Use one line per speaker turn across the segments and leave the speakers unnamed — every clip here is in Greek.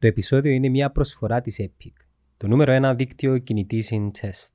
Το επεισόδιο είναι μια προσφορά της Epic, το νούμερο ένα δίκτυο κινητής in test.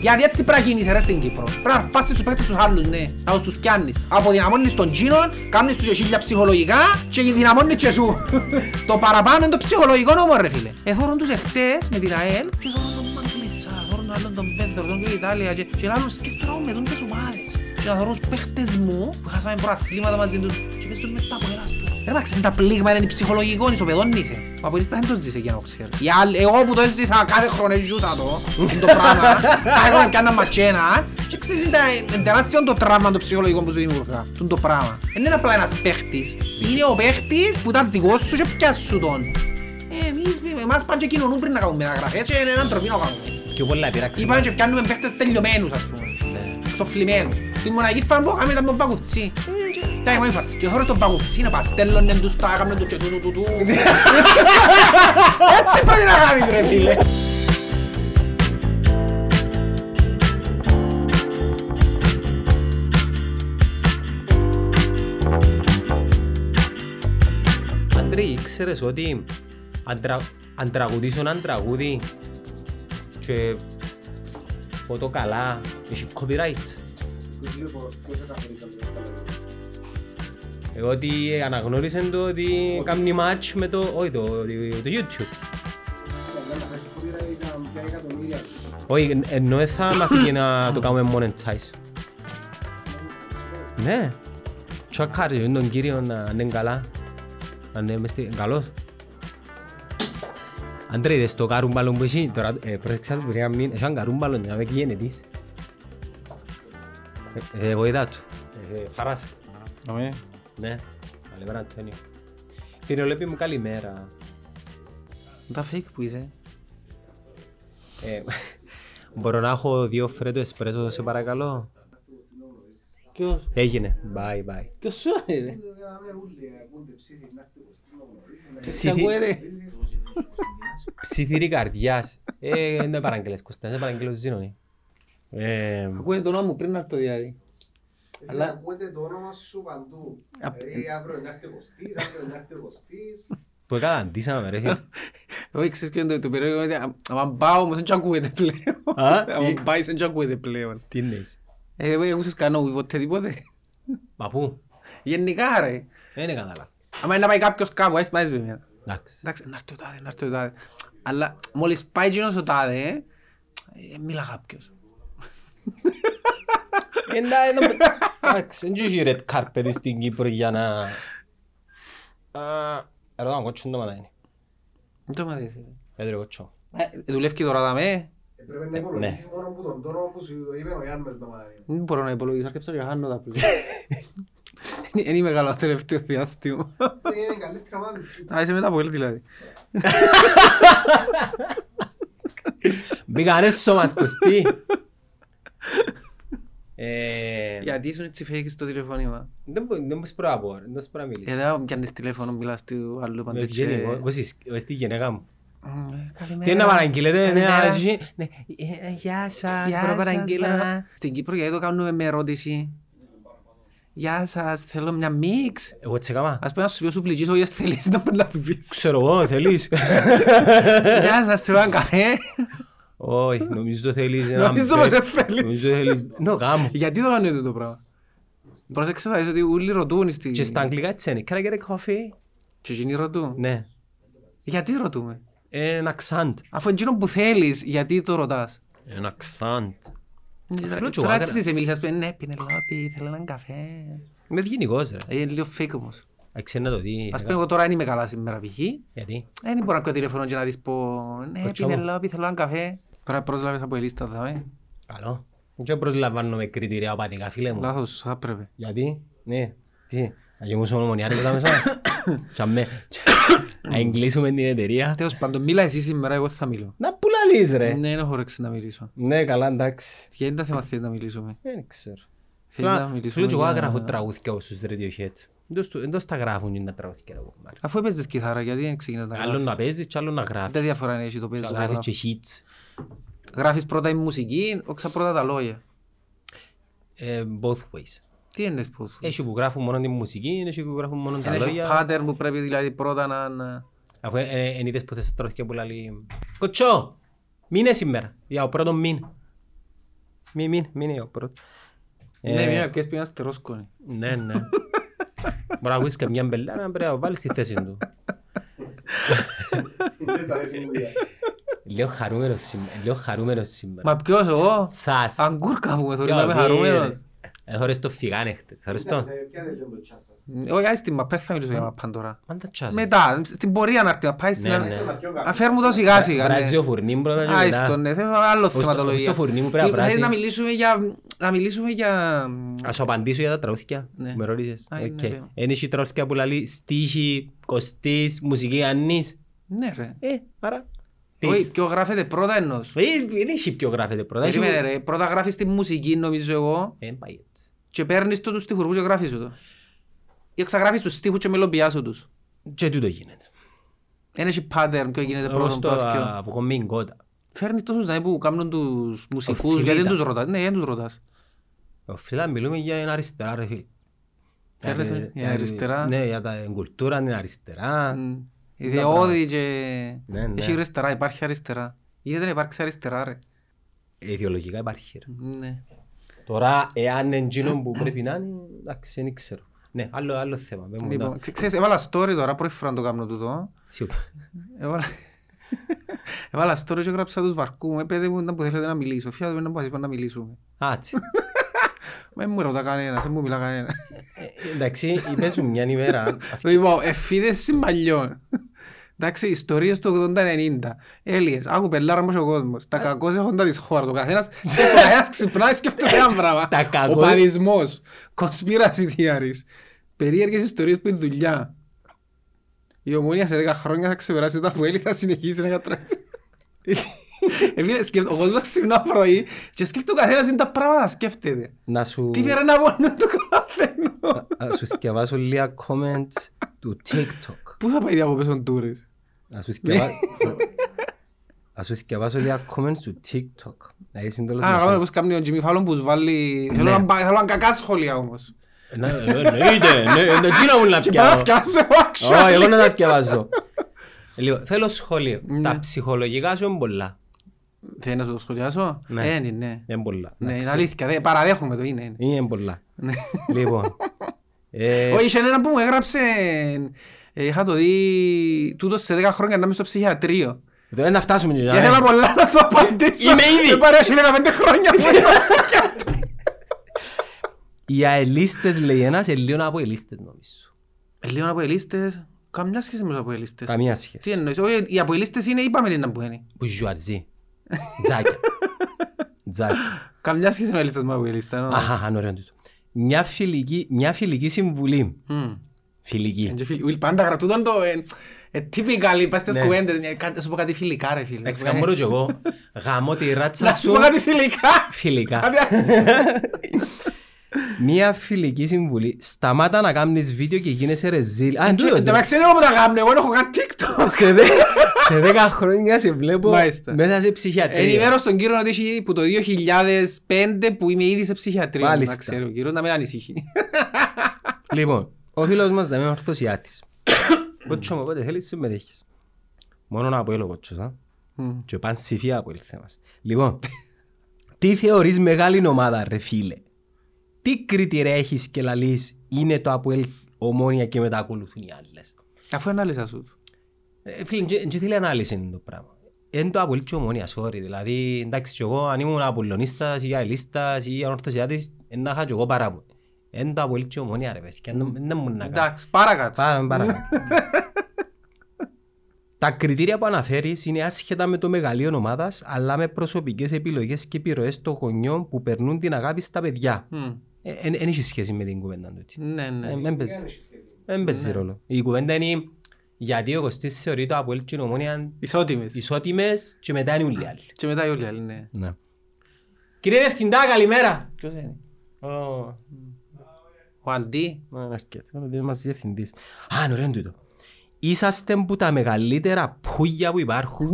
Γιατί έτσι πρέπει να γίνεις ρε στην Κύπρο. Πρέπει να πάσεις τους παίκτες τους άλλους, ναι. Να τους πιάνεις. Αποδυναμώνεις τον Τζίνον, κάνεις τους και χίλια ψυχολογικά και δυναμώνεις και σου. το παραπάνω είναι το ψυχολογικό νόμο ρε φίλε. Εθώρουν τους εχτές με την ΑΕΛ και θώρουν τον Μαγκλίτσα, θώρουν τον άλλον τον Πένθρο, τον και Ιτάλια και, και λάλλον σκέφτομαι με τούντες ομάδες. Και να θωρούν τους παίχτες μου που χάσαμε προαθλήματα μαζί τους και πες τους μετά από ένας που. Ρε μα ξέρεις τα πλήγμα είναι ψυχολογικό, ισοπεδώνεις. Ο Αποελίστας δεν το ζήσε για να το ξέρει. Οι άλλοι- Εγώ που το έζησα κάθε χρόνο ζούσα το, το πράγμα. Κάθε χρόνο πιάνα ματσένα. Και ξέρεις είναι είναι τεράστιο το τραύμα το ψυχολογικό που σου δημιουργά. Τούν το πράγμα. Δεν είναι απλά ένας παίχτης. Είναι ο παίχτης που ήταν δικός σου και πιάσου σου τον. Ε, εμείς, εμάς πάνε και κοινωνούν πριν να κάνουν μεταγραφές και είναι έναν τροπή να κάνουμε.
Πιο πολλά επειράξιμα.
Είπαμε και πιάνουμε παίχτες τελειωμένους ας πούμε. Ξοφλημένους. Τη μοναδική φαν που είχαμε ήταν τον Βακουφτσί. Τα είχαμε φορά. Και χωρίς τον Βακουφτσί να παστέλλωνε τους τα έκαναν το και τούτου τούτου. Έτσι πρέπει να κάνεις ρε φίλε.
Άντρε, ήξερες ότι αν, τρα... αν τραγουδήσω έναν τραγούδι και πω το καλά, έχει copyright; Εγώ ότι αναγνώρισαν το ότι κάνει match με το, όχι το, το YouTube. Όχι, εν- ενώ δεν θα μας φύγει να το κάνουμε monetize. Ναι. Τσακάρει τον κύριο να είναι καλά. Να είναι μες στη- καλός. Αντρέ, είδες το καρούμπαλο που έχει, τώρα ε, πρόσεξα το πριν μην, έχει έναν καρούμπαλο να με εκεί της. Ε, ε, βοηθά του. Ε, χαράς. Ναι, καλημέρα Αντώνιο. Πυρολέπη μου καλημέρα.
Τα fake που είσαι.
Ε, μπορώ να έχω δύο φρέτο εσπρέσο σε παρακαλώ;
Ποιος;
Έγινε. Bye bye.
Ποιος σου είναι.
Ψήθη-
Ακούετε.
Ψήθυρη καρδιάς. Ε, δεν παραγγελές Κώστα, δεν παραγγελώ ζήνωνη. Ε,
Ακούετε το όνομα μου πριν να το διάδει.
Αλλά
Αλλά-
ακούτε το όνομα σου παντού.
Απ-
Δηλαδή αύριο να έρθει ο Κωστής, αύριο να έρθει ο Κωστής.
Που εκαταντήσαμε ρε φίλε.
Εγώ ξέρεις ποιο είναι το- το περίεργο είναι ότι αν πάω όμως δεν ακούεται πλέον.
Α,
Αν
τι-
πάεις δεν ακούεται πλέον.
Τι εννοείς;
Ε, εγώ ακούσες κανένα ποτέ τίποτε.
Μα πού;
Γενικά ρε.
Δεν είναι καλά.
Άμα είναι να πάει κάποιος κάπου, ας πάει με εμένα.
Εντάξει.
Εντάξει, να έρθει ο τάδε, να έρθει ο τάδε. Αλλά μόλις πάει εκείνος ο τάδε, ε, ε, μίλα κάποιος.
Εντάξει, δεν έχει red carpet στην Κύπρο για να... Α, Ρωτάω, να κότσουν το μάτα είναι.
Δεν το μάθεις. φίλε.
Πέτρο κότσο.
Ε, Δουλεύει τώρα δαμέ.
Έπρεπε να υπολογίσεις μόνο που τον τόνο που σου το είπε ο Γιάννης να μάθει.
Δεν μπορώ να υπολογίσω, αρκέψα και χάνω τα πλέον. Δεν είμαι καλό τελευταίο διάστημα.
Είναι η καλύτερη ομάδα της Κύπρου.
Α, είσαι μετά από ελ δηλαδή.
Μπήκαν έσω μας Κωστή. Ε,
Γιατί ήσουν έτσι fake στο τηλεφώνημα.
Δεν μπο- δεν μπορείς πρώτα να πω, δεν μπορείς πρώτα να μιλήσεις.
Γιατί δεν πιάνεις τηλέφωνο, μιλάς του άλλου
Με
πάντα
βγαίνει εγώ, πώς είσαι, πώς τη γυναίκα μου.
Μ, ε, Καλημέρα.
Τι είναι να παραγγείλετε, ναι,
Καλημέρα.
αρέσει. Ναι, ε, ε, γεια σας,
Γεια
μπορώ να
σας,
παραγγείλω.
παρα- Στην Κύπρο γιατί το κάνουμε με ερώτηση. Γεια σας, θέλω μια μίξ.
Εγώ έτσι έκαμα.
Ας πούμε να σου πει ο σουφλιτζής όχι θέλεις να με λάβεις.
Ξέρω εγώ, θέλεις.
Γεια σας, θέλω έναν καφέ.
Όχι, νομίζω θέλεις ένα
Νομίζω
μπρε-
πως δεν θέλεις.
Νομίζω θέλεις... Ναι, γάμο.
Γιατί το κάνετε το πράγμα; Πρόσεξε να δεις ότι όλοι ρωτούν στη...
Και στα αγγλικά έτσι είναι. Can I get a coffee?
Και εκείνοι ρωτούν.
Ναι.
Γιατί ρωτούμε;
Ένα αξάντ.
Αφού εκείνο που θέλεις, γιατί το ρωτάς;
Ένα αξάντ. Θέλω και
Τώρα
εγώ
έτσι
άκρα.
της εμίλησες, ας πούμε, ναι, Πινελόπη, θέλω έναν καφέ.
Είμαι ευγενικός ρε.
Ε, Είναι λίγο fake όμως.
Αξίζει να το δει.
Ας πούμε, εγώ τώρα δεν είμαι καλά σήμερα π.χ.
Γιατί;
Δεν μπορώ να κάνω τηλέφωνο και να της πω «Ναι,
Κοτσό μου.
Πινελόπη, θέλω έναν καφέ». Τώρα πρόσλαβες από η λίστα, θα δούμε.
Καλό. Δεν προσλαμβάνω με κριτήρια οπαδικά φίλε μου.
Λάθος, θα πρέπει.
Γιατί; Ναι. Τι; Να γεμούσω ομονιάρι μετά μέσα. Και αμέ. Να εγκλείσουμε την εταιρεία.
Τέλος πάντων, μίλα εσύ σήμερα, εγώ θα μιλώ.
Να πουλαλείς ρε;
Ναι, δεν έχω όρεξη να μιλήσω.
Ναι, καλά, εντάξει.
Και είναι τα θέμα θέλεις να μιλήσουμε.
Δεν ξέρω.
Θέλεις να
Θέλω
μιλήσουμε
και εγώ να
για-
γράφω τραγούδια όπως τους Radiohead. Εντός τα γράφουν είναι τα τραγούδια εγώ. μάρε.
Αφού έπαιζες κιθάρα, γιατί δεν ξεκινάς να
Άλλο
γράφεις;
να παίζεις και άλλο να γράφεις.
Δεν διαφορά είναι εσύ το
Να
παίζεις. το
γράφεις
γράφεις.
και hits.
Γράφεις πρώτα η μουσική, όξα πρώτα τα λόγια.
Ε, Both ways.
Τι είναι πώς.
Έχει που γράφουν μόνο τη μουσική, έχει που γράφουν μόνο τα
Είναι
λόγια.
pattern που πρέπει δηλαδή πρώτα να... να-
Αφού ε, ε, εν είδες που θες τρώθηκε που λέει «Κοτσό, μείνε σήμερα, για ο πρώτος μήνα». Μη, μείνε, μείνε για ο πρώτος.
Ναι,
Ε,
μήνα πιες πήγαν στερόσκονη.
Ναι, ναι. Μπορεί να ακούεις και μια μπελάρα, πρέπει να βάλεις στη θέση του.
Δεν στα λέει συμβουλία.
Λίγο χαρούμενος σήμερα. Λίγο χαρούμενος σήμερα.
Μα ποιος εγώ,
Τσάς.
αγκούρκα μου, θέλω
Κι
να είμαι
ο
χαρούμενος.
Βίρες. Ε, χωρίς το φυγάνε χτες. Χωρίς το.
Πιάτε- πιάτε λίγο το τσάς σας;
Όχι, άιστη μα, πες θα μιλήσω για μαπάν τώρα.
Μαν τα τσάς.
Μετά, στην πορεία να έρθει, να πάει στην
Ναι,
άλλη.
ναι.
Να πιω καφέ.
Αφέρ μου το σιγά σιγά. ναι.
Βράζει ο φουρνί πρώτα και
Άιστο,
μετά.
ναι, θέλω άλλο
στο-
θεματολογία.
στο φουρνί μου πρέπει να
Θέλεις
βράσει.
να μιλήσουμε για... Να μιλήσουμε για...
Ας σου απαντήσω για τα τραγούθκια.
Ναι.
Με ρώτησες.
Α, ναι,
Οκ.
ναι.
Εν έχει τραγούθκια που λέει στίχοι, Κωστής, μουσική Αννής.
Ναι ρε.
Ε, άρα. Τι;
Όχι, ποιο γράφεται πρώτα εννοείς.
Ε, Δεν έχει ποιο γράφεται πρώτα. έχει-
Περίμενε ρε, πρώτα γράφεις τη μουσική νομίζω εγώ
Ε, πάει έτσι.
και παίρνεις το τους στιχουργούς και γράφεις το. Ή εξαγράφεις τους στίχους και μελοποιάς τους.
Και τούτο γίνεται.
Δεν έχει pattern ποιο γίνεται
Όπως
πρώτον
το
πας και...
αυγό με την κότα.
Φέρνεις τόσους δηλαδή που κάνουν τους μουσικούς,
Φιλίτα.
γιατί δεν τους ρωτάς. Ναι, δεν τους ρωτάς.
Φίλα, μιλούμε για ένα αριστερά ρε φίλ.
Θέλεις,
Για-
ε, για
για-
αριστερά.
Ναι, για τα την κουλτούρα, την αριστερά.
Μμ. Ιδεώδη και...
Ναι, ναι.
Έχει αριστερά, υπάρχει αριστερά. Γιατί δεν υπάρξει αριστερά ρε.
Ε, Ιδεολογικά υπάρχει ρε.
Ναι.
Τώρα, εάν είναι εκείνο που πρέπει να είναι, εντάξει, δεν ξέρω. Ναι, άλλο, άλλο θέμα. πες μου,
Λοιπόν,
τα-
ξέ- ξέρεις, έβαλα story τώρα, πρώτη φορά να το κάνω τούτο.
Σίγουρα.
Έβαλα... Έβαλα story και γράψα τους βαρκού μου. Ε, παιδί μου, να που θέλετε να μιλήσω. Φιάτω με να που είπα να μιλήσουμε.
Α, έτσι.
Μα δεν μου ρωτά κανένας, δεν μου μιλά κανένας.
Ε, Εντάξει, είπες μου μια ημέρα.
Λοιπόν, εφίδες συμμαλιών. Εντάξει, ιστορίες του 80-90. Έλιες, άκου πελάρα μου και ο κόσμος. Τα κακώς έχοντα της χώρας. Ο καθένας, ο καθένας ξυπνάει σκέφτεται ένα πράγμα.
Τα
Ο
κακώς-
πανισμός. Conspiracy theories. Περίεργες ιστορίες που είναι δουλειά. Η ομόνια σε 10 χρόνια θα ξεπεράσει τα Αποέλη, θα συνεχίσει να κατράξει. Επειδή σκέφτο- Ο κόσμος ξυπνά πρωί και σκέφτεται ο καθένας είναι τα πράγματα σκέφτεται.
Να σου...
Τι πέρα να πω το καθένα.
Να σου διαβάσω λίγα comments του TikTok.
Πού θα πάει διακοπές των τούρες.
Να σου διαβάσω... Να σου διαβάσω λίγα comments του TikTok. Να είσαι σύντολος
Α,
με
κάνω
σένα.
όπως κάνει ο Jimmy Fallon που σου βάλει... Θέλω
Ναι.
να πα- θέλω να κακά σχόλια όμως.
Ναι, εννοείται, ναι, είναι εκείνο μου να
Και πάω να
πιάω.
φτιάσω
Όχι, εγώ
actually.
να τα διαβάζω. Λοιπόν, θέλω σχόλιο.
Ναι.
Τα ψυχολογικά σου είναι πολλά.
Θέλεις να σου το σχολιάσω;
Ναι.
Ε, ναι, ναι.
Είναι πολλά.
Ναι, είναι
εντάξει.
αλήθεια. δε- Παραδέχομαι το, είναι. είναι.
Είναι πολλά.
Ναι.
Λοιπόν. ε,
Όχι, είχε ένα που μου έγραψε... ε, Είχα το δει τούτος σε 10 χρόνια να είμαι στο ψυχιατρίο.
Δεν να φτάσουμε και
Και ήθελα πολλά να το απαντήσω.
Είμαι ήδη.
Και παρέχει 15 χρόνια που είμαι στο ψυχιατρίο.
Οι αελίστες λέει ένας, είναι λίγο από ελίστες νομίζω.
Ε, Λίγο από ελίστες. Καμιά σχέση με τους αποελίστες.
Καμία
Τι
σχέση.
εννοείς; Όχι, οι αποελίστες είναι, είπαμε είναι που είναι.
Μπουζουαρζί. Τζάκια. Τζάκια.
Καμιά σχέση με ελίστες με αποελίστες. νο.
Αχα, είναι ωραίο τούτο. Μια φιλική, μια φιλική συμβουλή.
Μμ.
Φιλική.
Και φίλοι, Will, Πάντα κρατούνταν το... ε, ε, Typical, είπα στις
Ναι.
κουβέντες. μια- κάτι- Σου πω κάτι φιλικά ρε φίλε.
Εντάξει, καμπρό και εγώ. Γαμώ τη ράτσα
Να σου
σου.
πω κάτι φιλικά.
Φιλικά.
Κάτι ας-
Μια φιλική συμβουλή. Σταμάτα να κάνεις βίντεο και γίνεσαι ρεζίλ. Α,
Εν
εντούτος,
τω μεταξύ δεν έχω που τα κάνω, εγώ δεν έχω καν TikTok.
σε δε- σε δέκα χρόνια σε βλέπω
Μάλιστα.
μέσα σε ψυχιατρία.
Ενημέρω τον κύριο ότι έχει που το 2005 που είμαι ήδη σε ψυχιατρίο.
Μάλιστα.
Να ξέρει ο κύριος να μην ανησυχεί.
Λοιπόν, ο φίλος μας δεν είναι ορθωσιάτης. Κότσο μου, πότε θέλεις συμμετέχεις. Μόνο να πω ο κότσος, α.
Μμ.
Και παν ψηφία από ήλθε μας. Λοιπόν, τι θεωρείς μεγάλη ομάδα ρε φίλε; Τι κριτήρια έχεις και λαλείς είναι το Αποέλ ομόνια και μετά ακολουθούν οι άλλες;
Αφού ανάλυσα σου.
Ε, Φίλε, δεν θέλει ανάλυση είναι το πράγμα. Είναι το Αποέλ και ομόνια, sorry. Δηλαδή, εντάξει, και εγώ αν ήμουν Απολλωνίστας ή Αελίστας ή Ανορθωσιάτης, να είχα και εγώ παράπονο. Είναι το Αποέλ και ομόνια ρε παιδιά, δεν δεν μου να κάνω.
Εντάξει, παρακάτω.
Πάμε παρακάτω. Τα κριτήρια που αναφέρεις είναι άσχετα με το μεγαλείο ομάδας, αλλά με προσωπικές επιλογές και επιρροές των γονιών που περνούν την αγάπη στα παιδιά.
Μμ.
Δεν έχει σχέση με την κουβέντα τούτη.
Ναι, ναι.
Ε, Δεν παίζει. Δεν παίζει ρόλο. Η κουβέντα είναι γιατί ο Κωστής θεωρεί το Αποέλ και η Ομόνια
Ισότιμες.
ισότιμες και μετά είναι όλοι οι άλλοι.
Και μετά οι όλοι άλλοι, ναι.
Ναι. Κύριε Διευθυντά, καλημέρα.
Ποιος είναι;
Ω,
Ο Αντί.
να έρχεται. Είναι μας διευθυντής. Α, είναι ωραίο τούτο. Είσαστε που τα μεγαλύτερα πούγια που υπάρχουν.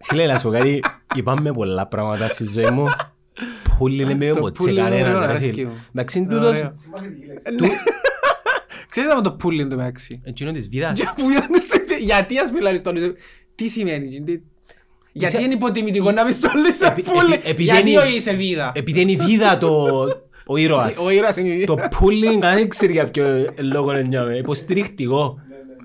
Φίλε, να σου πω κάτι. Είπαμε πολλά πράγματα στη ζωή μου. Πούλι είναι με
Το
ποτέ
πουλί είναι ωραίο,
κανένα. ρε
αρέσκει
φίλε.
μου.
Εντάξει, είναι
Είναι
τούτος.
ωραίο.
Συμμαθητική λέξη.
Ξέρεις από το πουλί το μεταξύ.
Εκείνο της βίδας.
Και που ήταν στη βίδα. Γιατί ας μιλάρεις στον Λίσο. Τι σημαίνει; Τι- Γιατί
Είσαι-
είναι υποτιμητικό να πεις στον Λίσο
Επι-
πουλί.
επι- επειδή
Γιατί
είναι-
όχι είσαι βίδα.
Επειδή είναι η βίδα το... ο ήρωας.
Ο ήρωας είναι η βίδα.
Το πουλί δεν ξέρει για ποιο λόγο είναι νιώμε. Υποστηριχτικό.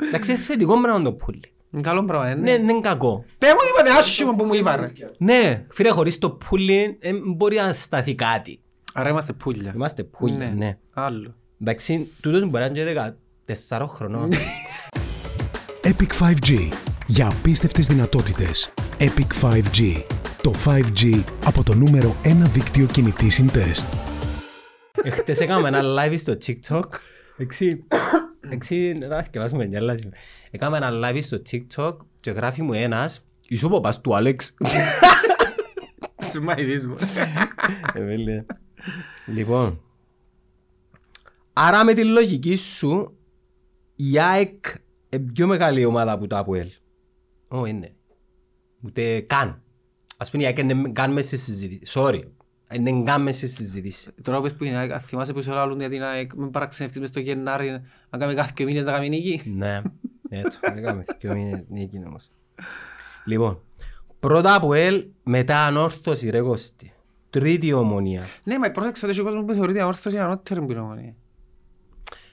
Εντάξει, είναι θετικό πράγμα το πουλί.
Είναι καλό πράγμα,
Ναι,
είναι.
είναι κακό.
Πες μου τίποτε άσχημο που μου είπα ρε.
Ναι, φίλε, χωρίς το πουλί δεν μπορεί να σταθεί κάτι.
Άρα είμαστε πουλιά.
Είμαστε πουλιά, ναι.
Άλλο.
Εντάξει, τούτος μπορεί να είναι 14 χρονών.
Epic 5G. Για απίστευτες δυνατότητες. Epic 5G. Το 5G από το νούμερο 1 δίκτυο κινητής συντεστ.
Χτες έκαμε ένα live στο TikTok. Εξή, εξή, να θυκευάσουμε γυαλάζουμε. Έκαμε ένα live στο TikTok και γράφει μου ένας Είσαι ο παπάς του Άλεξ.
Σου μάθητης μου.
Ε, βέλε. Λοιπόν, άρα με τη λογική σου, η ΑΕΚ είναι πιο μεγάλη ομάδα από το ΑΠΟΕΛ. Ω, είναι. Ούτε καν. Ας πούμε η ΑΕΚ είναι καν μέσα στη συζήτηση. Sorry. Είναι καν μέσα στη συζήτηση.
Τώρα που που είναι, αν θυμάσαι που σου λάλλουν γιατί να με παραξενευτείς μες στο Γενάρη να κάνουμε κάθε δύο μήνες να κάνουμε νίκη.
Ναι, έτσι. Έκαμε δύο μήνες νίκη όμως. Λοιπόν, πρώτα ΑΠΟΕΛ, μετά ανόρθωση ρε Κώστη. Τρίτη ομονία.
Ναι, μα πρόσεξε ότι έχει ο κόσμος που θεωρείται ανόρθωση ανώτερη που είναι ομονία.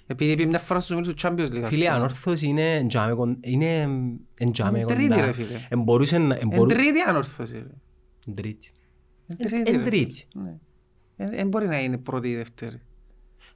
Επειδή πήγε μια φορά στους ομίλους του Champions League. ας
Φίλε,
πούμε.
ανόρθωσης είναι εντζάμε κον- είναι εντζάμε
Είναι τρίτη,
κοντά.
ρε φίλε.
Εμπορούσε να...
Εν
εμπορού-
τρίτη ανόρθωση. ρε.
Εν τρίτη.
Εν τρίτη,
Εν
ρε.
τρίτη.
Ναι. Εν- Εν μπορεί να είναι πρώτη ή δεύτερη.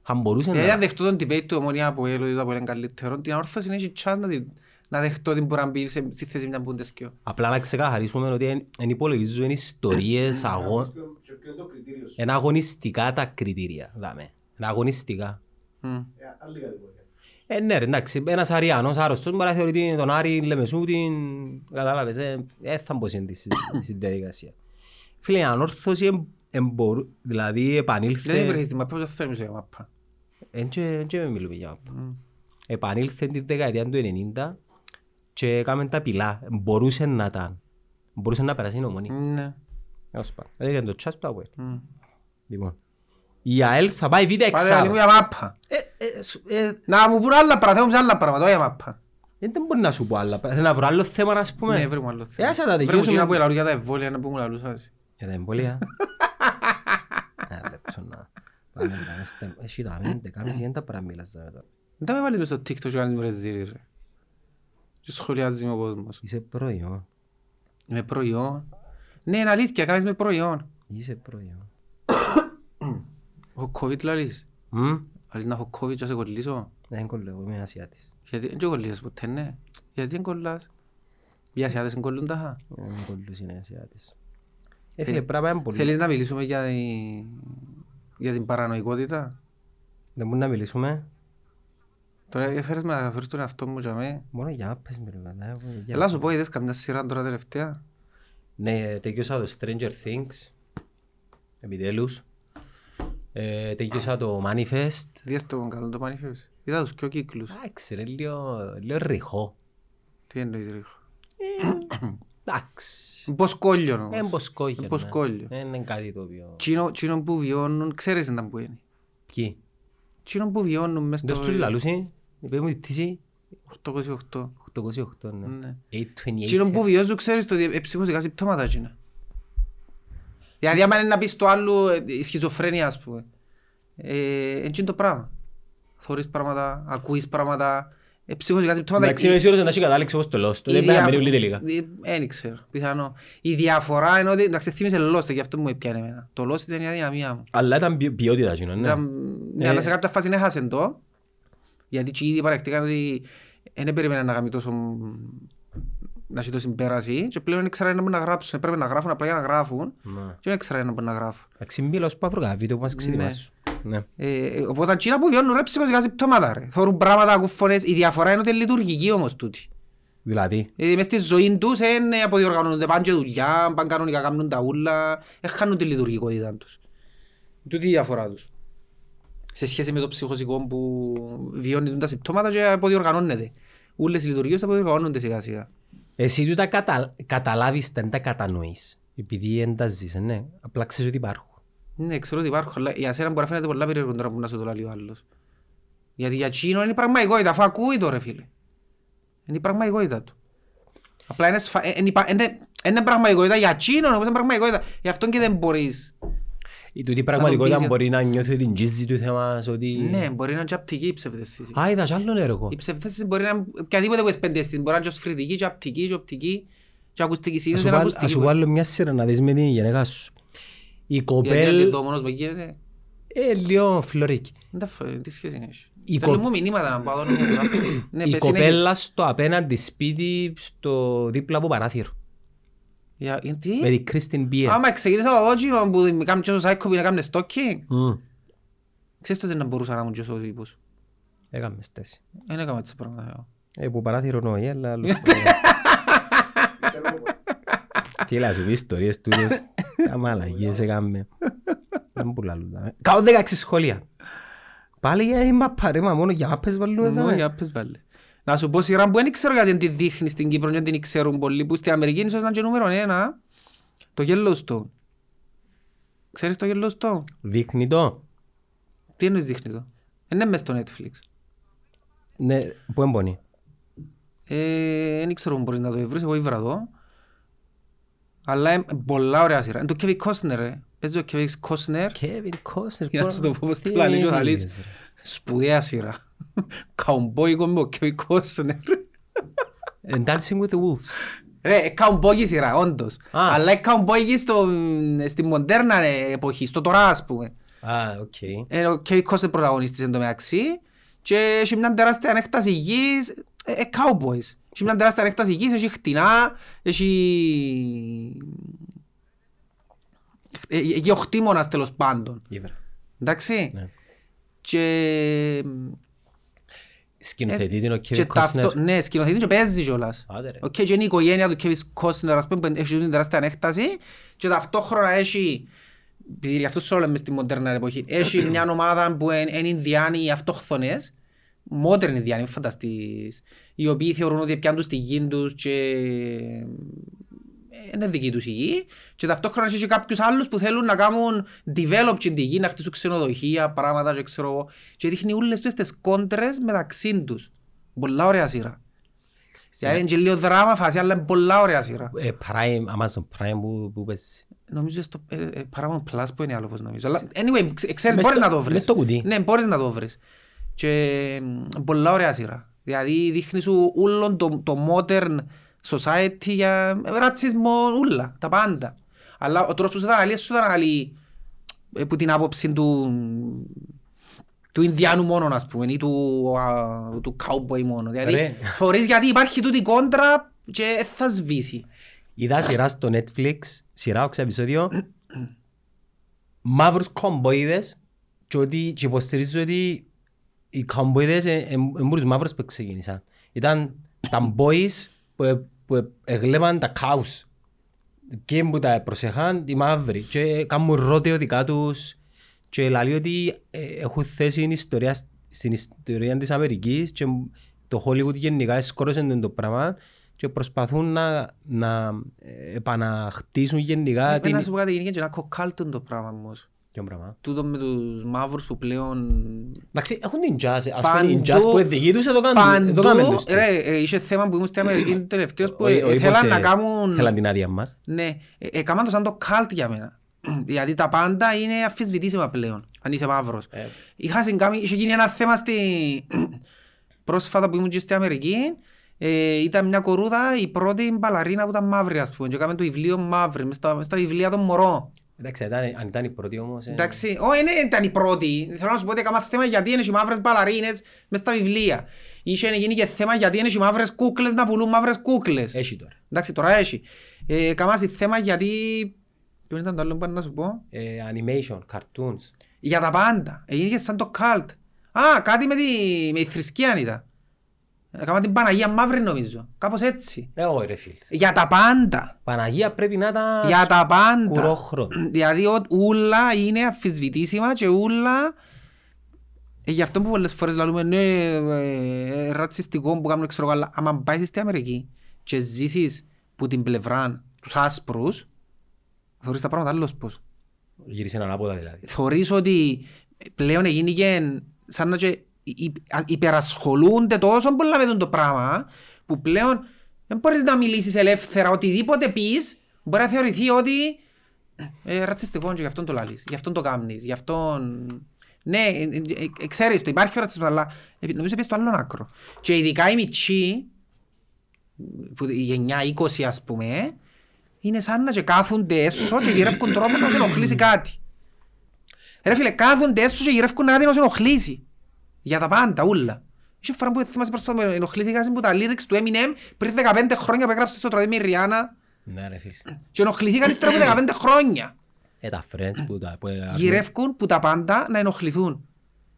Θα μπορούσε
Δηλαδή αν
να...
δεχτώ τον debate του ομονία από έλο ή το από είναι καλύτερο, την ανόρθωση έχει chance να την- να δεχτώ ότι μπορεί να μπει σε- στη θέση μια Bundesliga.
Απλά να ξεκαθαρίσουμε ότι εν- εν υπολογίζουν ιστορίες, αγώ...
Και ποιο είναι το κριτήριο σου;
είναι αγωνιστικά τα κριτήρια. Δάμε. Είναι αγωνιστικά.
Μμ.
Ε, Άλλη κατηγορία.
Ε, ναι, ρε, εντάξει, ένας αριανός άρρωστος μπορεί να θεωρεί τον Άρη Λεμεσού την... Κατάλαβες, ε, ε, θα μπω στη στη διαδικασία. Φίλε, η ανόρθωση εμ- εμπορού... δηλαδή
Δεν
επανήλθε...
υπήρχε στη μαπά, πώς θέλουμε σε μαπά.
Εν και εν και με μιλούμε για μάπα. Επανήλθε την δεκαετία του 90 και έκαμε τα πυλά. Μπορούσε να ήταν. Μπορούσε να περάσει η νομονή.
Ναι.
Έως πάνω. Έδειξε το τσάς του Αβουέλ.
Μμ.
Λοιπόν. Η ΑΕΛ θα πάει β'
Πάρε να
εξάδα.
μιλούμε για μάπα.
Ε, ε, σου- ε,
Να μου πούν άλλα πράγματα, θέλω μου σε άλλα πράγματα, όχι για μάπα.
Δεν μπορεί να σου πω άλλα. Θέλω να βρω άλλο θέμα να πούμε.
Ναι, βρε μου άλλο
Ε,
θέμα.
άσε να
Βρε μου
τελειώσουμε.
εκείνα που ελαλούν για τα εμβόλια, να που μου λαλούσας.
Για τα εμβόλια. Ένα λεπτό να... Πάμε να είμαστε... Έχει τα μέντε, κάμεις δεν τα πρέπει να μιλάς τώρα.
Δεν με βάλεις μες στο TikTok και κάνεις μου ρεζίρι, ρε. Και σχολιάζει με ο κόσμος.
Είσαι προϊόν.
Είμαι προϊόν. Ναι, είναι αλήθεια, κάνεις με προϊόν.
Είσαι προϊόν.
Έχω COVID λαλείς;
Μμ.
Αλείς να έχω COVID και να σε κολλήσω;
Δεν κολλώ, είμαι Ασιάτης.
Γιατί δεν και κολλήσεις ποτέ, ναι. Γιατί δεν κολλάς; Οι Ασιάτες δεν κολλούν τάχα;
Δεν κολλούς είναι Ασιάτης. Ε, φίλε, πρέπει να είναι πολύ.
Θέλεις να μιλήσουμε για, τη- για την παρανοϊκότητα.
Δεν μπορούμε να μιλήσουμε.
Τώρα έφερες με να φέρεις τον εαυτό μου για μέ.
Μόνο για άπες με ρε παιδιά. Για-
Έλα σου πω, είδες καμιά σειρά τώρα τελευταία;
Ναι, τελειώσα το Stranger Things. Επιτέλους. Ε, τελειώσα το Manifest.
Δες το καλό το manifest. Είδα τους πιο κύκλους.
Εντάξει ρε, λίγο, λίγο ρηχό.
Τι εννοείς ρίχο.
Εντάξει.
Πώς κόλλιο
Είναι
όμως.
μποσκόγιο.
Πώς
ναι.
κόλλιο.
Δεν είναι κάτι το οποίο...
Τσίνο τσίνο που βιώνουν, ξέρεις ήταν που είναι.
Ποιοι;
Τσίνο που βιώνουν μες
Δεν
στο
στους λαλούσι. Είπες μου η πτήση.
828.
808 ναι.
Ναι.
828.
Τσίνο που βιώζουν ξέρεις το ότι ψυχοσικά συμπτώματα τσίνα. Δηλαδή άμα είναι να πεις το άλλο ε, η σχιζοφρένεια ας πούμε. Ε, έτσι είναι το πράγμα. Θωρείς πράγματα, ακούεις πράγματα, ε, ψυχοσικά συμπτώματα.
Εντάξει, είμαι σίγουρος να έχει κατάληξη όπως το Lost.
Η
Δεν πρέπει να
διαφο-
μείνει πολύ τελικά.
Ε, Δεν ξέρω, πιθανό. Η διαφορά είναι ότι, εντάξει, θύμισε Lost, γι' αυτό μου έπιανε εμένα. Το Lost ήταν η αδυναμία μου.
Αλλά ήταν ποιο- ποιότητα εκείνο, ναι.
Ήταν- Ναι,
Ε.
αλλά σε κάποια φάση έχασε το, γιατί και ήδη παρακτήκαν ότι δεν περίμεναν να κάνει τόσο να έχει τόση πέραση και πλέον δεν ξέραν να μπορούν να γράψουν. Έπρεπε να γράφουν απλά για να γράφουν
Ναι.
και δεν ξέραν να μπορούν να γράφουν.
Εντάξει, μιλάω σου πάω βρω βίντεο που μας ξετοιμάσου. Ναι.
Ε, οπότε εκείνα που βιώνουν ρε ψυχοσικά συμπτώματα ρε. Θωρούν πράγματα, ακούν φωνές. Η διαφορά είναι ότι είναι λειτουργική όμως τούτη.
Δηλαδή,
Ε, μες στη ζωή τους είναι αποδιοργανώνονται, πάνε και δουλειά, πάνε κανονικά, κάνουν τα ούλα, δεν χάνουν τη λειτουργικότητα τους. Τούτη η διαφορά τους. Σε σχέση με το ψυχοσικό που βιώνει τα συμπτώματα και αποδιοργανώνεται. Ούλες οι λειτουργίες αποδιοργανώνονται σιγά σιγά.
Εσύ του τα κατα... καταλάβεις, δεν τα κατανοείς. Επειδή δεν τα ζεις, ε, ναι. Απλά ξέρεις ότι υπάρχουν.
Ναι, ξέρω ότι υπάρχουν, αλλά για σένα μπορεί να φαίνεται πολλά περίεργο τώρα που να σου το λέει ο άλλος. Γιατί για εκείνο είναι η πραγματικότητα, αφού ακούει το ρε φίλε. Είναι η πραγματικότητα του. Απλά είναι, σφα... ε, είναι, υπα- είναι, είναι πραγματικότητα για εκείνον, όπως είναι πραγματικότητα. Γι' αυτό και δεν μπορείς.
Η τούτη πραγματικότητα
πεις για-
μπορεί να νιώθει ότι τζίζεις του θέμας, ότι...
Ναι, μπορεί να είναι και απτική η ψευδαίσθηση.
Α, είδα κι άλλον έργο.
Η ψευδαίσθηση μπορεί να είναι οποιαδήποτε που έχει πέντε αίσθηση. Μπορεί να είναι και σφριτική, και απτική, και οπτική, και ακουστική.
Ας
Συνήθως
σου
είναι
βάλω-
ακουστική.
ας σου βάλω μια σειρά να δεις με την γενέκα σου. Η
Γιατί
κοπέλ...
αν δω μόνος μου εκεί, ε,
Ε, λίγο φλωρίκι.
δεν τα φω- τι σχέση έχει.
Η
Θέλω
κο-
μου μηνύματα να πάω να μου γράφει. Ναι,
Η
πες,
κοπέλα
συνέχισε.
στο απέναντι σπίτι, στο δίπλα από παράθυρο.
Για- ε, τι;
Με την Κρίστιν Μπιέρ.
Άμα ξεκίνησα το δόκινο που με κάνει και ο Σάικο που να κάνει stalking,
Μμ.
ξέρεις τότε να μπορούσα να ήμουν και ο τύπος.
Έκαμες στέση.
Δεν έκανα έτσι πράγματα. εγώ.
Ε, που παράθυρο νοεί, αλλά... άλλος Τι λέει, σου πει ιστορίες τούτες. Τα μαλαγίες έκαμε. Δεν που λάλλουν τα. Κάω 16 σχόλια. Πάλι για η μαπά ρε, μα μόνο για μάπες βάλουμε εδώ.
Μόνο
ε.
για πες βάλες. Να σου πω σειρά που δεν ξέρω γιατί δεν τη δείχνεις στην Κύπρο και δεν την ξέρουν πολλοί που στην Αμερική ίσως να είναι και νούμερο ένα το Yellowstone. Ξέρεις το Yellowstone?
Δείχνει το.
Τι εννοείς δείχνει το; Είναι μες στο Netflix.
Ναι, πού εμπονεί.
Ε, Δεν ξέρω αν μπορείς να το βρεις, εγώ ήβρα το. Αλλά είναι πολλά ωραία σειρά. Είναι το Kevin Costner, ρε. Παίζει ο Kevin Costner.
Kevin Costner.
Για να σου το πω πώς
τι
το λαλείς, θα
έλεγες,
λες.
ρε.
Σπουδαία σειρά. Καουμπόικο με ο Kevin Costner.
And Dancing with the Wolves.
Ρε, ε, καουμπόικη σειρά, όντως.
Α.
Αλλά είναι καουμπόικη στο, στη μοντέρνα ρε, εποχή, στο τώρα ας πούμε.
Α, οκ.
Ε, ο Kevin Costner πρωταγωνιστής εν τω μεταξύ και έχει μια τεράστιαν έκταση γης, ε, ε, cowboys. Έχει μια τεράστιαν έκταση γης, έχει κτηνά, έχει... Ε, ε, Εκεί ο χτίμωνας τέλος πάντων.
Ήβρα.
Εντάξει.
Ναι.
Και...
Σκηνοθετεί την ο
και
Kevin
ταυτό-
Costner.
Ναι, σκηνοθετεί και παίζει κιόλας.
Άντε ρε.
Οκ, και είναι η οικογένεια του Kevin Costner, ας πούμε, που έχει την τεράστιαν έκταση και ταυτόχρονα έχει, επειδή γι' αυτό σου λέω λέμε στη μοντέρνα εποχή, έχει μια ομάδα που είναι είναι Ινδιάνοι αυτόχθονες, modern Ινδιάνοι, μην φανταστείς, οι οποίοι θεωρούν ότι πιάνουν τους τη γη τους και ε, είναι δική τους η γη και ταυτόχρονα έχει και κάποιους άλλους που θέλουν να κάνουν develop την τη γη, να χτίσουν ξενοδοχεία, πράγματα και ξέρω εγώ και δείχνει όλες τους τις κόντρες μεταξύ τους. Πολλά ωραία σειρά. Δηλαδή είναι και λίγο δράμα φάση, αλλά είναι πολλά ωραία σειρά.
Ε, Prime, Amazon Prime που, που πες.
Νομίζω στο ε, ε, Paramount Plus που είναι άλλο πως νομίζω. Αλλά anyway, ξε- ξέρεις
Μες
μπορείς
στο-
να το βρεις.
μες στο κουτί.
Ναι, μπορείς να το βρεις. Και μ, πολλά ωραία σειρά. Δηλαδή δείχνεις σου όλον το, το modern society για ρατσισμό, ούλα, τα πάντα. Αλλά ο τρόπος που σου τα αναλύει, σου τα αναλύει ε, που την άποψη του του Ινδιάνου μόνο, ας πούμε, ή του, α, του cowboy μόνο. Δηλαδή,
Ρε.
φορείς γιατί υπάρχει τούτη κόντρα και ε, θα σβήσει.
Είδα σειρά στο Netflix, σειρά οξά επεισόδιο, μαύρους κομποίδες και, ότι, και υποστηρίζω ότι οι κομποίδες είναι τους μαύρους που ξεκίνησαν. Ήταν τα boys που, ε- που ε- εγλέπαν τα κάους. Και που τα προσεχάν οι μαύροι και κάνουν ρώτιο δικά τους και λέει ότι ε, έχουν θέση στην ιστορία, στην ιστορία της Αμερικής και το Hollywood γενικά εσκόρωσε το πράγμα και προσπαθούν να, να ε, επαναχτίσουν γενικά
Πρέπει
την...
να σου πω κάτι, είναι και ένα κοκάλτον το πράγμα όμως.
Ποιο πράγμα.
Τούτο με τους μαύρους που πλέον...
Εντάξει, έχουν την jazz, ας πούμε η jazz που είναι δική τους, εδώ κάνουν εδώ κάνουν
Παντού,
τους.
ρε, ε, είχε θέμα που ήμουν στην Αμερική τελευταίος που
Όχι-
ε,
όχι
θέλαν
πως,
να
ε,
κάνουν...
Θέλαν την άδεια μας.
Ναι, ε, έκαναν το σαν το καλτ για μένα. Γιατί τα πάντα είναι αφισβητήσιμα πλέον, αν είσαι μαύρος.
Ε.
Είχα συγκάμει, είχε γίνει ένα θέμα στη... πρόσφατα που ήμουν και στην Αμερική, ε, ήταν μια κορούδα η πρώτη μπαλαρίνα που ήταν μαύρη, ας πούμε, και έκαμε το βιβλίο μαύρη, μες στα, μες στα βιβλία των μωρών.
Εντάξει, ήταν- αν ήταν η πρώτη όμως... ε,
Εντάξει, όχι, δεν ήταν η πρώτη. Θέλω να σου πω ότι έκανα θέμα γιατί είναι οι μαύρες μπαλαρίνες μες στα βιβλία. Είχε γίνει και θέμα γιατί είναι οι μαύρες κούκλες να πουλούν μαύρες κούκλες.
Έχει τώρα.
Εντάξει, τώρα έχει. Ε, έκανα θέμα γιατί... Ποιο ήταν το άλλο που είπα να σου πω;
Ε, animation, cartoons.
Για τα πάντα. Έγινε και σαν το καλτ. Α, κάτι με τη, με τη θρησκεία ήταν. Έκανα την Παναγία Μαύρη νομίζω. Κάπως έτσι.
Ε, όχι ρε φίλε.
Για τα πάντα.
Παναγία πρέπει να ήταν
Για τα πάντα.
σκουρόχρωμη.
Δηλαδή ο- ούλα είναι αφισβητήσιμα και ούλα ε, γι' αυτό που πολλές φορές λαλούμε ναι, ε, ε, ρατσιστικό που κάνουν ξέρω εγώ, αλλά άμα πάεις στην Αμερική και ζήσεις που την πλευρά τους άσπρους θεωρείς τα πράγματα άλλος πώς.
Γύρισε ανάποδα δηλαδή.
Θεωρείς ότι πλέον γίνηκε σαν να και υ- α- υπερασχολούνται τόσο πολλά με το πράγμα που πλέον δεν μπορείς να μιλήσεις ελεύθερα οτιδήποτε πεις μπορεί να θεωρηθεί ότι ε, ρατσιστικό και γι' αυτόν το λαλείς, γι' αυτόν το κάμνεις, γι' αυτόν... Ναι, ε, ε, ε, ξέρεις το, υπάρχει ο ρατσισμός, αλλά ε, νομίζω πες στο άλλο άκρο. Και ειδικά οι μητσοί, που η γενιά 20 ας πούμε, είναι σαν να και κάθονται έσω και γυρεύκουν τρόπο να σε ενοχλήσει κάτι. Ρε φίλε, κάθονται έσω και γυρεύκουν κάτι να σε ενοχλήσει. Για τα πάντα, ούλα. Είχε φορά που θυμάσαι πρόσφατα με ενοχλήθηκα που τα lyrics του Eminem πριν 15 χρόνια που έγραψε στο τραγούδι με η Ριάννα
Ναι ρε φίλε.
και ενοχληθήκαν ύστερα από 15 χρόνια.
Ε, τα friends που τα... που, ε,
Γυρεύκουν που τα πάντα να ενοχληθούν.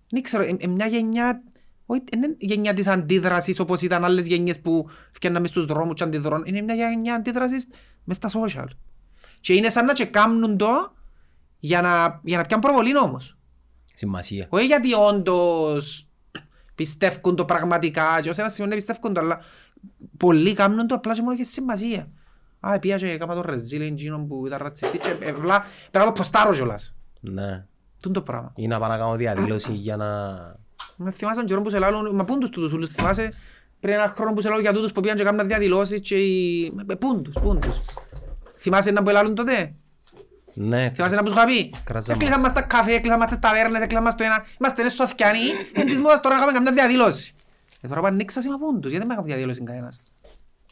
Δεν ξέρω, ε, ε, μια γενιά, όχι, δεν είναι γενιά της αντίδρασης όπως ήταν άλλες γενιές που φτιάχναμε στους δρόμους και αντιδρών. Είναι μια γενιά αντίδρασης μες στα social. Και είναι σαν να και κάνουν το για να, για να πιάνουν προβολή όμως.
Σημασία.
Όχι γιατί όντως πιστεύουν το πραγματικά και ως ένας σημείο δεν πιστεύουν το, αλλά πολλοί κάνουν το απλά και μόνο για σημασία. Α, πήγα και έκανα το ρεζίλ εκείνο που ήταν ρατσιστή και ε, απλά πέρα το ποστάρω κιόλας.
Ναι.
Τούν το πράγμα.
Ή να πάω να κάνω διαδήλωση για να...
Με θυμάσαι τον καιρό που σε λάλλον, μα πούν τους τούτους ούλους, θυμάσαι πριν ένα χρόνο που σε λάλλον για τούτους που πήγαν και κάνουν διαδηλώσεις και οι... Ε, Πούν τους, πούν τους. Θυμάσαι να που ελάλλουν τότε;
Ναι.
Θυμάσαι να που σου είχα πει;
Κράζα
Έκλεισαν
μας.
μας τα καφέ, έκλεισαν μας τις ταβέρνες, έκλεισαν μας το ένα. Είμαστε νες σοθκιανοί, εν της μόδας τώρα να κάνουμε καμιά διαδήλωση. Ε, τώρα πάνε νίξα σήμα πούν τους, γιατί δεν με έκαμε διαδήλωση κανένας.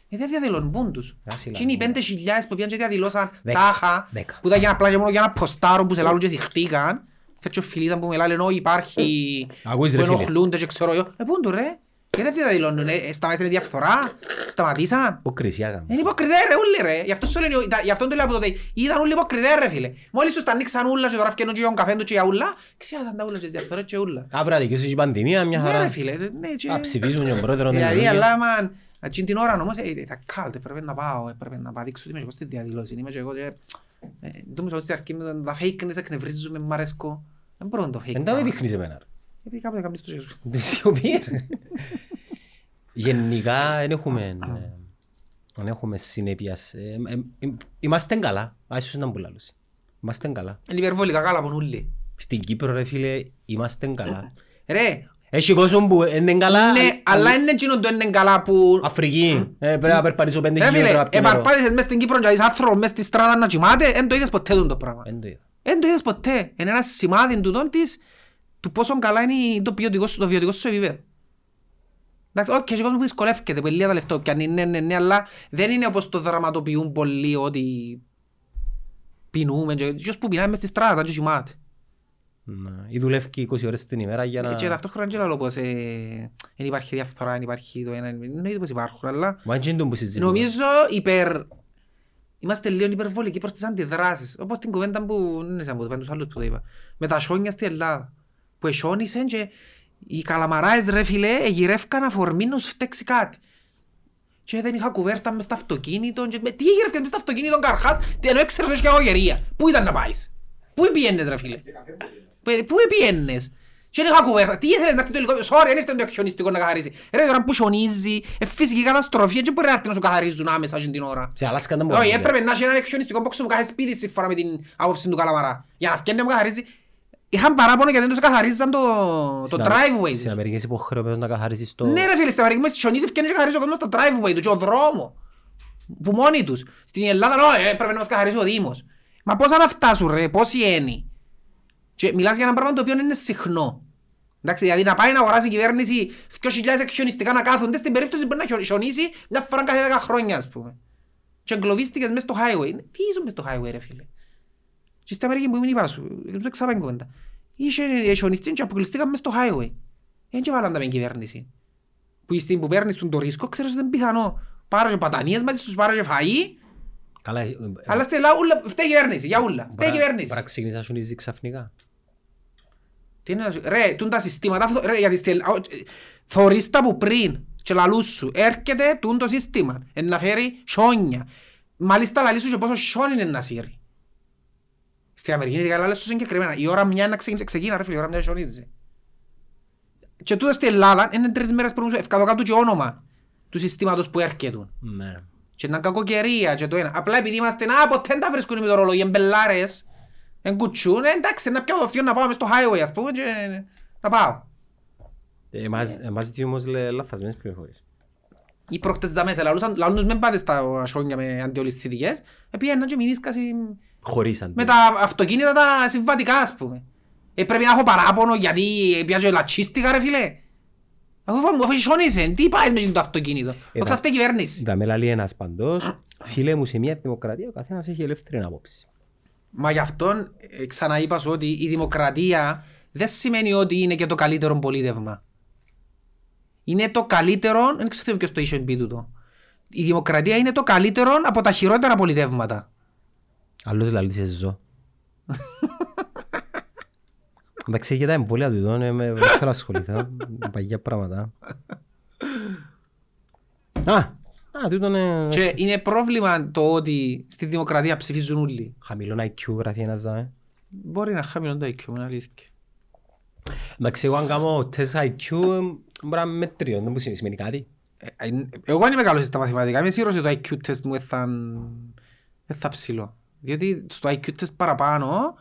Ε, δεν διαδηλώνουν, πούν τους.
Άσυλα,
Και είναι οι
ναι.
πέντε χιλιάδες που πήγαν και διαδηλώσαν
Δέκα.
τάχα,
Δέκα.
που ήταν για απλά και μόνο για να ποστάρουν που σε λάλλουν και συχτήκαν. Φέρτσο φιλίδα που με λάλεν, «Ω, υπάρχει,
Ακούεις,
που
ρε, φίλε.
ενοχλούνται και ξέρω εγώ». Ε, πούν του ρε, γιατί δεν διαδηλώνουν, ε, ε, σταμάτησαν η διαφθορά, σταματήσαν.
Υποκρισία κάνουμε.
Είναι υποκριτέ ρε όλοι ρε. Γι' αυτό σου λένε, τα- γι' αυτό το λέω από τότε. Ήταν όλοι υποκριτέ ρε φίλε. Μόλις τους τα ανοίξαν ούλα και τώρα φτιάχνουν και για τον καφέ του και για ούλα, ξιάσαν τα ούλα και τις διαφθορές και ούλα.
Αύριο να δικαιώσεις η πανδημία, μια
Ναι ρε
χαρά.
φίλε, δε- ναι και...
Α, ψηφίζουν τον πρόεδρο.
Δηλαδή, αλλά μαν, εκείνη την ώρα όμως, ε, τα κάλτε, πρέπει να πάω, ε, πρέπει να πατήξω ότι είμαι και εγώ στη διαδηλώση, είμαι και εγώ και... ε, Το μου στην αρχή με το- τα fakeness εκνευρίζουμε, μ' αρέσκω. Δεν μπορώ το fake.
Δεν τα με δείχνεις εμένα. Ρε.
Επειδή κάποτε κάνεις το Jesus.
Δεν σιωπή, ρε. Γενικά δεν έχουμε, ε, δεν έχουμε συνέπειας. Ε, ε, ε, Είμαστε καλά. Α, ίσως να μου λάλλεις. Είμαστε καλά.
Είναι υπερβολικά καλά από όλοι.
Στην Κύπρο ρε φίλε, είμαστε καλά.
Ρε,
Έχει κόσμο που είναι καλά.
ναι, αλλά είναι εκείνο το είναι καλά που
Αφρική. Ε, Πρέπει να περπατήσω πέντε
Ρε φίλε,
χιλιόμετρα από την ώρα.
επαρπάτησες μες στην Κύπρο και είσαι άνθρωπος μες στη στράτα να κοιμάται, εν το είδες ποτέ τούτο το πράγμα.
Δεν το είδα.
Εν το είδες ποτέ. Είναι ένα σημάδι του τον της, του πόσο καλά είναι το ποιοτικό σου, το βιωτικό σου επίπεδο. Εντάξει, όχι, έχει κόσμος που δυσκολεύκεται, που είναι λίγα τα λεφτά, πιάνει, ναι, ναι, ναι, αλλά δεν είναι όπως το δραματοποιούν πολλοί ότι πεινούμε και ποιος που πεινάει μες στη στράτα και κοιμάται.
Ναι. Ή δουλεύει 20 ώρες την ημέρα για να...
Και ταυτόχρονα και λέω πως ε, δεν υπάρχει διαφθορά, δεν υπάρχει το ένα, εννοείται πως υπάρχουν, αλλά
Μα είναι που συζητούμε.
Νομίζω υπερ... Είμαστε λίγο υπερβολικοί προς τις αντιδράσεις. Όπως την κουβέντα που... Δεν ξέρω, από τους άλλους που το είπα. Με τα σιόνια στην Ελλάδα. Που εσιόνισαν και οι καλαμαράες ρε φίλε γυρεύκαν αφορμή να σου φταίξει κάτι. Και δεν είχα κουβέρτα μες στο αυτοκίνητο. Και... με- Τι γυρεύκαν μες στο αυτοκίνητο καρχάς, τι- ενώ έξερες ότι είχε αγωγερία. Πού ήταν να πάεις; Πού πιένες ρε φίλε; Παι- Πού πιένες. Και δεν είχα κουβέρτα. Τι ήθελες να έρθει το ελικόπτερο. Sorry, δεν ήρθε το χιονιστικό να καθαρίσει. Ρε τώρα που χιονίζει, ε, φυσική καταστροφή, δεν μπορεί να έρθει να σου καθαρίζουν άμεσα στην την ώρα.
Σε Αλάσκα δεν μπορεί.
Όχι, έπρεπε να έχει ένα χιονιστικό μπόξο που κάθε σπίτι σύμφωνα με την άποψη του Καλαμαρά. Για να φτιάχνει να μου καθαρίζει. Είχαν παράπονο γιατί δεν τους καθαρίζαν το, το
Στην
driveway
Στην
τους.
Αμερική είσαι υποχρεωμένος να καθαρίσεις το...
Ναι ρε φίλε, στην Αμερική μες χιονίζει φτιάχνει και καθαρίζει ο κόσμος το driveway του και ο δρόμο. Που μόνοι τους. Στην Ελλάδα, όχι, έπρεπε να μας καθαρίσει ο Δήμος. Μα πώς να φτάσουν ρε, πόσοι είναι. Και μιλάς για ένα πράγμα το οποίο είναι συχνό. Εντάξει, δηλαδή να πάει να αγοράσει η κυβέρνηση 2.000 χιονιστικά να κάθονται στην περίπτωση που μπορεί να χιον- χιονίσει μια φορά κάθε 10 χρόνια ας πούμε. Και εγκλωβίστηκες μες στο highway. Τι ήσουν μες στο highway ρε φίλε. Και στην Αμερική που ήμουν είπα σου, δεν ξέρω ξάπαν κουβέντα. Είχε χιονιστή και αποκλειστήκαν μες στο highway. Δεν και βάλαν τα με κυβέρνηση. Που στην που παίρνεις τον το ρίσκο, ξέρεις ότι είναι πιθανό. Πάρε και πατανίες μαζί στους, πάρε και φαΐ,
Καλά, ε,
αλλά στη Ελλάδα ούλα- φταίει η κυβέρνηση, για ούλα. Φταίει η
μπορεί να-
κυβέρνηση.
μπορεί να ξεκινήσει να σιωνίζει ξαφνικά.
Τι είναι να σου- Ρε, τούν τα συστήματα, αυτό- ρε, γιατί στη- α, ε, θωρείς τα που πριν και λαλούς σου, έρχεται τούν το σύστημα, εν να φέρει σιόνια. Μάλιστα λαλείς σου και πόσο σιόνι είναι να σύρει. Στην Αμερική είναι καλά, λες σου συγκεκριμένα. Η ώρα μια να ξεκίνησε, ξεκίνα ρε φίλε, η ώρα μιας σιωνίζει. Και τούτο στην Ελλάδα είναι τρεις μέρες πριν, ευκατώ κάτω και όνομα του συστήματος που έρχεται.
Ναι.
Και να κακοκαιρία και το ένα. Απλά επειδή είμαστε, να ποτέ δεν τα βρίσκουν οι μητρολόγοι, εμπελάρες, εν κουτσούν, ε, εντάξει, να πιάω το θείο να πάω μες στο highway, ας πούμε, και να πάω.
Ε, Εμάς εμάς ζητεί όμως λε- λαθασμένες πληροφορίες.
Ή προχτές δα μέσα, λαλούσαν, λαλούν τους μεν πάτε στα ασόνια με αντιολισθητικές, επίεναν και μηνίσκαση
Χωρίς αντί.
με τα αυτοκίνητα τα συμβατικά ας πούμε. Ε, πρέπει να έχω παράπονο γιατί πιάζω λατσίστηκα ρε φίλε. Αφού μου αφού σιώνεσαι, τι πάει με το αυτοκίνητο;
Ε,
Όχι αυτή η κυβέρνηση.
Τα με λαλεί ένας παντός. Φίλε μου, σε μια δημοκρατία ο καθένας έχει ελεύθερη άποψη.
Μα γι' αυτό ε, ξαναείπας σου ότι η δημοκρατία δεν σημαίνει ότι είναι και το καλύτερο πολίτευμα. Είναι το καλύτερο, δεν ξέρω ποιος το είχε πει τούτο. Η δημοκρατία είναι το καλύτερο από τα χειρότερα πολιτεύματα.
Άλλος λαλείς σε ζω. Εντάξει, για τα εμβόλια του εδώ, ναι, με δεν θέλω να ασχοληθώ. με Παγιά πράγματα. Α, α, τούτο είναι...
Και είναι πρόβλημα το ότι στη δημοκρατία ψηφίζουν όλοι.
Χαμηλό IQ γράφει ένας ζάμε.
Μπορεί να χαμηλώνει το IQ, είναι αλήθεια.
Εντάξει, εγώ αν κάνω τεστ IQ, μπορεί να με τριών, δεν μου σημαίνει κάτι.
Ε, ε, Εγώ δεν είμαι καλός στα μαθηματικά. Είμαι σίγουρος ότι το IQ test μου θα, θα ψηλό. Διότι στο IQ test παραπάνω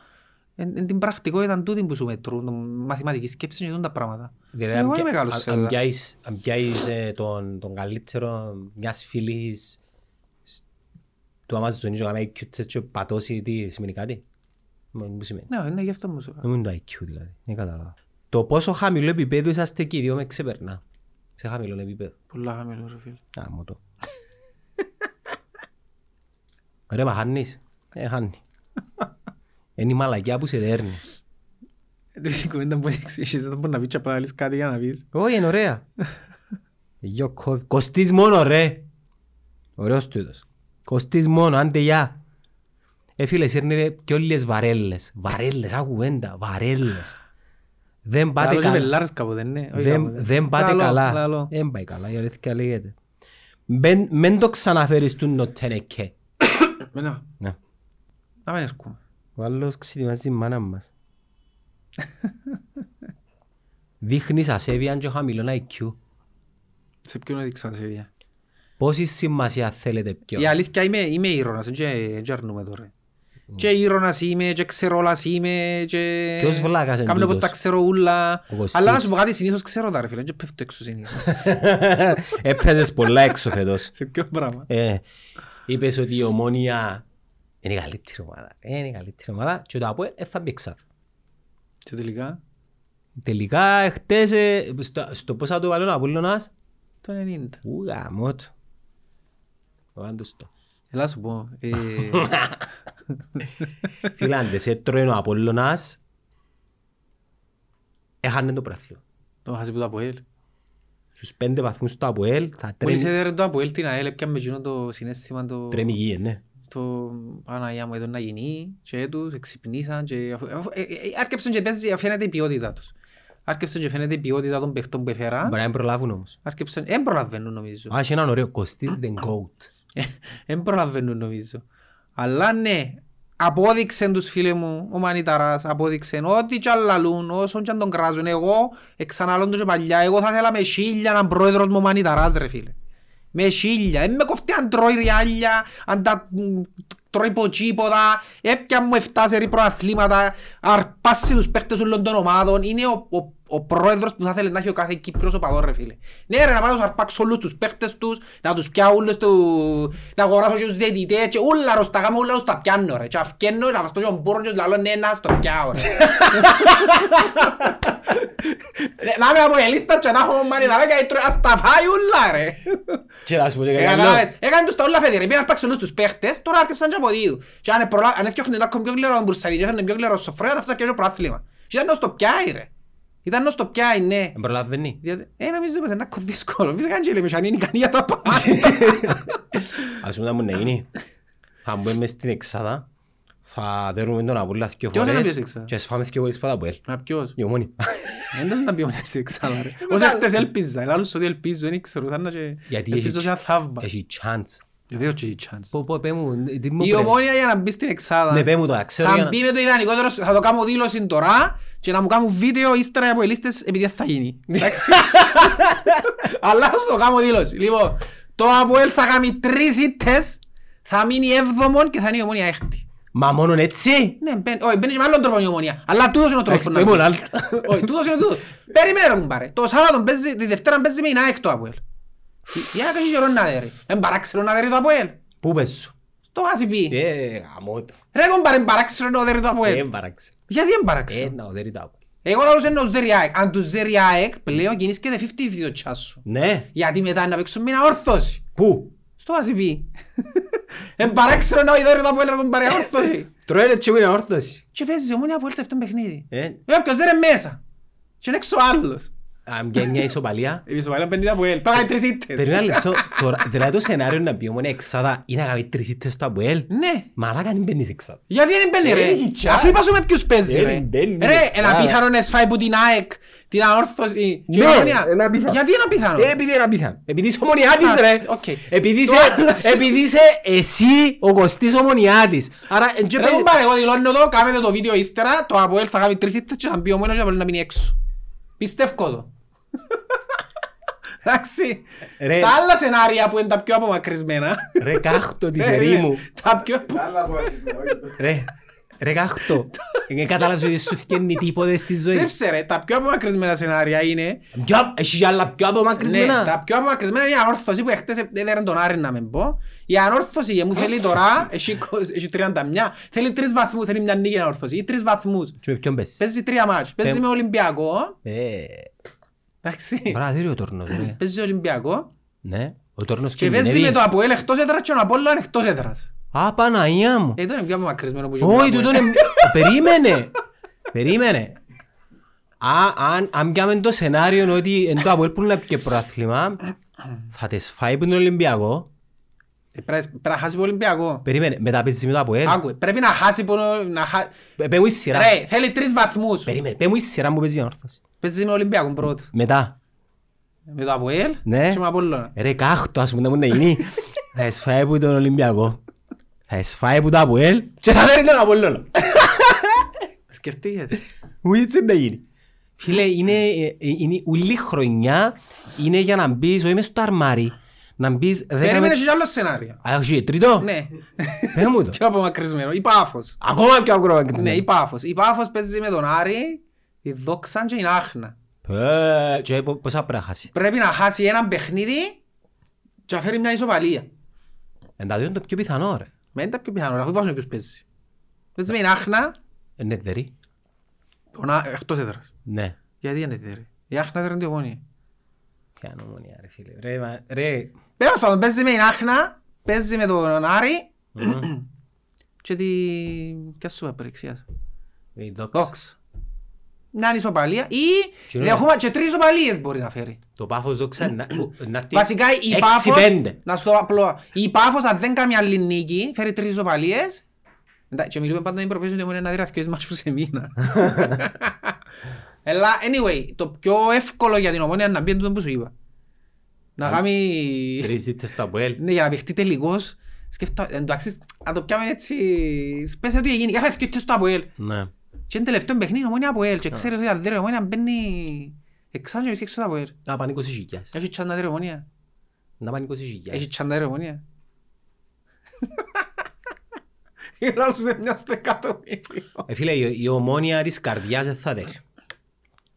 εν, εν την πραγματικότητα τούτη που σου μετρούν, το μαθηματική σκέψη και τα πράγματα.
Δηλαδή,
Εγώ
αν
δεν είμαι
πια-
καλός
αν-
σε
αν
όλα.
πιάσεις- αν πιάσεις ε, τον τον καλύτερο μιας φίλης σ- του Amazon και κάνει IQ test και πατώσει τι σημαίνει κάτι; Μα δεν μου σημαίνει.
Ναι, ναι, γι' αυτό μου σου είπα.
Δεν είναι το IQ δηλαδή. Δεν κατάλαβα. Το πόσο χαμηλό επίπεδο είσαστε εκεί δύο με ξεπερνά. Σε χαμηλό επίπεδο.
Πολλά χαμηλό ρε φίλε.
Α, μου το. Ρε, μα χάνεις. Ε, χάνει. Είναι η μαλακιά που σε δέρνει.
Την κουβέντα μπορεί να εξηγήσεις, δεν μπορείς να πεις και απλά να λες κάτι για να πεις.
Όχι, είναι ωραία. Γιο, κο- Κοστίζει μόνο, ρε. Ωραίος τούτος. Κοστίζει μόνο, άντε γεια. Ε, φίλε, σύρνει ρε και όλες βαρέλες. Βαρέλες, άκου κουβέντα, βαρέλες. Δεν πάτε
Λαλό και
καλά.
βελάρες κάποτε, ναι. Όχι
Δεν,
κάποτε.
δεν πάτε
Λαλό,
καλά.
λαλό.
Δεν πάει καλά, η αλήθεια λέγεται. Μπεν- Μεν το ξαναφέρεις του νοτένεκε.
Μενά,
Ναι.
Να μην έρχομαι.
Ο άλλος ξετοιμάζει η μάνα μας. Δείχνεις ασέβεια και χαμηλό IQ.
Σε ποιον έδειξα σε βία.
Πόση σημασία θέλετε πιο;
Η αλήθεια είμαι, είμαι ήρωνας, δεν και αρνούμε τώρα. Και ήρωνας είμαι, και ξερόλας είμαι, και...
Ποιος βλάκας είναι
Κάμνω πως
τούτος;
τα ξέρω ούλα.
Ο Κωστής.
Αλλά να σου πω κάτι, συνήθως ξέρω τα ρε φίλε, και πέφτω έξω συνήθως.
Έπαιζες πολλά έξω φέτος.
Σε ποιο πράγμα.
Ε, είπες ότι η ομόνια είναι η καλύτερη ομάδα. Ε, Είναι η καλύτερη ομάδα και το ΑΠΟΕΛ ε, θα μπει εξάδου.
Και τελικά,
Τελικά χτες ε, στο, στο πώς θα το βάλει ο Απόλλωνας;
Το 90.
Ου γαμώτο. Πάντως το.
Έλα σου πω, ε,
Φίλε, αν δεν σε τρώει ο Απόλλωνας έχανε το πράθλιο.
το χάσει που το Αποέλ.
Στους πέντε βαθμούς του Αποέλ θα
Μόλις
τρέμει,
έδερε το Αποέλ την ΑΕΛ, έπιαμε εκείνο το συναίσθημα το...
τρέμει γη, ναι.
Το Παναγιά μου εδώ να γίνει και τους εξυπνήσαν και αφού- αφού- ε, ε, ε, άρκεψαν και παίζει, φαίνεται η ποιότητα τους. Άρκεψαν και φαίνεται η ποιότητα των παιχτών που έφεραν.
Μπορεί να μην προλάβουν όμως.
Άρκεψαν, δεν προλαβαίνουν νομίζω.
Α, έχει έναν ωραίο Κωστής the GOAT.
Δεν προλαβαίνουν νομίζω. Αλλά ναι, απόδειξε τους φίλε μου, ο Μανιταράς, απόδειξε ό,τι κι αν λαλούν, όσον κι αν τον κράζουν. Εγώ, εξαναλώνω και παλιά, εγώ θα ήθελα με σίλια να πρόεδρος μου ο Μανιταράς ρε φίλε. Με σίλια, δεν με κοφτεί αν τρώει ριάλια, αν τα μ, τρώει ποτσίποτα, έπια μου εφτάσερι προαθλήματα, αρπάσει τους παίχτες όλων των ομάδων, είναι ο, ο, ο πρόεδρος που θα θέλει να έχει ο κάθε Κύπρος οπαδός ρε φίλε. Ναι ρε, να πάω να τους αρπάξω όλους τους παίχτες τους, να τους πιάω όλους του... να αγοράσω και τους διαιτητές και όλα ρε, στα γάμω όλα τους τα πιάνω ρε. Και αυκένω να βαστώ και τον πόρον και τους λαλώ ναι, να στο πιάω ρε. Ε, Να είμαι από ελίστα και να έχω μανιταράκια, ας τα φάει όλα ρε.
Και να σου πω και
Ε,
κάτι άλλο.
καταλάβες. Έκανε τους τα όλα φεδί, ρε. Πήγαν αρπάξουν όλους τους παίχτες, τώρα άρκεψαν και από δύο. Και αν προλα- αν έφτιαχνε ένα ακόμη πιο γλερό μπουρσαδί και έφτιαχνε πιο γλερό σοφρό, να φτιάξει και προάθλημα. Και ήταν ως το πιάει ρε. Ήταν ως το πιάει, ναι.
Δεν προλαβαίνει.
Διότι, ε, νομίζω πως είναι ακόμα δύσκολο. Φυσικά και λέμε, αν είναι ικανή για τα πάντα.
Ας πούμε να μου να γίνει. Θα μπούμε μες στην εξάδα. Θα δέρουμε τον Απόλλωνα δυο
Ποιος είναι
φορές
μπεις εξάδα;
και ας φάμε δυο φορές πάντα από ελ.
Μα ποιος;
Η ομόνη.
Δεν τόσο να πει μόνο στην εξάδα ρε. Όσο χτες έλπιζα, ελάλους ότι ελπίζω, δεν ξέρω, θα είναι και
Γιατί
ελπίζω
έχει-
σε ένα θαύμα.
Έχει chance.
Βεβαίως και έχει chance.
Πω πω πέ μου. τι μου
Η
πρέπει.
ομόνια για να μπει στην εξάδα
Ναι πέ μου το ξέρω. για
θα
να-
μπει με το ιδανικότερο, θα το κάνω δήλωση τώρα και να μου κάνουν βίντεο ύστερα από ελίστες επειδή δεν θα γίνει. Εντάξει. Αλλά θα σου το κάνω δήλωση. Λοιπόν, το ΑΠΟΕΛ θα κάνει τρεις ήττες, θα μείνει έβδομον και θα είναι η ομόνια έκτη.
Μα μόνον έτσι;
Ναι, μπαίνει- όχι, μπαίνει και με άλλον τρόπο η ομονία. Αλλά τούτος είναι ο τρόπος
Εντάξει,
να
πέμουν
μπει.
άλλο.
Όχι, τούτος είναι τούτος. Περιμένε ρε κουμπάρε. Το Σάββατο παίζει, τη Δευτέρα παίζει με η ΑΕΚ το Αποέλ. Η ΑΕΚ έχει καιρό να δέρει. Εν παράξενο να δέρει το Αποέλ.
Πού πες σου;
Το χάσει πει.
Ε, γαμώ το.
Ρε κουμπάρε, εν παράξενο να δέρει το
Ε,
Αποέλ.
παράξε.
Γιατί εν
Ε,
παράξενο.
να οδέρει τα.
Εγώ λαλούς είναι ο Ζέρι ΑΕΚ. Αν του Ζέρι ΑΕΚ πλέον κινήσκεται 50-50 το τσάς σου.
Ναι.
Γιατί μετά να παίξουν με ένα όρθωση.
Πού;
Στο χάσει πει. Εν παράξενο να δέρει το Αποέλ ρε κουμπάρε όρθωση.
Τρώει έτσι με όρθωση.
Και παίζει η ομόνια Αποέλ το αυτό παιχνίδι.
Ε,
Ε, ποιος δεν είναι μέσα. Και είναι έξω ο άλλος.
Αν πιάνει μια ισοπαλία.
Η Ισοπαλία παίρνει τα Αποέλ. Τώρα κάνει τρεις ήττες.
Περίμενα λεπτό. Τώρα, δηλαδή το σενάριο να πει ομόνια εξάδα είναι να κάνει τρεις ήττες στο Αποέλ.
Ναι.
Μαλάκα δεν μπαίνεις εξάδα.
Γιατί δεν μπαίνει ρε;
Έχει τσά.
Αφού είπα σου με ποιους παίζεις
Ε,
ρε.
μπαίνει
Ρε,
μέσα.
ένα πιθανό να σφάει που την ΑΕΚ, την αόρθωση και η
Ναι,
Ομόνια.
ένα πιθανό.
Γιατί είναι πιθανό.
Ε, επειδή είναι απίθανο. Επειδή είσαι ομονιάτης
Α,
ρε.
οκ.
Επειδή
Το
είσαι,
άλλος.
επειδή είσαι εσύ ο Κωστής ομονιάτης. Άρα, εν και
Ρε
παίζει-
κουμπάρε, εγώ δηλώνω εδώ, κάμετε το βίντεο ύστερα, το Αποέλ θα κάνει τρεις ήττες και θα μπει ο Ομόνια και θα να μείνει έξω. Πιστεύω το. Εντάξει.
Ρε.
Τα άλλα σενάρια που είναι τα πιο απομακρυσμένα.
Ρε κάχτο της
Ε,
ερήμου.
Τα πιο...
Άλλα που αρχίζουμε,
Ρε, ρε κάχτο. Δεν κατάλαβες ότι σου φκένει τίποτες στη ζωή.
Ρίψε ρε, τα πιο απομακρυσμένα σενάρια είναι
Πιο- Έχει κι άλλα πιο
Ναι,
απομακρυσμένα.
τα πιο απομακρυσμένα είναι η ανόρθωση που εχθές έδεραν τον Άρη να με πω. Η ανόρθωση και μου θέλει τώρα, έχει είκοσι- έχει 31, θέλει τρεις βαθμούς, θέλει μια νίκη η ανόρθωση ή τρεις βαθμούς.
Και με ποιον πες;
Παίζει τρία μάτς, παίζει
Ε.
με Ολυμπιακό,
Ε,
εντάξει,
Βράδυ ο τόρνος ρε.
παίζει Ολυμπιακό
Ναι, ο τόρνος
και παίζει
κινδυνεύει.
με το Αποέλ εκτός έδρας και ο Απόλλων εκτός έδρας.
Α, Παναγία μου.
Ε, το είναι πιο απομακρυσμένο που έχει
Όχι,
το
τούτο
Αποέλ.
είναι... Περίμενε. Περίμενε. Α, αν, αν πιάμε το σενάριο ότι εν το Αποέλ που είναι και προάθλημα, θα τις φάει που είναι Ολυμπιακό.
Ε, Πρέπει πρέπει να χάσει ο Ολυμπιακό.
Περίμενε, μετά παίζεις με το Αποέλ.
Άκουε, πρέπει να χάσει που να χα-
Πε- Πέ μου η σειρά.
Ρε, θέλει τρεις βαθμούς.
Περίμενε, πέ μου η σειρά που παίζει η όρθωση.
Παίζει με Ολυμπιακό πρώτο.
Μετά.
Με το Αποέλ
Ναι.
και με Απόλλωνα.
Ρε κάχτο ας πούμε να μου να γίνει. Θα εσφάει που τον Ολυμπιακό. Θα εσφάει που το Αποέλ και θα φέρει τον Απολλώνα.
Σκεφτείγες.
Μου έτσι να γίνει. Φίλε, είναι, ε, είναι ουλή χρονιά είναι για να μπεις, όχι μες στο αρμάρι, να μπεις δέκα
Περίμενε
με...
και άλλο σενάριο.
Α, όχι, τρίτο;
Ναι.
Πες μου το.
Πιο απομακρυσμένο. Η Πάφος.
Ακόμα πιο ακρόβα
Ναι, η Πάφος. Η Πάφος παίζει με τον Άρη, η Δόξαν και η Άχνα.
Ε, Και πο- πόσα πρέπει να χάσει;
Πρέπει να χάσει έναν παιχνίδι και να φέρει μια ισοπαλία.
Εν τα δύο είναι το πιο πιθανό ρε.
Με είναι τα πιο πιθανό, αφού υπάρχουν ποιος παίζει. Παίζει με την Άχνα,
Είναι δερή.
τον Α- εκτός έδρας.
Ναι.
Γιατί είναι τέτοιο. Η Άχνα δεν είναι τη ομόνια.
Ποια νομονία ρε φίλε. Ρε, μα- ρε.
Τέλος πάντων, παίζει με την Άχνα, παίζει με τον Άρη
Μμμ.
και τη... Ποια σου είπα περιεξίας.
Η δόξα.
Δόξα. Μια ισοπαλία ή
Και είναι-
έχουμε και τρεις ισοπαλίες μπορεί να φέρει.
Το πάφος δόξα είναι να- να έρθει
Βασικά η Πάφος,
6-5.
να σου το απλό, η Πάφος αν δεν κάνει άλλη νίκη, φέρει τρεις ισοπαλίες, εντάξει, και μιλούμε πάντα με την προπέση ότι είναι να δει μάτς που σε μήνα. Αλλά anyway, το πιο εύκολο για την ομόνια είναι να μπει εν τούτο που σου είπα. Να κάνει...
Τρεις ήττες στο Αποέλ.
Ναι, για να παιχτεί τελικός. Σκεφτώ, εντάξει, αν το πιάμε έτσι, πες ότι έγινε, κάθε ευκαιρία στο Αποέλ.
Ναι.
Και είναι τελευταίο παιχνίδι η ομόνια Αποέλ και ξέρεις ότι αν δεν η ομόνια μπαίνει εξάνω και μισή έξω το Αποέλ.
Να πάνε 20 χιλιάς.
Έχει τσάντα η ομόνια.
Να πάνε 20 χιλιάς.
Έχει τσάντα η ομόνια. Γελάω σου σε μια στο εκατομμύριο.
Ε, φίλε, η, η ομόνια της καρδιάς δεν θα δέχει.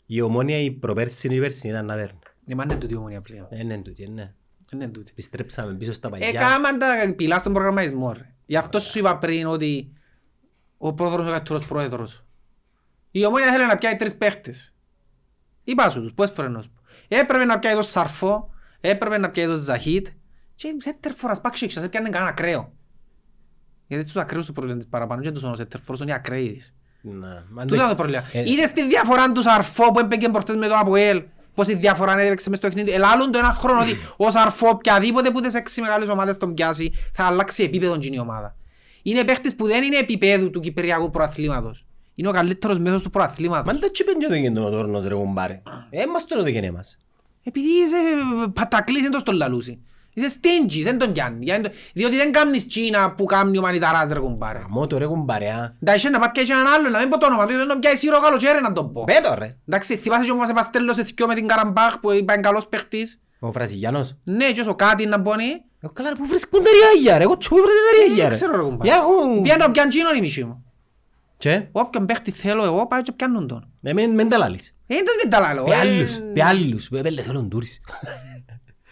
Η ομόνια η προπέρσινη η περσινή ήταν να δέρνει.
Ναι, μα είναι τούτη η ομόνια πλέον.
Ε, ναι, τούτη, ε, ναι.
Είναι τούτη.
Επιστρέψαμε πίσω στα
Ε,
παλιά.
κάμαν τα πυλά στον προγραμματισμό ρε. Γι' αυτό σου είπα πριν ότι ο πρόεδρος είναι ο καλύτερος πρόεδρος. Η ομόνια θέλει να πιάει τρεις παίχτες. Είπα σου τους, πώς φορές να σου πω. Έπρεπε να πιάει το Σαρφό, έπρεπε να πιάει το Ζαχίτ και σέντερ φοράς πάξι έξω, δεν πιάνε κανένα ακραίο. Γιατί τους ακραίους του πρόβλημα της παραπάνω και τους ο σέντερ φορός είναι οι ακραίοι της.
Ναι. Μα
Τούτο είναι το πρόβλημα.
Ε,
Είδες τη διαφορά του Σαρφό που έπαιξε προχτές με το ΑΠΟΕΛ. Πώς η διαφορά έπαιξε μες στο παιχνίδι. Ελάλλουν το ένα χρόνο ότι ο Σαρφό οποιαδήποτε που τις έξι μεγάλες ομάδες τον πιάσει θα αλλάξει επίπεδο η ομάδα. Είναι παίχτης που δεν είναι επίπεδου του Κυπριακού προαθλήματος. Είναι ο καλύτερος μέσος του
Μα
προαθλήματος.
δεν τσι πέντιο το γίνεται ο τόρνος ρε κουμπάρε. Ε, μας το έδωκε εμάς.
Επειδή είσαι πατακλής δεν το στον λαλούσει. Είσαι stingy, δεν τον πιάνει. Για να το- Διότι δεν κάνεις Κίνα που κάνει ο Μανιταράς ρε κουμπάρε.
Γαμώ το ρε κουμπάρε, α.
Εντάξει να πάει και έναν άλλο, να μην πω το όνομα του, δεν τον πιάει σίρο καλοκαίρι να τον πω.
Πέτω ρε.
Εντάξει, θυμάσαι και που μας επαστέλωσε θκυο με την Καραμπάχ που είπα είναι καλός παίχτης.
Ο Βραζιλιάνος.
Ναι, και όσο κάτι να μπώνει.
Ε, Καλά ρε, πού βρίσκουν τα ριάγια ρε, εγώ τσού βρε τα ριάγια
Δεν
ρε.
ξέρω ρε κουμπάρε.
Για έχουν...
Πιάνω πιάν τσίνον η μισή μου.
Και,
Όποιον παίχτη θέλω εγώ πάει και πιάνουν τον.
με μεν μεν τα λάλεις.
Ε, δεν με τα λάλω.
Με
ε,
άλλους, με άλλους. Με πέλε θέλω ντούρις.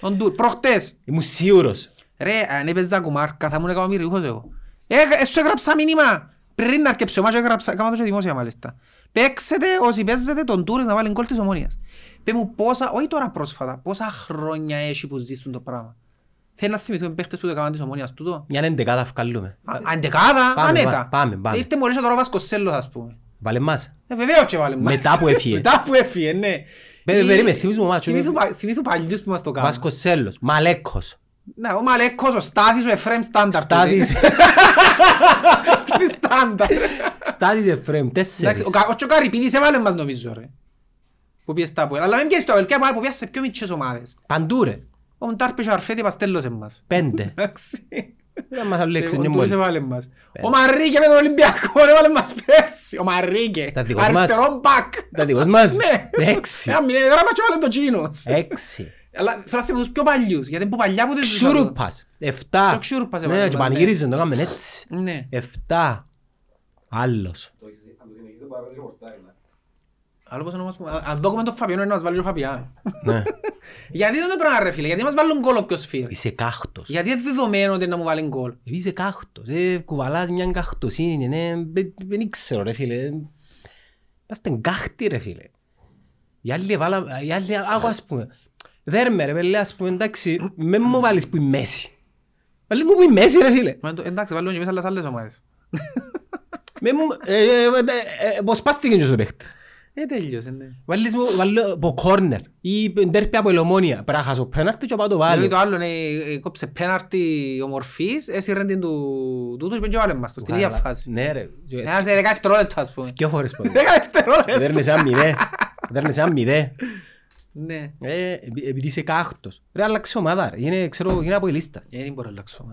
τον Ντου- Προχτές.
Ήμουν σίγουρος.
Ρε, αν έπαιζα κουμάρκα θα ήμουν εκατομμυριούχος εγώ. Ε, ε, σου έγραψα μήνυμα. Πριν να αρκεψε ο μάτσο έγραψα, κάμα το και δημόσια μάλιστα. Παίξετε όσοι παίζετε τον Τούρις να βάλει γκολ της ομόνιας. Πες μου πόσα, όχι τώρα πρόσφατα, πόσα χρόνια έχει που ζήσουν το πράγμα. Θέλεις να θυμηθούμε παίχτες που το έκαναν της ομόνιας τούτο;
Μια εντεκάδα βγάλουμε.
Α- Αντεκάδα,
Πάμε,
ανέτα.
πά- πάμε, πάμε.
Ήρθε μόλις τώρα ο Βασκοσέλος ας πούμε.
Βάλε μας.
Ε, βεβαίως και βάλε μας.
Μετά που έφυγε.
Μετά που έφυγε, ναι.
Πε-
Ή-
περίμενε, θυμίσου μου μάτσο.
θυμήθου πα- Θυμήθου παλιούς που μας το κάνουν.
Βασκοσέλος, Μαλέκος.
Ναι, ο Μαλέκος, ο Στάθης, ο Εφραίμ Στάνταρ.
Στάδης,
Τι Στάνταρ.
Στάδης Εφραίμ,
Εντάξει,
τέσσερις.
ο Κα- ο Τσοκαρυπίδης έβαλε μας νομίζω ρε. Που πιες τα Αποέλ. Αλλά μην πιες το Αποέλ, και Αποέλ που πιες σε πιο μικρές ομάδες.
Παντού ρε,
Ο Μντάρπης ο Αρφέτη παστέλωσε μας.
πέντε.
Εντάξει.
Δεν μας θα λέξει,
Ο
δεν
Ντούρις
μπορεί.
έβαλε μας. Ο Μαρίκε με τον Ολυμπιακό έβαλε μας πέρσι. Ο Μαρίκε.
Τα δικός μας.
Αριστερόν μπακ.
Τα δικός μας.
Ναι.
Έξι.
Ένα μηδέν, τώρα μας και έβαλε το Τσίνος.
Έξι.
Αλλά θέλω να θυμηθώ τους πιο παλιούς, γιατί που παλιά που τους ζούσα το-
Ξουρούπας, εφτά.
Το Ξουρούπας
Ναι,
έβαλε
και
μας, ναι.
πανηγύριζε, το έκαμε έτσι.
Ναι.
Εφτά. Άλλος.
Το έχεις- αν το συνεχίσεις, μπορεί να πετύχει πορτάρι, ναι.
Άλλο πώς ονομάζουμε. Α- Αν δώκουμε τον Φαπιάνο, είναι να μας βάλει και ο Φαπιάνο.
Ναι.
Γιατί δεν το πράγμα ρε φίλε, γιατί μας βάλουν γκολ όποιος φύρει.
Είσαι κάχτος.
Γιατί είναι δεδομένο ότι να μου βάλει γκολ.
Είσαι κάχτος. Ε, κουβαλάς μια καχτοσύνη. ναι, δεν- Δεν ξέρω ρε φίλε. Είμαστε κάχτοι ρε φίλε. Οι άλλοι έβαλα... Οι άλλοι... Άκου ας πούμε. Δέρμε ρε πέλε ας πούμε εντάξει. Με μου βάλεις που η μέση. Βάλεις μου που η μέση ρε φίλε.
Μα το- Εντάξει, βάλουν και μέσα άλλες άλλες ομάδες.
Με μου... ε, ε, ε, ε, Πώς πάστηκε και ο παίχτης.
Ε, τέλειωσε, ναι.
Βάλεις μου βάλω από κόρνερ ή ντέρπι από ελομόνια. Πρέπει να χάσω πέναρτη και να πάω το
Δηλαδή
βάλω.
το άλλο είναι, ε, κόψε πέναρτη ομορφής, έσυρε την του τούτου και βάλε μας το, στην ίδια φάση.
Ναι ρε.
Ένα σε 10 δευτερόλεπτα ας πούμε.
Δυο φορές
10
ποτέ.
δευτερόλεπτα.
Δέρνεις ένα μηδέ. Δέρνεις ένα μηδέ.
Ναι.
Ε, επει- επειδή είσαι κάχτος. Ρε άλλαξε ομάδα ρε. Είναι, ξέρω, είναι από η λίστα.
Ε, Δεν μπορεί να αλλάξω.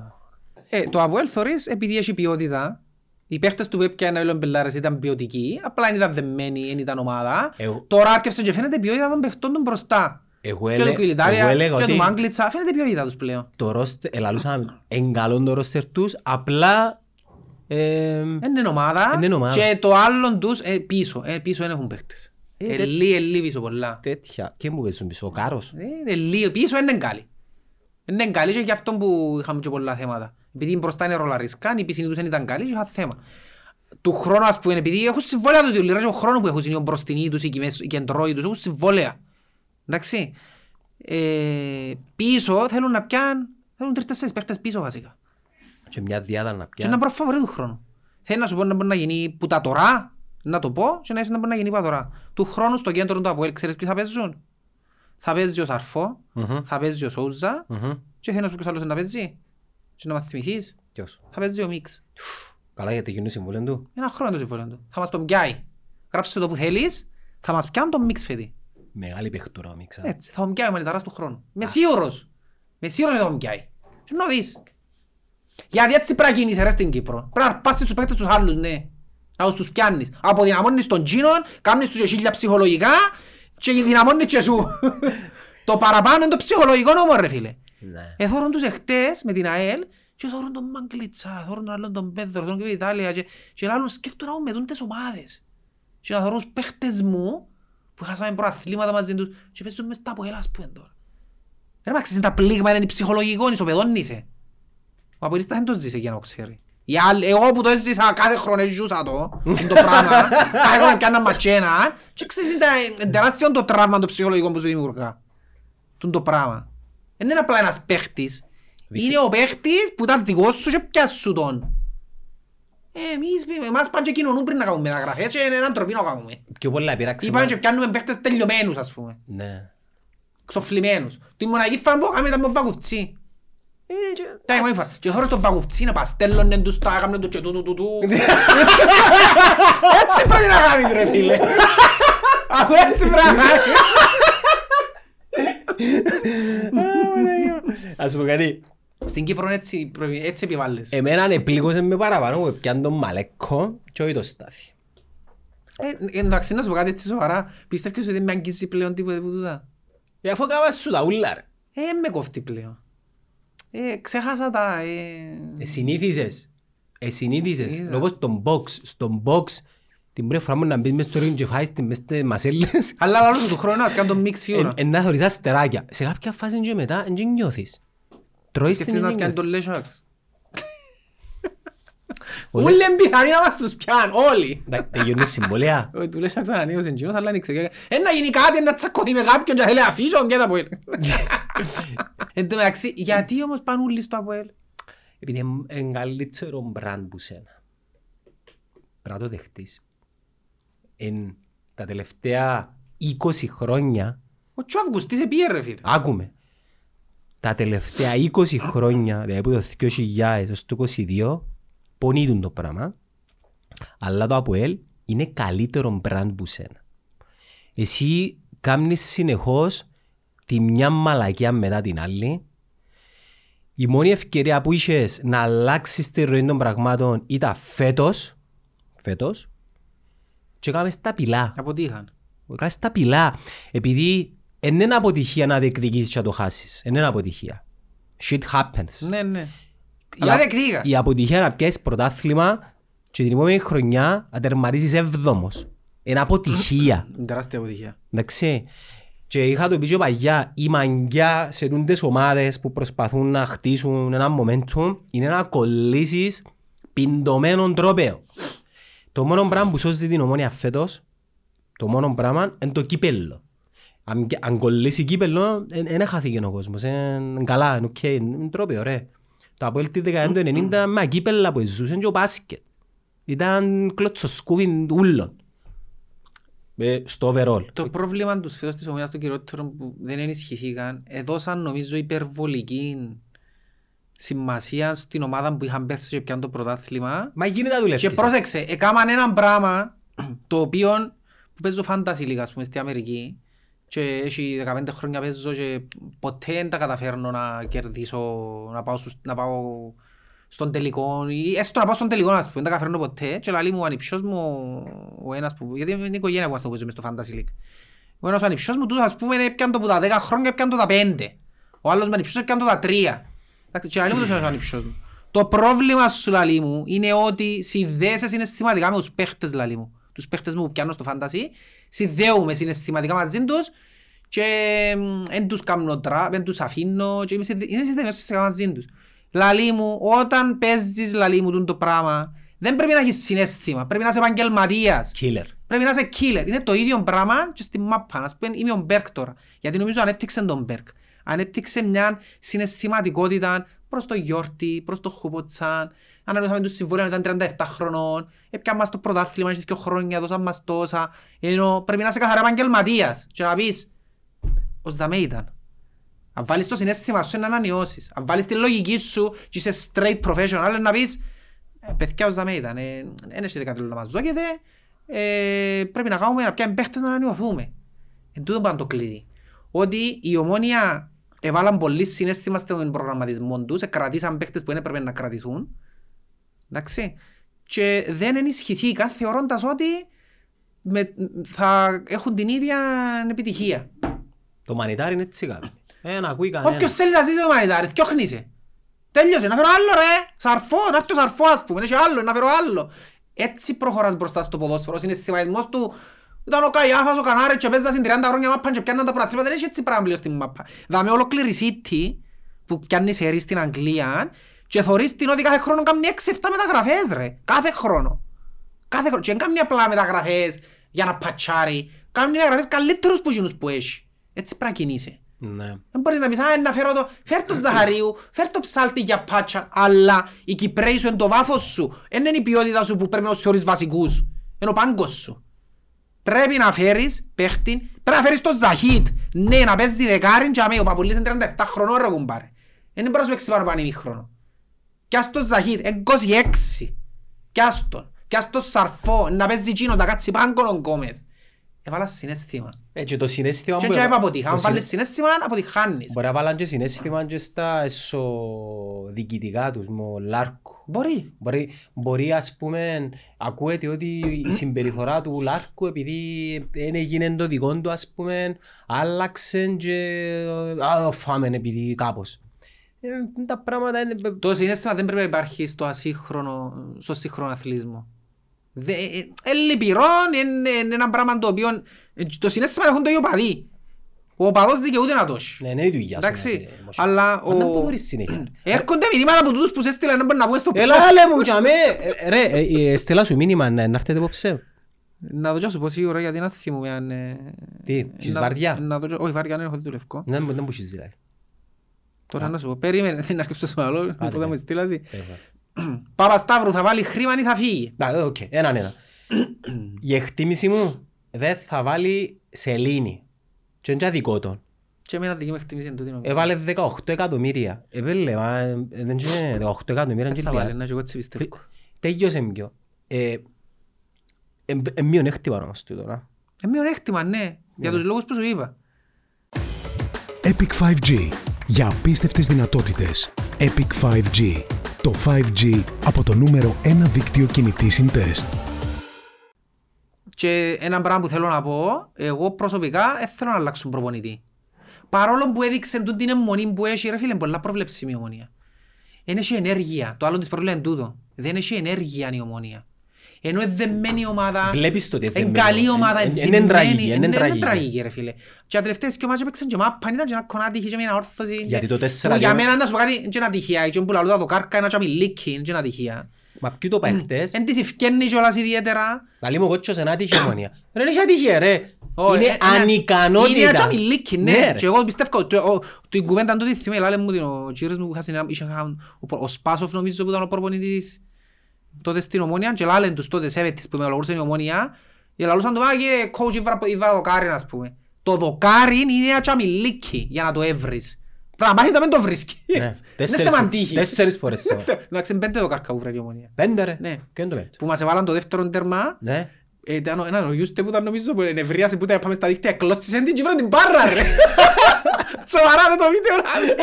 Ε, το Αποέλ θωρείς επειδή έχει ποιότητα. Οι παίχτες του που έπιανε όλοι οι μπελάρες ήταν ποιοτικοί, απλά δεν ήταν δεμένοι, δεν ήταν ομάδα.
Εγώ-
Τώρα άρκεψε και φαίνεται ποιότητα των παιχτών των μπροστά.
Εγώ
Και
έλε-
του
εγώ
Κιλιτάρια
έλεγα
και
ότι
του Μάγκλητσα, φαίνεται ποιότητα τους πλέον.
το ρόστερ, ελαλούσαμε, εγκαλών το ρόστερ τους, απλά ε,
Είναι ομάδα
Είναι ομάδα.
και το άλλο τους ε, πίσω. Ε, πίσω δεν έχουν παίχτες.
Ε,
Ε,
δε-
Ελί, ελί πίσω πολλά.
τέτοια. Και μου παίζουν πίσω, ο Κάρος.
Ε, ελί, πίσω είναι καλή. Είναι καλή και γι' αυτό που είχαμε και πολλά θέματα. Επειδή μπροστά είναι ρολαρισκάν, η πισινή τους δεν ήταν καλή και είχα θέμα. Του χρόνου ας πούμε, επειδή έχουν συμβόλαια του διολυρά και ο χρόνος που έχουν είναι ο μπροστινοί τους, οι κυμές- οι κεντρώοι τους, έχουν συμβόλαια. Εντάξει. Ε, πίσω θέλουν να πιάνουν, θέλουν τρεις-τέσσερις παίχτες πίσω βασικά.
Και μια διάδα να
Και να
πια.
προφαβορεί του χρόνου. Θέλει να σου πω να μπορεί να γίνει που τα τώρα, να το πω, και να είσαι να μπορεί να γίνει που τα τώρα. Του χρόνου στο κέντρο του Αποέλ, ξέρεις ποιοι θα παίζουν; Θα παίζει ο Σαρφό,
Μμμ,
θα παίζει ο Σόουζα,
μμμ.
και θέλει να σου πω ποιος άλλος είναι να παίζει. Και να μας θυμηθείς,
Ποιος;
θα παίζει ο Μίξ.
Καλά γιατί γίνουν συμβούλιο του.
Ένα χρόνο το συμφωνio του. Θα μας τον πιάει. Γράψε το που θέλεις, θα μας πιάνει τον Μίξ φέτη.
Μεγάλη παιχτούρα ο Μίξα.
Έτσι, θα τον πιάει ο μανιταράς του χρόνου. Είμαι σίγουρος. Είμαι σίγουρος ότι θα τον πιάει. Και να δεις. Γιατί έτσι πρέπει να γίνεις ρε στην Κύπρο. Πρέπει να πάσεις τους παίκτες τους άλλους, ναι. Να τους πιάνεις. Αποδυναμώνεις τον Τζίνον, κάνεις τους και χίλια ψυχολογικά και δυναμώνεις και σου. το παραπάνω είναι το ψυχολογικό νόμο ρε φίλε.
Ναι.
Εθώρουν τους εχτές με την ΑΕΛ και θώρουν τον Μαγκλίτσα, θώρουν τον άλλον τον Πέδρο, τον και Ιτάλια και, και λάλλον σκέφτομαι να μου μετούν τις ομάδες. Και να θωρούν τους παίχτες μου που χάσαμε προαθλήματα μαζί τους και παίζουν μες τα αποέλα ας πούμε τώρα. Ρε μα ξέρεις τα πλήγμα είναι ψυχολογικό, ισοπεδόν είσαι. Ο Αποελίστας δεν το ζήσε για να το ξέρει. Οι άλλοι, εγώ που το έζησα κάθε χρόνο ζούσα το, το πράγμα, κάθε χρόνο πιάνα ματσένα και ξέρεις είναι τεράστιο το τραύμα το ψυχολογικό που σου δημιουργά. Τούν το πράγμα. Δεν είναι απλά ένας παίχτης. Είναι ο παίχτης που ήταν δικός σου και πιάσου τον. Ε, εμείς, εμάς πάνε και κοινωνούν πριν να κάνουμε μεταγραφές και είναι έναν τροπή να κάνουμε.
Πιο πολλά πειράξει.
Ή πάνε και πιάνουμε παίχτες τελειωμένους ας πούμε.
Ναι.
Ξοφλημένους. Τη μοναδική φορά που έκαμε ήταν με βαγουφτσί.
Ε,
Τα έκαμε φορά. Και χωρίς το βαγουφτσί να παστέλλωνε τους τα έκαμε το και τούτου τούτου. Έτσι πρέπει να κάνεις ρε φίλε. Αφού έτσι πρέπει να κάνεις.
Ας πω κάτι.
Στην Κύπρο έτσι, πρέπει- έτσι επιβάλλεσαι.
Εμένα επλήγωσες με παραπάνω που πιάνε τον Μαλέκο και όχι το Στάθη.
Ε, εντάξει, να σου πω κάτι έτσι σοβαρά. Πιστεύεις ότι δεν με αγγίζει πλέον τίποτε που τούτα;
Ε, αφού έκανα σου τα ούλα ρε.
Ε, με κόφτει πλέον. Ε, ξέχασα τα... Ε...
Εσυνήθισες. Εσυνήθισες.
Είδα.
Όπως στον box. Στον box την πρώτη φορά μου να μπεις μες στο ring και φάεις την μες στις μασέλες.
Αλλά λαλό του χρόνου, ας κάνω τον μίξ ώρα.
Εν να θωρείς αστεράκια. Σε κάποια φάση και μετά εν και νιώθεις. Τρώεις την
Σκεφτείς να
εν και
πιάνει τον
νιώθεις.
Λέσσακ.
Ο
Όλοι είναι πιθανοί να μας τους πιάνουν, όλοι.
Εντάξει, Τελειώνει συμβολέα.
Ο του Λέσσακ ξανανοίγωσε εκείνος, αλλά άνοιξε και- Ε, να γίνει κάτι, να τσακωθεί με κάποιον και θέλει να αφήσω, και τα πω. Εν τω μεταξύ, γιατί όμως πάνε όλοι στο ΑΠΟΕΛ.
Επειδή είναι καλύτερο μπραντ που σένα. Πρέπει να το δεχτείς. Εν τα τελευταία 20 χρόνια,
Ο Τσο Αυγουστής επίε ρε φίλε.
άκουμε, τα τελευταία 20 χρόνια, δηλαδή από το 2000 έως το 22, πονείτουν το πράγμα, αλλά το ΑΠΟΕΛ είναι καλύτερο μπραντ που σένα. Εσύ κάνεις συνεχώς τη μια μαλακιά μετά την άλλη. Η μόνη ευκαιρία που είχες να αλλάξεις τη ροή των πραγμάτων ήταν φέτος, φέτος, και κάνεις τα πιλά.
Αποτύχαν.
Κάνεις τα πιλά. Επειδή δεν είναι αποτυχία να διεκδικήσεις και να το χάσεις. Δεν είναι αποτυχία. Shit happens.
Ναι, ναι.
Η
Αλλά
α-
διεκδίκα.
Η αποτυχία να πιάσεις πρωτάθλημα και την επόμενη χρονιά να τερματίσεις έβδομος. Είναι αποτυχία.
Είναι τεράστια αποτυχία.
Εντάξει. Και είχα το πει και παγιά, η μαγκιά σε τούντες ομάδες που προσπαθούν να χτίσουν ένα momentum είναι να κολλήσεις πιντωμένον τρόπαιο. Το μόνο πράγμα που σώζει την ομόνια φέτος, το μόνο πράγμα είναι το κύπελλο. Αν, αν κολλήσει κύπελλο, δεν χάθηκε ο κόσμος. Είναι καλά, είναι οκ, είναι τρόπαιο, ρε. Το Αποέλ τη δεκαετία του 90 με κύπελλα που ζούσαν και ο μπάσκετ. Ήταν κλωτσοσκούβιν ούλων. Ε, Στο overall.
Το πρόβλημα τους φέτος της ομονίας των κυριότερων που δεν ενισχυθήκαν έδωσαν νομίζω υπερβολική σημασία στην ομάδα που είχαν πέρσι και πιάνε το πρωτάθλημα
Μα γίνεται να δουλεύεις.
και πρόσεξε, έκαναν ένα πράγμα το οποίο που παίζω φάνταση λίγα ας πούμε στην Αμερική και έχει 15 χρόνια παίζω και ποτέ δεν τα καταφέρνω να κερδίσω, να πάω, στους- να πάω στον τελικό. Ή έστω να πάω στον τελικό ας πούμε, δεν τα καταφέρνω ποτέ. Και λαλεί μου ο ανιψιός μου ο ένας που, γιατί είναι η οικογένεια που είμαστε που παίζουμε στο Fantasy League. Ο ένας ο ανιψιός μου τούτος ας πούμε έπιαν το που τα 10 χρόνια έπιαν το τα 5 ο άλλος με ανιψιός έπιαν το τα 3 Εντάξει, και λαλεί μου τούτος ο ανιψιός μου. Το πρόβλημα σου λαλεί μου είναι ότι συνδέεσαι συναισθηματικά με τους παίχτες λαλεί μου τους παίχτες μου που πιάνω στο fantasy συνδέομαι συναισθηματικά μαζί τους και δεν τους κάνω drop, δεν τους αφήνω και είμαι συνδε- είμαι συνδεδεμένος συναισθηματικά μαζί τους. Λαλή μου, όταν παίζεις λαλή μου τούτο το πράγμα, δεν πρέπει να έχεις συναίσθημα, πρέπει να είσαι επαγγελματίας.
Killer.
Πρέπει να είσαι killer. Είναι το ίδιο πράγμα και στη μάπα. Ας πούμε είμαι ο Μπεργκ τώρα. Γιατί νομίζω ανέπτυξε τον Μπεργκ. Ανέπτυξε μια συναισθηματικότητα προς το Γιόρντι, προς το Χούμποτσαν. Ανανεώσαμε τους συμβόλαια όταν ήταν 37 χρονών. Έπιαν μας το πρωτάθλημα, έχεις δύο χρόνια, δώσαν μας τόσα. Ενώ πρέπει να είσαι καθαρά επαγγελματίας και να πεις, ως δαμέ ήταν. Αν βάλεις το συναίσθημα σου είναι να ανανεώσεις. Αν βάλεις τη λογική σου και είσαι straight professional να πεις «Ε, παιδιά ως δαμέ ήταν. ε, Δεν έχετε κάτι άλλο να μας δώκετε. Ε, πρέπει να κάνουμε να πιάμε παίχτες να ανανεωθούμε. Εν τούτο πάνω το κλειδί. Ότι η ομόνια έβαλαν πολύ συναίσθημα στον προγραμματισμό τους, κρατήσαν παίχτες που δεν έπρεπε να κρατηθούν. Εντάξει. Και δεν ενισχυθήκαν θεωρώντας ότι με, θα έχουν την ίδια επιτυχία.
Το μανιτάρι είναι έτσι κάνει. Ε, να ακούει κανένα.
Όποιος θέλει να ζήσει το μανιτάρι, θκιόχνησε. Τέλειωσε, να φέρω άλλο ρε. Σαρφό, να έρθει το σαρφό ας πούμε, έχει άλλο, να φέρω άλλο. Έτσι προχωράς μπροστά στο ποδόσφαιρο, ο συναισθηματισμός του ήταν ο Καϊάφας, ο Κανάρης και παίζα στην 30 χρόνια μάπαν και πιάνναν τα πρωταθλήματα, δεν έχει έτσι πράγμα πλέον στην μάπα. Δάμε ολόκληρη City που πιάνει σερί στην Αγγλία και θωρείς την ότι κάθε χρόνο κάνει 6-7 μεταγραφές ρε. Κάθε χρόνο. Κάθε χρόνο. Και δεν κάνει απλά μεταγραφές για να πατσάρει. Κάνει μεταγραφές καλύτερους που εκείνους που έχει. Έτσι πρέπει να κινείσαι.
Ναι.
Δεν μπορείς να πεις, α, να φέρω το, φέρ το Ζαχαρίου, φέρ το ψάλτη για πάτσα, αλλά οι Κυπρέοι σου είναι το βάθος σου. Δεν είναι η ποιότητα σου που πρέπει να τους θεωρείς βασικούς. Είναι ο πάγκος σου. Πρέπει να φέρεις παίχτη, πρέπει να φέρεις το Ζαχίτ. Ναι, να παίζει δεκάριν και αμέ, ο Παπουλής είναι 37 χρονών ρε κουμπάρε. Δεν μπορείς να σου παίξει πάνω πάνω ημίχρονο. Κι ας το Ζαχίτ, είναι 26. Κι ας τον. Κι ας το Σαρφό, να παίζει εκείνο, να κάτσει πάγκον ο Γκόμεθ. Έβαλα συναίσθημα.
Ε, και το συναίσθημα
Και
μπορεί-
έτσι είπα αποτύχα. Αν
το
βάλεις
συναι-
συναίσθημα, αποτυχάνεις.
Μπορεί να βάλουν και συναίσθημα και στα εσωδιοικητικά τους, με ο Λάρκο.
Μπορεί.
Μπορεί, μπορεί ας πούμε, ακούεται ότι η συμπεριφορά του Λάρκου επειδή δεν έγινε το δικό του ας πούμε, άλλαξε και α, φάμε επειδή κάπως. Ε, τα πράγματα είναι...
Το συναίσθημα δεν πρέπει να υπάρχει στο ασύγχρονο, στο σύγχρονο αθλητισμό. Δε- ε, ε, Είναι λυπηρό, είναι είναι ένα πράγμα το οποίο... ε, Το συναίσθημα έχουν το οι οπαδοί. Ο οπαδός δικαιούται να το έχει.
Ναι, είναι η δουλειά σου να
Εντάξει,
είσαι emotional.
αλλά
Μα να
ο-
μπορείς συνέχεια.
Έρχονται μηνύματα από τούτους που σε έστειλαν να μπορεί να πούμε στο
Έλα λέ μου τζαμέ. Ε, Ρε, ε, ε, στείλα σου μήνυμα να να έρθετε υπόψε.
Να το τζάσω πω σίγουρα γιατί να θυμούμαι αν... ε,
Τι,
ε,
έχεις
να-
βαρδιά;
να το τζάσω- Όχι βαρδιά, δεν έχω δει το λευκό.
Δεν μου δεν μου έχεις δηλαδή.
Τώρα να σου πω, περίμενε, δεν αρκεψω στο άλλο, που θα
ναι.
μου στείλασαι.
Ε, βα.
Παπασταύρου θα βάλει χρήμα ή θα φύγει;
Να, ε, οκ, έναν ένα. Η εκτίμηση μου δεν θα βάλει σελήνη. Και είναι και δικό τον.
Και εμένα δική μου εκτίμηση είναι τούτη νομίζω.
Έβαλε 18 εκατομμύρια. Επέλε, μα ε, δεν είναι 18 εκατομμύρια.
Δεν
και
θα
λίγα.
βάλει, να και εγώ έτσι πιστεύω.
Τέλειωσε πιο. Ε, ε, ε, μειονέκτημα όμως τούτο, να.
Ε, μειονέκτημα, ναι, για τους λόγους που σου είπα.
Epic 5G. Για απίστευτες δυνατότητες. Epic 5G. Το 5G από το νούμερο 1 δίκτυο κινητής συντεστ.
Και ένα πράγμα που θέλω να πω, εγώ προσωπικά δεν θέλω να αλλάξουν προπονητή. Παρόλο που έδειξε τούτη την αιμονή που έχει, ρε φίλε, είναι πολλά προβλέψιμη η ομονία. Δεν έχει ενέργεια. Το άλλο της πρόβλημα είναι τούτο. Δεν έχει ενέργεια η ομονία. Ενώ είναι δεμένη ομάδα,
Βλέπεις το ότι είναι
είναι
δεμένη.
καλή ομάδα,
Εν-
είναι
εν- εν είναι τραγική,
δεμένη,
εν είναι
είναι
τραγική.
τραγική ρε φίλε. Και τα τελευταίες δυο μάτια παίξαν και μάπαν, ήταν και ένα κονάτι, είχε και μια όρθωση.
Γιατί
και-
το 4-2
που Για μένα να σου πω κάτι, είναι και ένα τυχαία. Και που λαλούτα το κάρκα, ένα τσαμιλίκι, είναι και ένα τυχαία.
Μα ποιο το πάει χτες.
Εν της ευκαινεί κιόλας ιδιαίτερα.
Λαλή μου κότσος ένα άτυχη ομονία. Ρε είναι άτυχη ρε.
Ω,
Είναι
ε, ένα-
ανικανότητα.
Είναι ένα τσαμιλίκι, ναι.
ρε.
Και εγώ πιστεύω, το- ο- την κουβέντα τούτη θυμάμαι, λάλε μου την- ο κύριος μου που είχα συνε- είχε κάνει, ο προ- ο Σπάσοφ νομίζω που ήταν ο προπονητής τότε στην Ομόνια και λάλεν τους τότε σέβετης που με λαλούσαν η Ομόνια και λαλούσαν του, «Α, κύριε coach, ήβρα- ήβρα δοκάρι, ας πούμε». Το δοκάρι είναι ένα τσαμιλίκι για να το έβρεις. Πρέπει να μάθεις να μην το βρίσκεις.
Ναι,
Είναι
τέσσερις
θέμα
φο-
τύχης.
τέσσερις φορές σε ώρα.
Εντάξει, είναι πέντε δοκάρκα που βρήκε η Ομόνια.
Πέντε ρε.
Ναι.
Ποιο είναι το πέμπτο.
Που μας έβαλαν το δεύτερο τέρμα
Ναι.
ε, Ήταν ο- έναν ο Γιούστε που ήταν νομίζω που ενευρίασε που ήταν πάμε στα δίκτυα εκλώτσισε την και βρήκε την μπάρα ρε. Σοβαρά με το βίντεο ρε.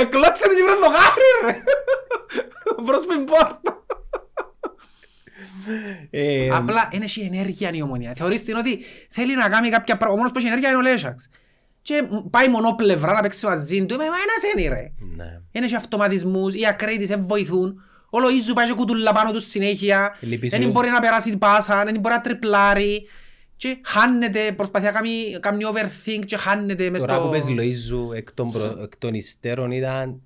Εκλώτσισε την και βρήκε το γάρι ρε. Μπρος με την πόρτα.
Ε,
Απλά δεν έχει ενέργεια η ομονία. Θεωρείς την ότι θέλει να κάνει κάποια πράγματα. Ο μόνος που έχει ενέργεια είναι ο Λέσσαξ. Και πάει μονοπλευρά να παίξει μαζί του. Μα ένας είναι ρε.
Ναι.
Δεν έχει αυτοματισμούς, οι ακραίοι της δεν βοηθούν. Ο Λοΐζου πάει και κουτουλά πάνω του συνέχεια.
Λυπή σου.
Δεν μπορεί να περάσει την πάσα, δεν μπορεί να τριπλάρει. Και χάνεται, προσπαθεί να κάνει, κάνει overthink και χάνεται μες
Τώρα
στο...
που πες Λοΐζου εκ των, προ... εκ των υστέρων ήταν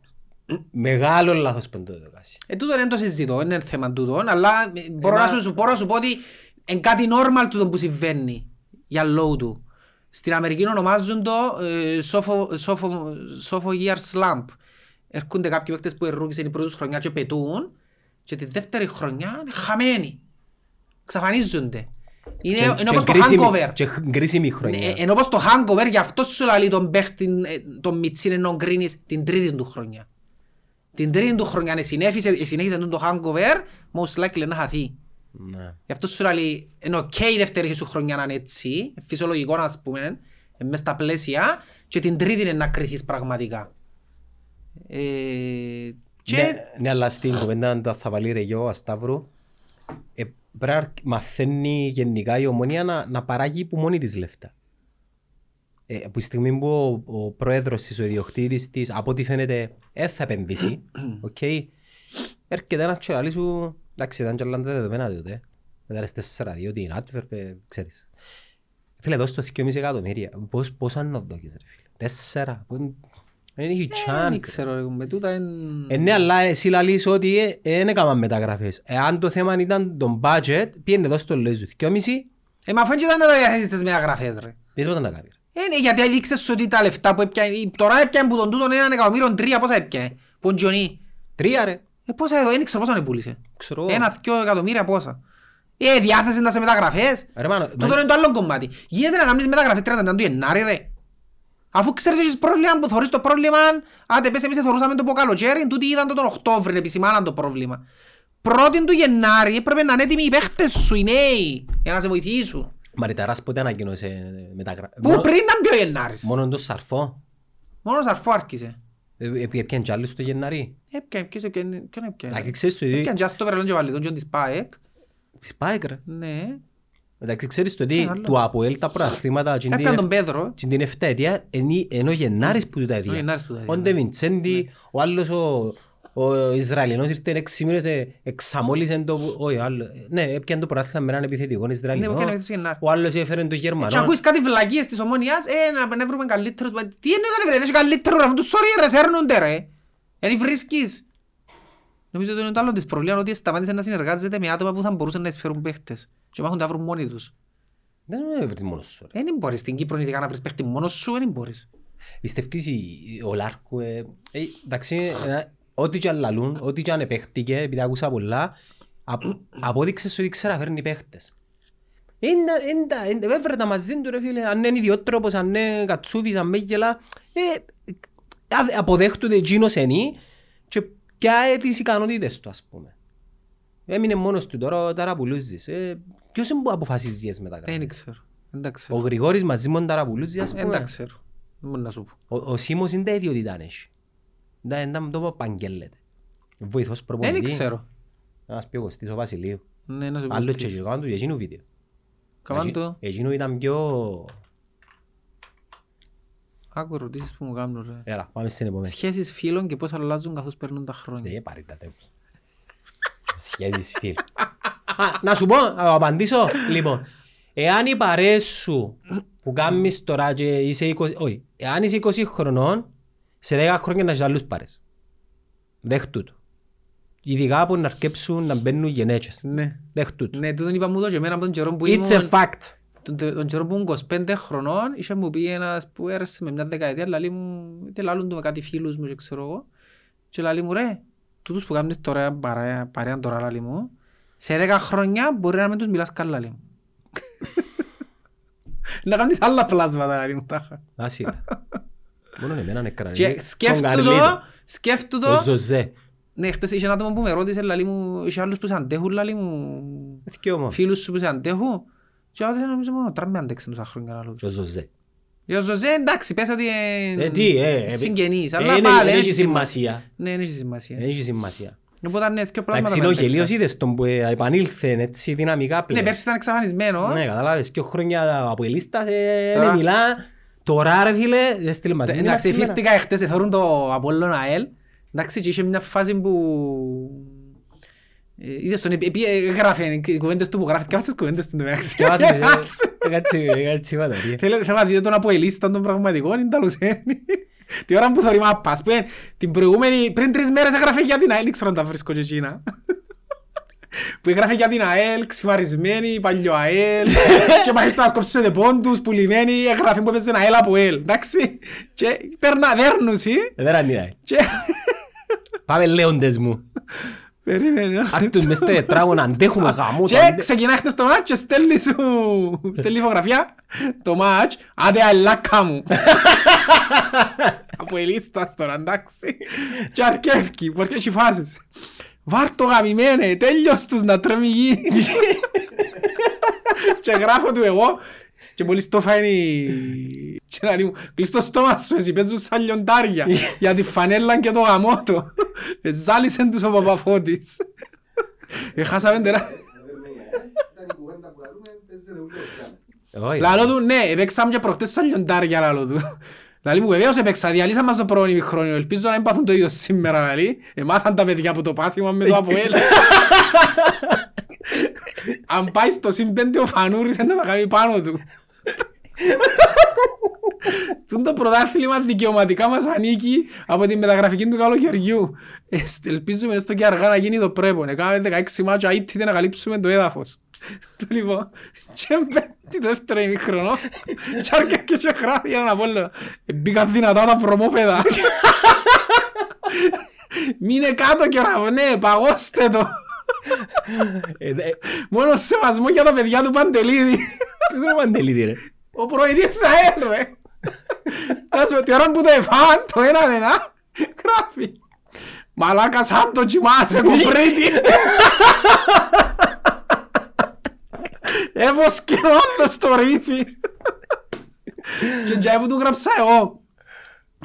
μεγάλο λάθος που το έκασε.
Ε, τούτο δεν το συζητώ, δεν είναι θέμα τούτο, αλλά ε, μπορώ,
μα-
να σου, μπορώ να σου πω ότι είναι κάτι normal τούτο που συμβαίνει για λόγου του. Στην Αμερική ονομάζουν το ε, σόφο, σόφο, σόφο year slump. Έρχονται κάποιοι παίκτες που ερούκησαν η πρώτη χρονιά και πετούν και τη δεύτερη χρονιά είναι χαμένοι. Ξαφανίζονται. Είναι,
Και-
είναι
και
όπως το
κρίσιμη-
hangover.
Και κρίσιμη χρονιά.
Ε, Ενώ όπως το hangover, γι' αυτό σου λέει τον παίχτη, ε, τον Μιτσίν ενώ κρίνεις την τρίτη του χρονιά. Την τρίτη του χρονιά αν συνέχισε, συνέχισε τον το hangover, most likely να χαθεί.
Ναι.
Γι' αυτό σου λέει, είναι οκ η δεύτερη σου χρονιά να είναι έτσι, φυσιολογικό να πούμε, ε, μες στα πλαίσια, και την τρίτη είναι να κρυθείς πραγματικά. Ε, και
Ναι, ναι, αλλά στην κουβέντα του θα βάλει ρε ο Παπασταύρου ε, πρέπει να μαθαίνει γενικά η ομονία να, να παράγει που μόνη της λεφτά. Ε, από τη στιγμή που ο, ο πρόεδρος της, ο ιδιοκτήτης της, από ό,τι φαίνεται, δεν θα επενδύσει, οκ, έρχεται ένας και λέει σου, εντάξει, ήταν και όλα τα δεδομένα τότε, μετά ρε 4-2, την Antwerp, ε, ξέρεις. Φίλε, δώσ' το 2,5 εκατομμύρια. Πώς, πώς αν να δώκεις, ρε φίλε. Τέσσερα. Πού- Δεν έχει chance.
δεν ξέρω, ρε, με τούτα είναι...
Ε, ναι, αλλά εσύ λαλείς ότι δεν έκαναν μεταγραφές. Εάν το θέμα ήταν το budget, πήγαινε εδώ στο Λέζου. Και μισή,
Ε, μα αφού έτσι ήταν τα διαθέσεις τις μεταγραφές, ρε.
δεν τίποτα να κάνεις.
Ε, ναι, γιατί έδειξες σου ότι τα λεφτά που έπιανε, τώρα έπιανε που τον τούτον έναν εκατομμύριο τρία, πόσα έπιανε, που ο Τζονί.
Τρία ρε.
Ε, πόσα εδώ, δεν ξέρω πόσα είναι πούλησε.
Ξέρω εγώ.
Ένα, δυο εκατομμύρια πόσα. Ε, διάθεση να σε μεταγραφές.
Ρε μάνο,
Τούτο
μα-
είναι το άλλο κομμάτι. Γίνεται να κάνεις μεταγραφές 30 του Γενάρη, ρε. Αφού ξέρεις έχεις πρόβλημα που θωρείς το πρόβλημα, άντε πες εμείς θωρούσαμε το από καλοκαίρι, τούτοι είδαν το τον Οκτώβρη, επισημάναν το πρόβλημα. Πρώτη του Γενάρη έπρεπε να είναι έτοιμοι οι παίχτες σου, οι νέοι, για να σε βοηθήσουν.
Μαριταράς πότε ανακοίνωσε μεταγρα...
Πού
Μόνο-
πριν να μπει ο Γενάρης.
Μόνο το σαρφό.
Μόνος αρφό άρχισε.
Ε, ε, Έπιαν κι άλλους το Γενάρη.
Έπιαν, ποιος έπιαν, ποιον έπιαν;
Εντάξει, ξέρεις το
Έπιαν
ότι...
και ας το περαλόν και βαλιτόν και της ΠΑΕΚ.
Της ΠΑΕΚ ρε.
Ναι.
Εντάξει, ξέρεις το ότι
Ε, άλλο.
του ΑΠΟΕΛ τα προαθλήματα και
Έπιαν τον Πέτρο.
την την εφταετία είναι- ενώ Γενάρης που του τα
Ο
έδια.
Γενάρης που τα έδια,
Ο
ναι.
Ντε Βιντσέντι, ο άλλος ο, ο Ισραηλινός ήρθε έξι μήνες, ε, εξαμόλυσε το... Όχι, άλλο. Ναι, έπιαν το προάθλημα με έναν επιθετικό
Ναι,
Ισραηλινό.
που έκανε στο Γενάρη.
Ο άλλος έφερε το
Και
Γερμανό.
ακούεις κάτι βλακίες της ομόνιας, ε, να- να βρούμε καλύτερους. Μα Τι είναι να βρει, έχει καλύτερος ρε, αυτούς sorry ρε, σέρνονται ρε. Εν βρίσκεις. Νομίζω ότι είναι το άλλο της προβλήμα, ότι σταμάτησε να συνεργάζεται με άτομα που θα μπορούσαν να εισφέρουν παίχτες. Και μάχουν τα βρουν μόνοι τους.
Δεν είναι βρεις μόνος σου. ρε.
Δεν μπορείς στην Κύπρο ειδικά να βρεις παίχτη μόνος σου, δεν μπορείς.
Πιστεύεις η- ο Λάρκο, ε, ε, εντάξει, ε, ό,τι και αν λαλούν, ό,τι και αν επέχτηκε, επειδή άκουσα πολλά, απ- απόδειξες ότι ήξερα να φέρνει παίχτες. Είναι, είναι, είναι, έβρε τα μαζί του ρε φίλε, αν είναι ιδιότροπος, αν είναι κατσούβης, αν μέγελα, ε, α- αποδέχτονται εκείνος ενή και ποια τις ικανότητες του ας πούμε. Έμεινε μόνος του τώρα, ο Ταραπουλούζης. Ε, ποιος είναι που αποφασίζεις τις μετά.
Δεν ξέρω. Δεν τα
Ο
ξέρω.
Γρηγόρης μαζί με τον Ταραπουλούζη ας
Δεν τα
πούμε.
ξέρω. Δεν μπορώ να σου πω.
Ο, ο Σίμος είναι τα ιδιότητα αν έχει. Δεν δεν το παγγέλλεται. Βοηθός προπονητή.
Δεν ξέρω.
Να μας πει ο Κωστής ο Βασιλείου.
Ναι, να σου πω.
Άλλο
τι.
και εγώ κάνουν του για εκείνο βίντεο.
Καβάν
Εκείνο-
το.
Εκείνο ήταν πιο...
Άκου ερωτήσεις που μου κάνουν ρε.
Έλα, πάμε στην επόμενη.
Σχέσεις φίλων και πώς αλλάζουν καθώς παίρνουν τα χρόνια.
Δεν πάρει τα τέπους. Σχέσεις φίλ. Α, να σου πω, να απαντήσω. Λοιπόν, εάν οι παρέες σου που κάνεις τώρα και είσαι 20... Όχι, εάν είσαι 20 χρονών, σε 10 χρόνια να έχεις άλλους παρέες. Δέχτου το. Ειδικά που να αρκέψουν να μπαίνουν γενέτσες.
Ναι.
Δέχτου το.
Ναι, τούτον είπα μου το και εμένα από τον καιρό που
It's a
ήμουν...
fact.
Τον, τον καιρό που ήμουν 25 χρονών, είχε μου πει ένας που έρεσε με μια δεκαετία, λαλεί μου, είτε λάλλουν του με κάτι φίλους μου και ξέρω εγώ, και λαλεί μου ρε, τούτους που κάνεις τώρα παρέα, παρέα τώρα λαλεί μου, σε 10 χρόνια μπορεί να μην τους μιλάς καλά λαλεί μου. να κάνεις άλλα πλάσματα λαλεί μου τάχα.
Άσυλα. Μόνο εμένα έκανα.
Και σκέφτου το, σκέφτου
Ο
το,
Ζωζέ.
ναι, χτες είχε ένα άτομο που με ρώτησε, λαλεί μου, είχε άλλους που σε αντέχουν, λαλεί μου,
Εθικιό μου.
φίλους σου που σε αντέχουν, και εγώ δεν νομίζω μόνο τώρα με αντέξαν τόσα χρόνια λαλού.
Και ο Ζωζέ.
Για ο Ζωζέ εντάξει, πες ότι είναι
Ε, τι, ε, ε,
συγγενής,
ε,
αλλά
είναι-
πάλι
δεν
δεν
έχει
έχει σημασία.
σημασία.
Ναι, δεν έχει σημασία.
Δεν έχει σημασία.
Οπότε είναι δύο πλάσματα
Εντάξει,
με
ο
αντέξαν.
Γελίος είδες τον που ε, επανήλθε έτσι δυναμικά
Ναι,
πλέον.
πέρσι ήταν εξαφανισμένος.
Ναι, καταλάβες, και χρόνια από ελίστα, ε,
Τώρα-
δεν μιλά. Τώρα ρε φίλε, έστειλε μαζί μας
Εντάξει,
σήμερα.
φύρτηκα εχθές, εθώρουν το Απόλλων ΑΕΛ. Εντάξει, και είχε μια φάση που... ε, Είδες τον, επί- έγραφε οι κουβέντες του που γράφει, και αυτές τις κουβέντες του εντάξει.
Σκεφάσαι, ε, κάτσε, κάτσε, είπα τώρα.
Θέλω θέλω να δείτε τον αποελίστα των πραγματικών, είναι τα λουσένη. Τη ώρα που θωρεί μάπας, που είναι την προηγούμενη, πριν τρεις μέρες έγραφε για την ΑΕΛ, δεν ξέρω αν τα βρίσκω και εκείνα. Που έγραφε για την ΑΕΛ, ξυμαρισμένη, παλιό ΑΕΛ, και πάει στο άσκοψε πόντους, πουλημένη, έγραφε που έπαιζε ΑΕΛ από ΑΕΛ, εντάξει. Και παίρνα δέρνουση,
Ε, Δεν αντιλάει.
και...
Πάμε λέοντες μου.
Περίμενε.
Άκτους μες στα τετράγων, αντέχουμε γαμώ. το
Και
αντε-
ξεκινά χτες το μάτς και στέλνει σου, στέλνει φωτογραφία, το μάτς, άντε αελάκα μου. Από ελίστας τώρα, εντάξει. Και αρκεύκει, που αρκεύκει φάσεις. Βάρ' το γαμημένε, τέλειος τους να τρέμει η γη. Και γράφω του εγώ, και μόλις το φάει και να λέει μου, κλείς το στόμα σου εσύ, παίζουν σαν λιοντάρια για τη φανέλα και το γαμότο. Ζάλισεν τους ο Παπαφώτης. Έχασαμε τερά.
Ήταν η κουβέντα που λαλούμε, παίζεται ούλο πιάνε.
Όχι.
Λαλό του, ναι, έπαιξαμε και προχτές σαν λιοντάρια λαλό του. Λαλή μου, βεβαίως έπαιξα, διαλύσαν μας το πρώτο ημιχρόνιο, ελπίζω να μην πάθουν το ίδιο σήμερα, λαλή. Εμάθαν τα παιδιά από το πάθημα με το Αποέλ. Αν πάει στο συν πέντε ο Φανούρης, να τα κάνει πάνω του. Τούν το πρωτάθλημα δικαιωματικά μας ανήκει από τη μεταγραφική του καλοκαιριού. Ε, στ- Ελπίζουμε στο και αργά να γίνει το πρέπον. Έκαμε 16 μάτια, αίτητε να καλύψουμε το έδαφος. Λοιπόν, και μπαίνει το δεύτερο ημίχρονο και αρκεύει και γράφει για να πω Μπήκαν δυνατά τα βρωμόπεδα. Μείνε κάτω και ραυνέ, παγώστε το.
Ε, δε-
Μόνο σεβασμό για τα παιδιά του Παντελίδη.
Ποιος είναι ο Παντελίδη ρε;
Ο προηγητής της ΑΕΛ, ρε. Ας πούμε, τη ώρα που το εφάν, το έναν ένα, γράφει. Μαλάκα σαν το κοιμάσαι, κουμπρίτη. Έβοσκε ο άλλος το ρήφι. Και τζάι που του γράψα εγώ.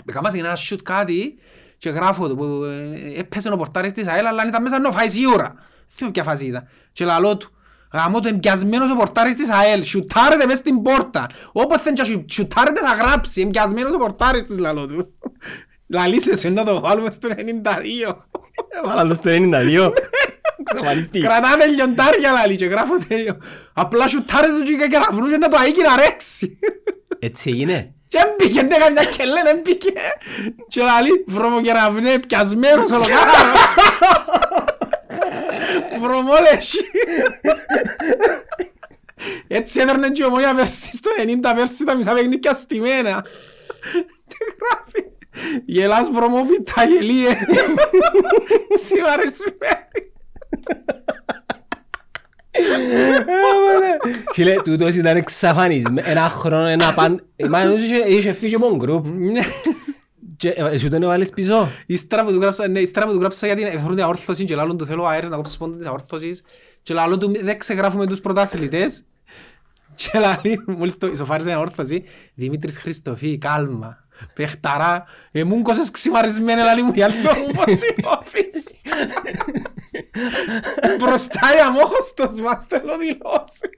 Έκανα σε ένα shoot κάτι και γράφω του που ε, έπαιζε ο πορτάρις της ΑΕΛ αλλά ήταν μέσα να φάει σίγουρα. Θυμώ ποια φάση ήταν. Και λαλό του. Γαμώ το εμπιασμένος ο πορτάρις της ΑΕΛ. Σιουτάρετε μες στην πόρτα. Όπως θέλει να σου- σιουτάρετε θα γράψει. Εμπιασμένος ο πορτάρις της λαλό του. Λαλίσες σου να το βάλουμε στο 92.
Έβαλα το στο 92. Ξαφανιστεί.
Κρατάμε λιοντάρια λαλί και γράφω τέλειο. Απλά σιουτάρετε του και κεραυνού και να το αίκει να ρέξει.
Έτσι έγινε.
Και έμπηκε, δεν καμιά κελέ, δεν μπήκε. Και λαλί, βρωμοκεραυνέ, πιασμένος ολοκάρο. Βρωμόλεσι. Έτσι έδερνε και η ομόνια πέρσι στο 90 πέρσι τα μισά παιχνίκια στημένα. Και γράφει, γελάς βρωμόπιτα γελίε. Σήμερα μεσημέρι.
Φίλε, τούτος ήταν εξαφανισμένος. Ένα χρόνο, ένα παν... Μάλλον είχε- είχε φύγει από τον γκρουπ. Και ε, σου τον έβαλες πίσω.
Ύστερα που του γράψα, ναι, ύστερα που του γράψα γιατί θέλουν την αόρθωση και λάλλον του θέλω αέρες να κόψω πόντο της αόρθωσης και λάλλον του δεν ξεγράφουμε τους πρωταθλητές και λάλλει, μόλις το ισοφάρισε την αόρθωση, Δημήτρης Χριστοφή, κάλμα, παιχταρά, εμούν κόσες ξυμαρισμένε λάλλει μου, για λίγο μου πως η όφηση. Μπροστά η αμόχωστος μας θέλω δηλώσει.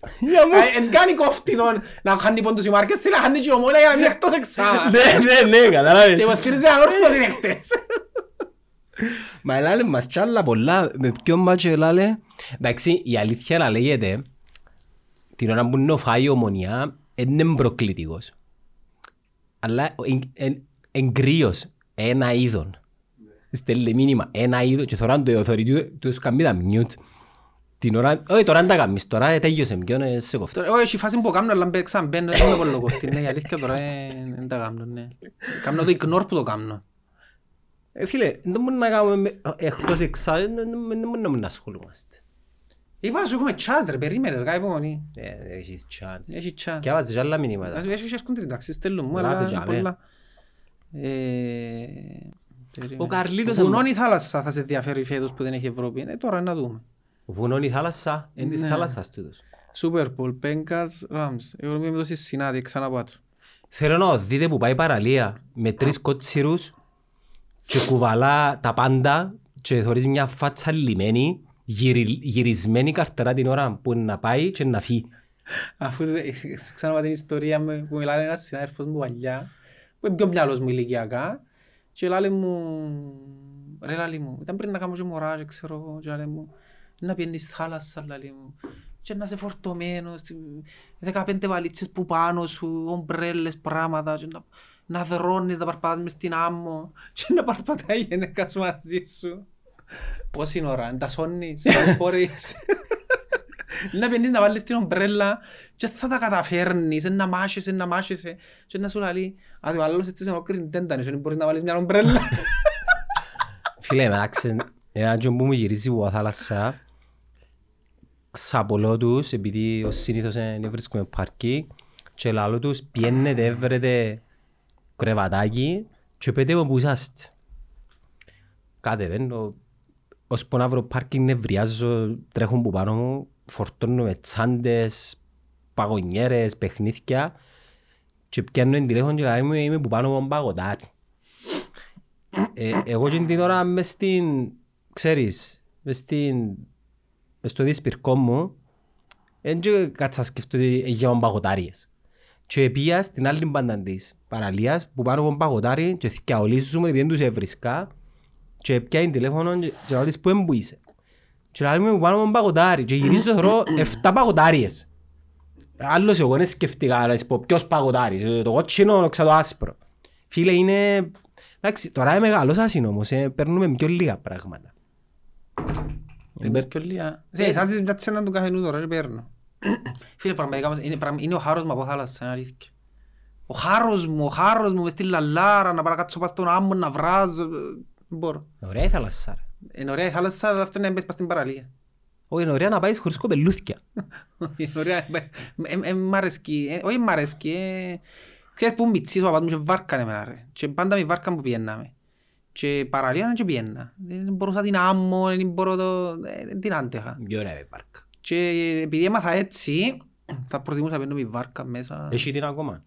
Ε, Εν κάνει κόφτη τον να χάνει πόντους η Μάρκες, αλλά χάνει και η ομόνα για να μην εκτός εξάμα.
Ναι, ναι, ναι,
Και
κατάλαβες.
υποστήριζε αόρθωση χτες.
Μα ελάλε μας κι άλλα πολλά. Με ποιον μάτσο ελάλε. Εντάξει, η αλήθεια να λέγεται, την ώρα που είναι ο φάει η ομονιά, είναι προκλητικός. Αλλά εν- εν- εγκρίος, ένα είδον. Στέλνει μήνυμα, ένα είδον και τώρα το θωρεί του τους κάνει τα μνιούτ. Την ώρα, όχι τώρα δεν τα κάνεις, τώρα ε, τέλειωσε ποιον ε, σε κοφτώ.
Τώρα, όχι, η φάση που κάνω, αλλά μπε- ξαναμπαίνω, δεν είμαι πολύ κοφτή, ναι, η αλήθεια τώρα ε, δεν τα κάνω, ναι. Κάνω το ignore που το κάνω.
Ε, Φίλε, δεν μπορούμε να κάνουμε με- εκτός εξάδου, δεν μπορούμε να ασχολούμαστε.
Είπα σου έχουμε τσάς ρε, περίμενε, κάτι υπομονή.
Ε, έχεις chance.
Έχεις τσάς.
Και άβαζε και άλλα μηνύματα.
Έχει έχει έρχονται εντάξει, στέλνουν μου,
Λάβε
αλλά
τζάμε.
πολλά. Ε, περίμενε.
Ο Καρλίτος
Βουνόν η θάλασσα θα σε ενδιαφέρει φέτος που δεν έχει Ευρώπη. Ε, τώρα να δούμε.
Βουνόν η θάλασσα, είναι της
Ναι.
θάλασσας τούτος.
Super Bowl, Bengals, Rams. Εγώ είμαι με το Cincinnati, ξαναπάτω.
Θέλω να δείτε που πάει παραλία με τρεις κότσιρους και κουβαλά τα πάντα και θωρείς μια φάτσα λιμένη, γυρι- γυρισμένη καρτερά την ώρα που είναι να πάει και να φύγει.
Αφού δε- ξαναπά την ιστορία με- που μιλάνε ένας συνάδελφος μου παλιά, που είναι πιο μυαλός μου ηλικιακά, και λέει μου, ρε λάλη μου, ήταν πριν να κάνω και μωρά και ξέρω εγώ, και λέει μου, να πιένεις στη θάλασσα, λέει μου, και να είσαι φορτωμένος, 15 βαλίτσες που πάνω σου, ομπρέλες, πράγματα, και να, να δρώνεις, να παρπατάς μες στην άμμο, και να παρπατάει η γυναίκα σου μαζί σου. Πόση ώρα, να τα σώνεις, δεν μπορείς. Να πιένεις να βάλεις την ομπρέλα και θα τα καταφέρνεις, να μάσεσαι, να μάσεσαι και να σου λέει «Α, ο άλλος έτσι σε ολόκληρη την τέντα, δεν μπορείς να βάλεις μια ομπρέλα».
Φίλε, εντάξει, ένα και που μου γυρίζει από τα θάλασσα, ξαπολώ τους, επειδή ως συνήθως δεν βρίσκουμε πάρκι, και λαλό τους πιένετε, έβρετε κρεβατάκι και πέτε μου που είσαστε. Κατεβαίνω, ώσπου να βρω πάρκι νευριάζω, τρέχουν που πάνω μου, φορτώνω με τσάντες, παγωνιέρες, παιχνίδια και πιάνω την τηλέφωνο και λέει μου είμαι που πάνω μου παγωτάρι. Ε, εγώ και την ώρα μες στην, ξέρεις, μες στην, μες στο δυσπυρκό μου, δεν και κάτσα σκεφτώ ότι έγιναν παγωτάριες. Και πήγα στην άλλη πάντα της παραλίας που πάνω από παγωτάρι και θυκαολίζουμε επειδή δεν τους έβρισκα και πιάει τηλέφωνο και και λέω της πού εμπού είσαι; Και λέει μου που πάνω από παγωτάρι και γυρίζω θεωρώ 7 παγωτάριες. Άλλος εγώ δεν σκεφτήκα να σου πω ποιος παγωτάρι, το κότσινο ξέρω το άσπρο. Φίλε είναι... Εντάξει, τώρα είναι μεγάλος όμως, ε, παίρνουμε πιο λίγα πράγματα.
Δεν πιο λίγα. Σε εσάς της μοιάζει έναν του καφενού τώρα και παίρνω. Φίλε, πραγματικά όμως, είναι, πραγμα- είναι ο χάρος μου από θάλασσα, είναι αλήθεια. Ο χάρος μου, ο χάρος μου μες στη λαλάρα, να παρακάτσω πας στον άμμο, να βράζω. ε, Δεν μπορώ.
Ωραία η θάλασσα. Ρε.
Είναι ωραία η θάλασσα, αλλά αυτό είναι να μπες πας στην παραλία.
Όχι, είναι ωραία να πάεις χωρίς κοπελούθκια.
Είναι ωραία. Ε, ε, ε, Μ' αρέσκει. ε, Όχι μ' αρέσκει. ε, Ξέρεις που μητσής ο παπάς μου και βάρκαν εμένα ρε. Και πάντα με βάρκαν που πιέναμε. Και παραλία να και πιέννα. Δεν μπορούσα την άμμο, δεν μπορώ το... ε, Δεν την άντεχα.
Πιο ωραία η πάρκα.
Και επειδή έμαθα έτσι, Θα προτιμούσα να παίρνω η βάρκα μέσα.
Έχει την ακόμα;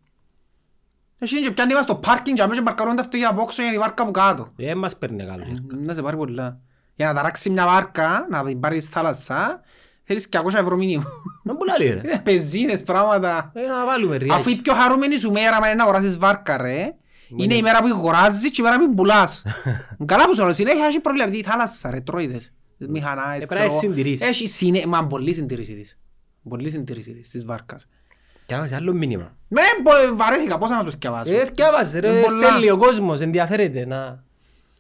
Εσύ είναι και πιάνει μας στο πάρκινγκ και αμέσως παρκαρούν τα αυτοκίνητα από όξω για η βάρκα που κάτω.
Ε, μας παίρνει καλό.
Να σε πάρει πολλά. Για να ταράξει μια βάρκα, να την πάρεις στη θάλασσα, θέλεις και 200 ευρώ μήνυμο.
Να που λάλλει ρε.
Ε, Πεζίνες, πράγματα.
Ε, να βάλουμε ριάκι.
Αφού η πιο χαρούμενη σου μέρα μα είναι να αγοράσεις βάρκα ρε, είναι η μέρα που αγοράζεις και η μέρα που πουλάς. Καλά που σου λέω, συνέχεια έχει προβλέψει η θάλασσα ρε, τρώιδες. Μηχανάες,
Ε, πρέπει να
ξέρω.
συντηρήσεις.
Έχει συνέ... Μα πολύ συντηρήση της. Πολύ συντηρήση της, της βάρκας.
Και άμεσα άλλο μήνυμα.
Με μπο- βαρέθηκα, πόσα να σου θυκευάσω.
Ε, θκιάβαζε
Είναι
ρε,
πολλά.
στέλνει ο κόσμος, ενδιαφέρεται να να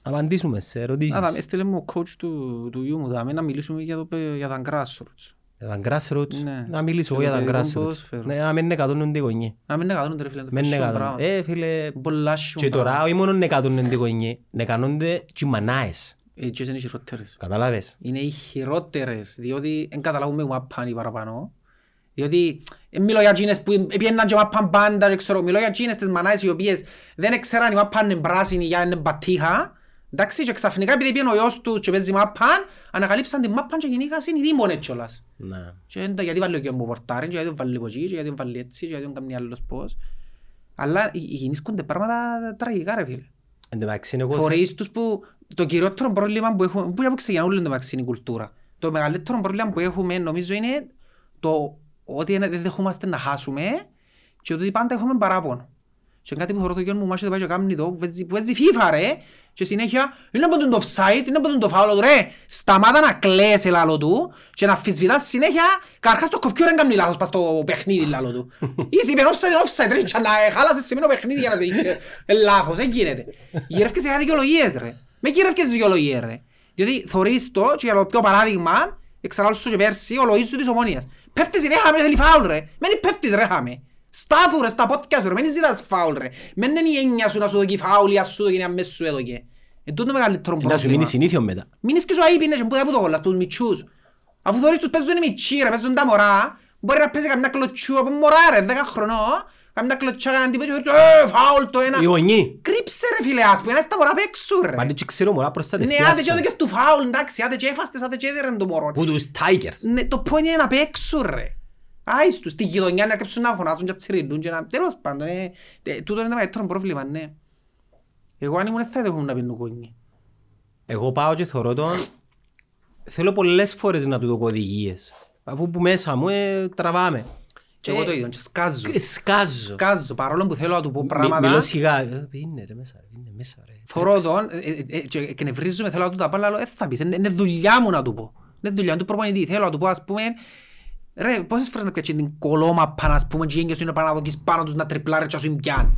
απαντήσουμε σε ερωτήσεις.
Α, θα με έστειλε μου ο coach του, του γιού μου, δάμε να μιλήσουμε για, το, παι- για τα grassroots.
Για τα grassroots,
Ναι.
να μιλήσω εγώ
Και
για
το
τα
παιδικό
grassroots.
ποδόσφαιρο.
Ναι, να μην εκατόνουν τη γωνία.
Να μην εκατόνται ρε φίλε, το
Μην
πιο
εκατόνουν.
πράγμα.
Ε, φίλε,
Πολλά σιόν
και τώρα
πράγμα.
όχι μόνο εκατόνουν τη γωνία, εκατόνονται και οι μανάες.
Έτσι είναι οι χειρότερες.
Καταλάβες.
Είναι οι χειρότερες, διότι δεν καταλάβουμε που πάνε παραπάνω. Διότι ε, μιλώ για εκείνες που πήγαιναν και μάπαν πάντα και ξέρω, μιλώ για εκείνες τις μανάες οι οποίες δεν ξέραν η μάπαν είναι πράσινη για είναι μπατίχα. Εντάξει, και ξαφνικά επειδή πήγαινε ο γιος του και παίζει μάπαν, ανακαλύψαν την μάπαν και γεννήκασαν οι δήμονες κιόλας.
Ναι.
Και έντα, γιατί βάλει ο γιος μου πορτάρι, και γιατί τον βάλει από εκεί, και γιατί τον βάλει έτσι, και γιατί τον κάνει άλλος πώς. Αλλά γι- γεννήσκονται πράγματα τραγικά ρε φίλε.
Εν τω μεταξύ, εγώ
Φορείς τους που το κυριότερο πρόβλημα που έχουμε, που ξεκινά όλο το μεταξύ είναι η κουλτούρα. Το μεγαλύτερο πρόβλημα που έχουμε νομίζω είναι το ότι είναι- δεν δεχόμαστε να χάσουμε και ότι πάντα έχουμε παράπονο. Και κάτι που θεωρώ το γιο μου μάχεται πάει και κάνει το, που παίζει- που παίζει FIFA ρε, και συνέχεια είναι από τον το offside, είναι από τον το φάουλο του ρε, σταμάτα να κλαις λάλο του και να αφισβητάς συνέχεια, καρχάς το κοπιό δεν κάνει λάθος πας στο παιχνίδι λάλο του. Είσαι είπε offside, είναι offside ρε, και να χάλασες σε μήνο παιχνίδι για να σε δείξει ε, λάθος, δεν γίνεται. Γυρεύκες για δικαιολογίες ρε, με γυρεύκες δικαιολογίες ρε. Διότι θωρείς το και για το πιο παράδειγμα, εξανάλωσου και πέρσι, ο Λοΐζου της Ομόνιας. Πέφτεις ρε χάμε, θέλει φάουλ ρε. Μένει πέφτεις ρε χάμε. Στάθου ρε στα πόθηκια σου ρε, μην ζητάς φάουλ ρε. Μεν είναι η έννοια σου να σου δοκεί φάουλ ή ας σου δοκεί αμέσως σου έδωκε. Εν τούτο μεγαλύτερο
να σου μείνει
πρόβλημα.
συνήθιο μετά.
Μείνεις και σου αείπινες και πού το κολλάς, τους μητσούς. Αφού θωρείς τους παίζουν οι μητσοί ρε, παίζουν τα μωρά. Μπορεί να παίζει καμιά κλωτσού από μωρά ρε, 10 χρονών. Καμιά κλωτσά κάνει τίποτα και θεωρείς, «Ε, φάουλ το ένα.
Η γωνή.
Κρύψε ρε φίλε, ας πούμε, να στα μωρά παίξουν ρε.
Πάντε και ξέρω μωρά
Ναι,
προστατευτεί.
άντε και έδωκες του φάουλ, εντάξει, άντε και έφαστες, άντε και έδεραν το μωρό.
Που τους Tigers.
Ναι, το point είναι να παίξουν ρε. Άις τους, στη γειτονιά να έρκεψουν να φωνάζουν και να τσιριλούν και να... Τέλος πάντων, ε, τε- τούτο είναι το μεγαλύτερο πρόβλημα, ναι. Εγώ αν ήμουν δεν θα δεχόμουν να πίνουν κόνι.
Εγώ πάω και θωρώ τον. Θέλω πολλές φορές να του δω οδηγίες. Αφού που μέσα μου ε, τραβάμε.
Και εγώ
Ε,
το ίδιο, και σκάζω.
ε, Σκάζω.
Σκάζω, παρόλο που θέλω να του πω
Μι-
πράγματα.
Μιλώ σιγά. Ε, Είναι ρε μέσα, ρε, είναι μέσα ρε.
Θωρώ τον ε, ε, ε, και εκνευρίζομαι, θέλω να του τα πω, αλλά λέω, «Ε, θα πεις, είναι είναι δουλειά μου να του πω. Είναι δουλειά του προπονητή, θέλω να του πω, ας πούμε, ρε, πόσες φορές να πιάσεις την κολόμαπα, ας πούμε, και η έγκυος είναι πάνω να δοκίσεις πάνω τους να τριπλάρει και να σου πιάνει.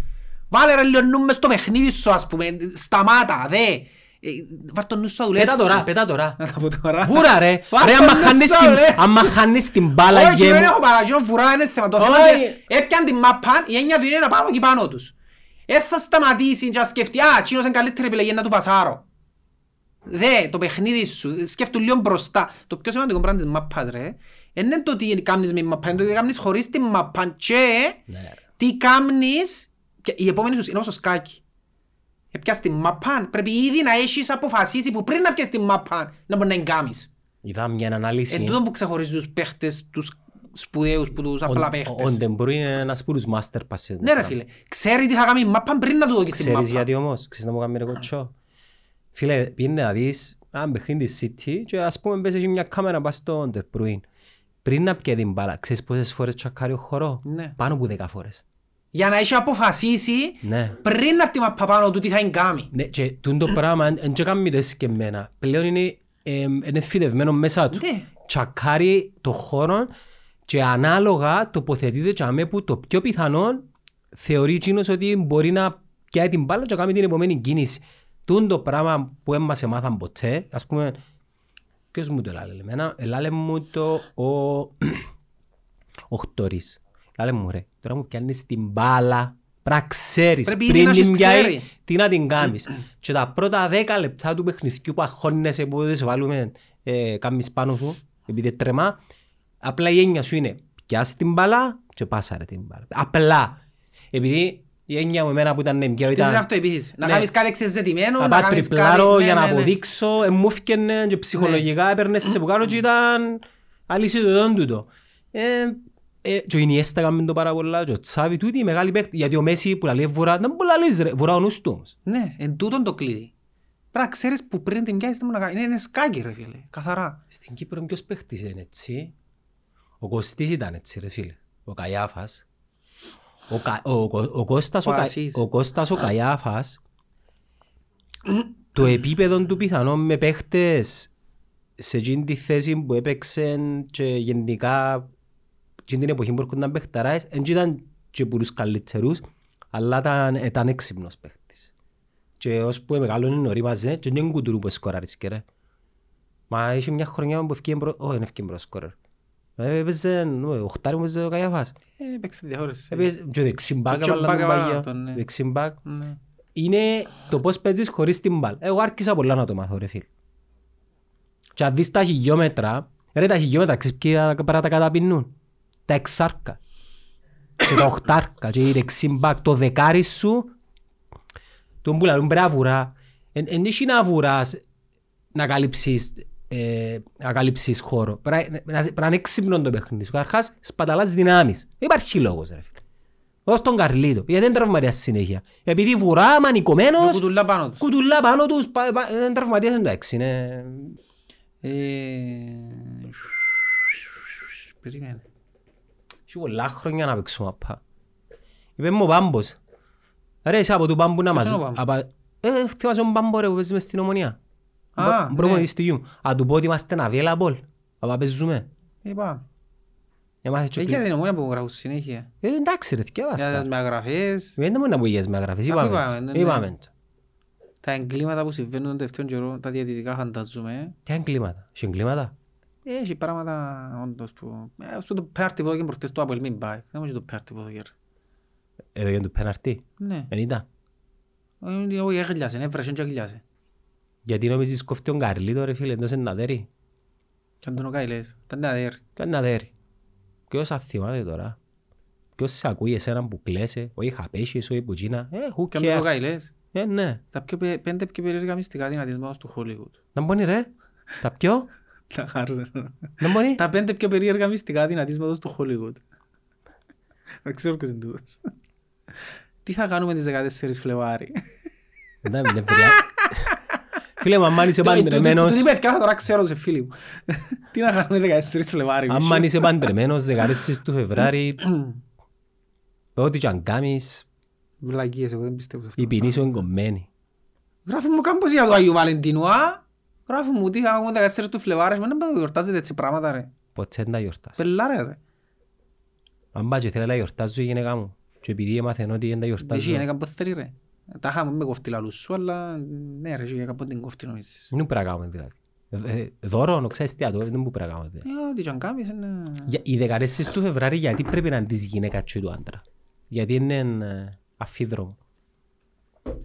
Βάλε ρε λίγο νου μες στο παιχνίδι σου, ας πούμε, σταμάτα, δε. Ε, Βάρ' το νου σου να δουλέψεις.
Πετά τώρα, πετά τώρα.
Να τα πω τώρα.
Βούρα ρε.
Βάρ'
Ρε
το
άμα
νου
χάνεις
σου να
την-
δουλέψεις.
άμα χάνεις την μπάλα
Όχι,
γέμου.
δεν έχω παραγγείλω βουρά, είναι θέμα. Το θέμα
Όχι.
είναι έπιαν την μάπα, η έννοια του είναι να πάω εκεί πάνω τους. Ε, θα σταματήσει και να σκεφτεί, α, εκείνος είναι καλύτερη επιλογή να του πασάρω. Δε, το παιχνίδι σου, σκέφτου λίγο μπροστά. Το πιο σημαντικό πράγμα της μάπας, ρε, είναι το τι κάνεις με τη μάπα, είναι το τι κάνεις χωρίς τη μάπα και
Ναι, ρε.
τι κάνεις, και η επόμενη σου είναι όπως το σκάκι. Έπιας τη μάπα, πρέπει ήδη να έχεις αποφασίσει που πριν να πιάσεις τη μάπα να μπορεί να εγκάμεις.
Είδα μια ανάλυση.
Εν τούτο που ξεχωρίζει τους παίχτες, τους σπουδαίους που τους απλά
Ο
παίχτες.
Ντεμπρούιν είναι ένας από τους master passers.
Ναι ρε φίλε, ξέρει τι θα κάνει η μάπα πριν να του δοκίσει τη
Ξέρεις
μάπα.
γιατί όμως, ξέρεις να μου κάνει ρε κοτσό; Φίλε, πήγαινε να δεις ένα παιχνίδι της City και ας πούμε πες έχει μια κάμερα πας στον Ντεμπρούιν. Πριν να πιέει την μπάλα, ξέρεις πόσες φορές τσεκάρει το χώρο;
Ναι.
Πάνω από δέκα φορές.
Για να έχει αποφασίσει
Ναι.
πριν να έρθει η μάπα πάνω του τι θα κάνει.
Ναι, και τούν το πράγμα δεν και κάνει το εσκεμμένα. Πλέον είναι, εμ, είναι φυτευμένο μέσα του.
Ναι.
Τσακάρει το χώρο και ανάλογα τοποθετείται και αμέ που το πιο πιθανό θεωρεί εκείνος ότι μπορεί να πιάει την μπάλα και να κάνει την επόμενη κίνηση. Τούν το πράγμα που δεν μας εμάθαν ποτέ, ας πούμε, ποιος μου το έλαλε εμένα, έλαλε μου το ο, ο Χτωρίς. Έλαλε μου ρε, τώρα μου πιάνεις την μπάλα, πρέπει να ξέρεις
Πρέπει ήδη
πριν
να
την
έχεις
πιάει,
ξέρει.
τι να την κάνεις. και τα πρώτα δέκα λεπτά του παιχνιδιού που αγχώνεσαι που δεν σε βάλουμε ε, κάμεις πάνω σου, επειδή τρεμά, απλά η έννοια σου είναι πιάσεις την μπάλα και πάσαρε την μπάλα. Απλά. Επειδή η έννοια μου εμένα που ήταν ναι, πιο
Τι είναι
ήταν...
αυτό επίσης. Να
Ναι.
κάνεις κάτι εξεζετημένο,
Να
να
πάω
κάνεις
τριπλάρω
κάτι...
για
ναι,
να
ναι, ναι.
αποδείξω, εμούφκαινε και ψυχολογικά έπαιρνες σε που κάνω και ήταν αλυσίδωτον τούτο. Ε, Ε, και ο Ινιέστα έκαμε το πάρα πολλά, και ο Τσάβη, τούτοι οι μεγάλοι παίκτες. Γιατί ο Μέση που λέει βουρά, δεν μπορεί να λες ρε, βουρά ο νους του όμως.
Ναι, εν τούτον το κλείδι. Πρέπει να ξέρεις που πριν την πιάσεις τι μου να κάνει. Είναι, είναι σκάκι ρε φίλε, καθαρά.
Στην Κύπρο ποιος παίχτης είναι έτσι; Ο Κωστής ήταν έτσι ρε φίλε. Ο Καϊάφας. Ο, Κα... ο, ο, ο, Κώστας, ο,
Ο
Κα...
Ασής.
ο Κώστας ο Καϊάφας το επίπεδο του πιθανόν με παίχτες σε εκείνη τη θέση που έπαιξε και γενικά εκείνη την εποχή που έρχονταν παίχταράες δεν ήταν και από τους καλύτερους αλλά ήταν, ήταν έξυπνος παίχτης. Και ώσπου μεγάλωνε νωρί μαζί και δεν κουτουρού που σκοράρισκε ρε. Μα είχε μια χρονιά που ευκήγε μπρο... Όχι, δεν ευκήγε πρώτος σκόρερ. Ε, Έπαιζε, νου, οχτάρι μου έπαιζε ο Καϊαφάς.
Ε, παίξε διαχώρηση.
Έπαιζε και δεξί μπακ,
Και ο
έβαλαν
Μπάκ
τον
έβαλαν
Παγιά.
τον, ναι.
Δεξί μπακ.
Ναι.
Είναι το πώς παίζεις χωρίς την μπάλ. Εγώ άρχισα πολλά να το μάθω ρε φίλ. Και αν δεις τα χιλιόμετρα, ρε τα χιλιόμετρα, ξέρεις ποια παρά τα καταπινούν; Τα εξάρκα. και τα οχτάρκα και η δεξιμπάκ. Το δεκάρι σου, τον που λαλούν πρέπει να βουρά. Εν εν έχει να βουράς να καλύψεις, ε, να καλύψεις χώρο. Πρέπει να- να πρέπει να είναι έξυπνο το παιχνίδι σου. Καταρχάς σπαταλάς δυνάμεις. Δεν υπάρχει λόγος ρε φίλε. Ως τον Καρλίτο. Γιατί δεν τραυματίας συνέχεια. Επειδή βουρά,
Με
μανικωμένος,
κουτουλά πάνω τους.
κουτουλά πάνω τους, πα- πα- δεν τραυματίας εντάξει. Είναι...
Ε, Περίμενε.
Έχει πολλά χρόνια να παίξουμε απά. Είπε μου ο Πάμπος. Ρε είσαι από του Πάμπου να
Ποιος
μας...
είναι ο Πάμπος;
απα- Ε, χτυπάς τον Πάμπο ρε που παίζει μες στην ομονία.
Α,
Μπρο-
ναι.
προπονητής του γιου. Αν του πω ότι είμαστε available. απα παίζουμε.
Είπα.
Εμάς έτσι
Ε,
κλει-
για την ομόνια που γράφουν συνέχεια.
Ε, εντάξει ρε,
Για
θυκεύαστα.
τις μεταγραφές,
Δεν μπορεί να πω για τις μεταγραφές.
Αφού
Είπαμε
είπαμε,
το.
ναι, ναι.
Είπαμε το.
τα εγκλήματα που συμβαίνουν τον τελευταίο καιρό, τα διαιτητικά φανταζούμε.
Ποια εγκλήματα; Έχει εγκλήματα;
Ε, Έχει πράγματα όντως που... Ε, ας πούμε το πέρτι που έδωκε προχτές το Apple μην πάει. Δεν νομίζω το πέρτι που έδωκε. ρε.
Εδώ για το πέναρτι;
Ναι.
Δεν ήταν.
Ε, Όχι, έγλιασε, έβρασε και έγλιασε.
Γιατί νομίζεις κόφτει τον Καρλίτο ρε φίλε, εντός είναι να δέρει.
Και αν τον ο Καϊλές, ήταν νέα δέρ.
Κάνει να δέρει. Ποιος θα θυμάται τώρα. Ποιος σε ακούει εσένα που κλαίσαι, όχι χαπέσχες, όχι που τζίνα. Ε, who
Και αν τον ο
cares;
Καϊλές,
Ε, ναι.
τα πιο πε- πέντε πιο περίεργα μυστικά δυνατισμός του Hollywood.
Να μπορεί ρε. Τα πιο.
Τα χάριζε.
Να μπορεί.
Τα πέντε πιο περίεργα μυστικά δυνατίσματος του Hollywood. Δεν ξέρω ποιος είναι τούτος. Τι θα κάνουμε τις 14 Φλεβάρι;
Δεν είναι βριά. Φίλε μου, αν είσαι παντρεμένος,
Του είπε «Κάθα τώρα ξέρω σε φίλοι μου. Τι να κάνουμε 14 Φλεβάρι.
αν
μισό.
είσαι παντρεμένος 14 του Φεβράρι, ό,τι και αν κάνεις,
Βλακίες, εγώ δεν πιστεύω σε αυτό.
η ποινή σου είναι κομμένη.
Γράφει μου κάμπος για το Αγίου Βαλεντίνου, α. Γράφει μου τι θα κάνουμε 14 του Φλεβάρι. Μα δεν γιορτάζετε έτσι πράγματα ρε.
Ποτέ δεν τα γιορτάσω.
Πελάρε ρε.
Αν πάει και θέλει να τα γιορτάζω η γυναίκα μου. Και επειδή έμαθαν ότι δεν τα
Εσύ
γιορτάζω,
είναι κάπου θέλει ρε. Τα είχαμε με κοφτή λαλούς σου, αλλά ναι ρε, για κάπου την κοφτή νομίζεις.
δεν πρέπει να κάνουμε δηλαδή. Ε, ε, Δώρο, να ξέρεις τι ατό, δεν πρέπει να κάνουμε. δηλαδή.
Ε, ό,τι και αν κάνεις είναι...
Για- Οι 14 του Φεβράρι γιατί πρέπει να είναι της γυναίκας και του άντρα; Γιατί είναι ε, αφίδρομο.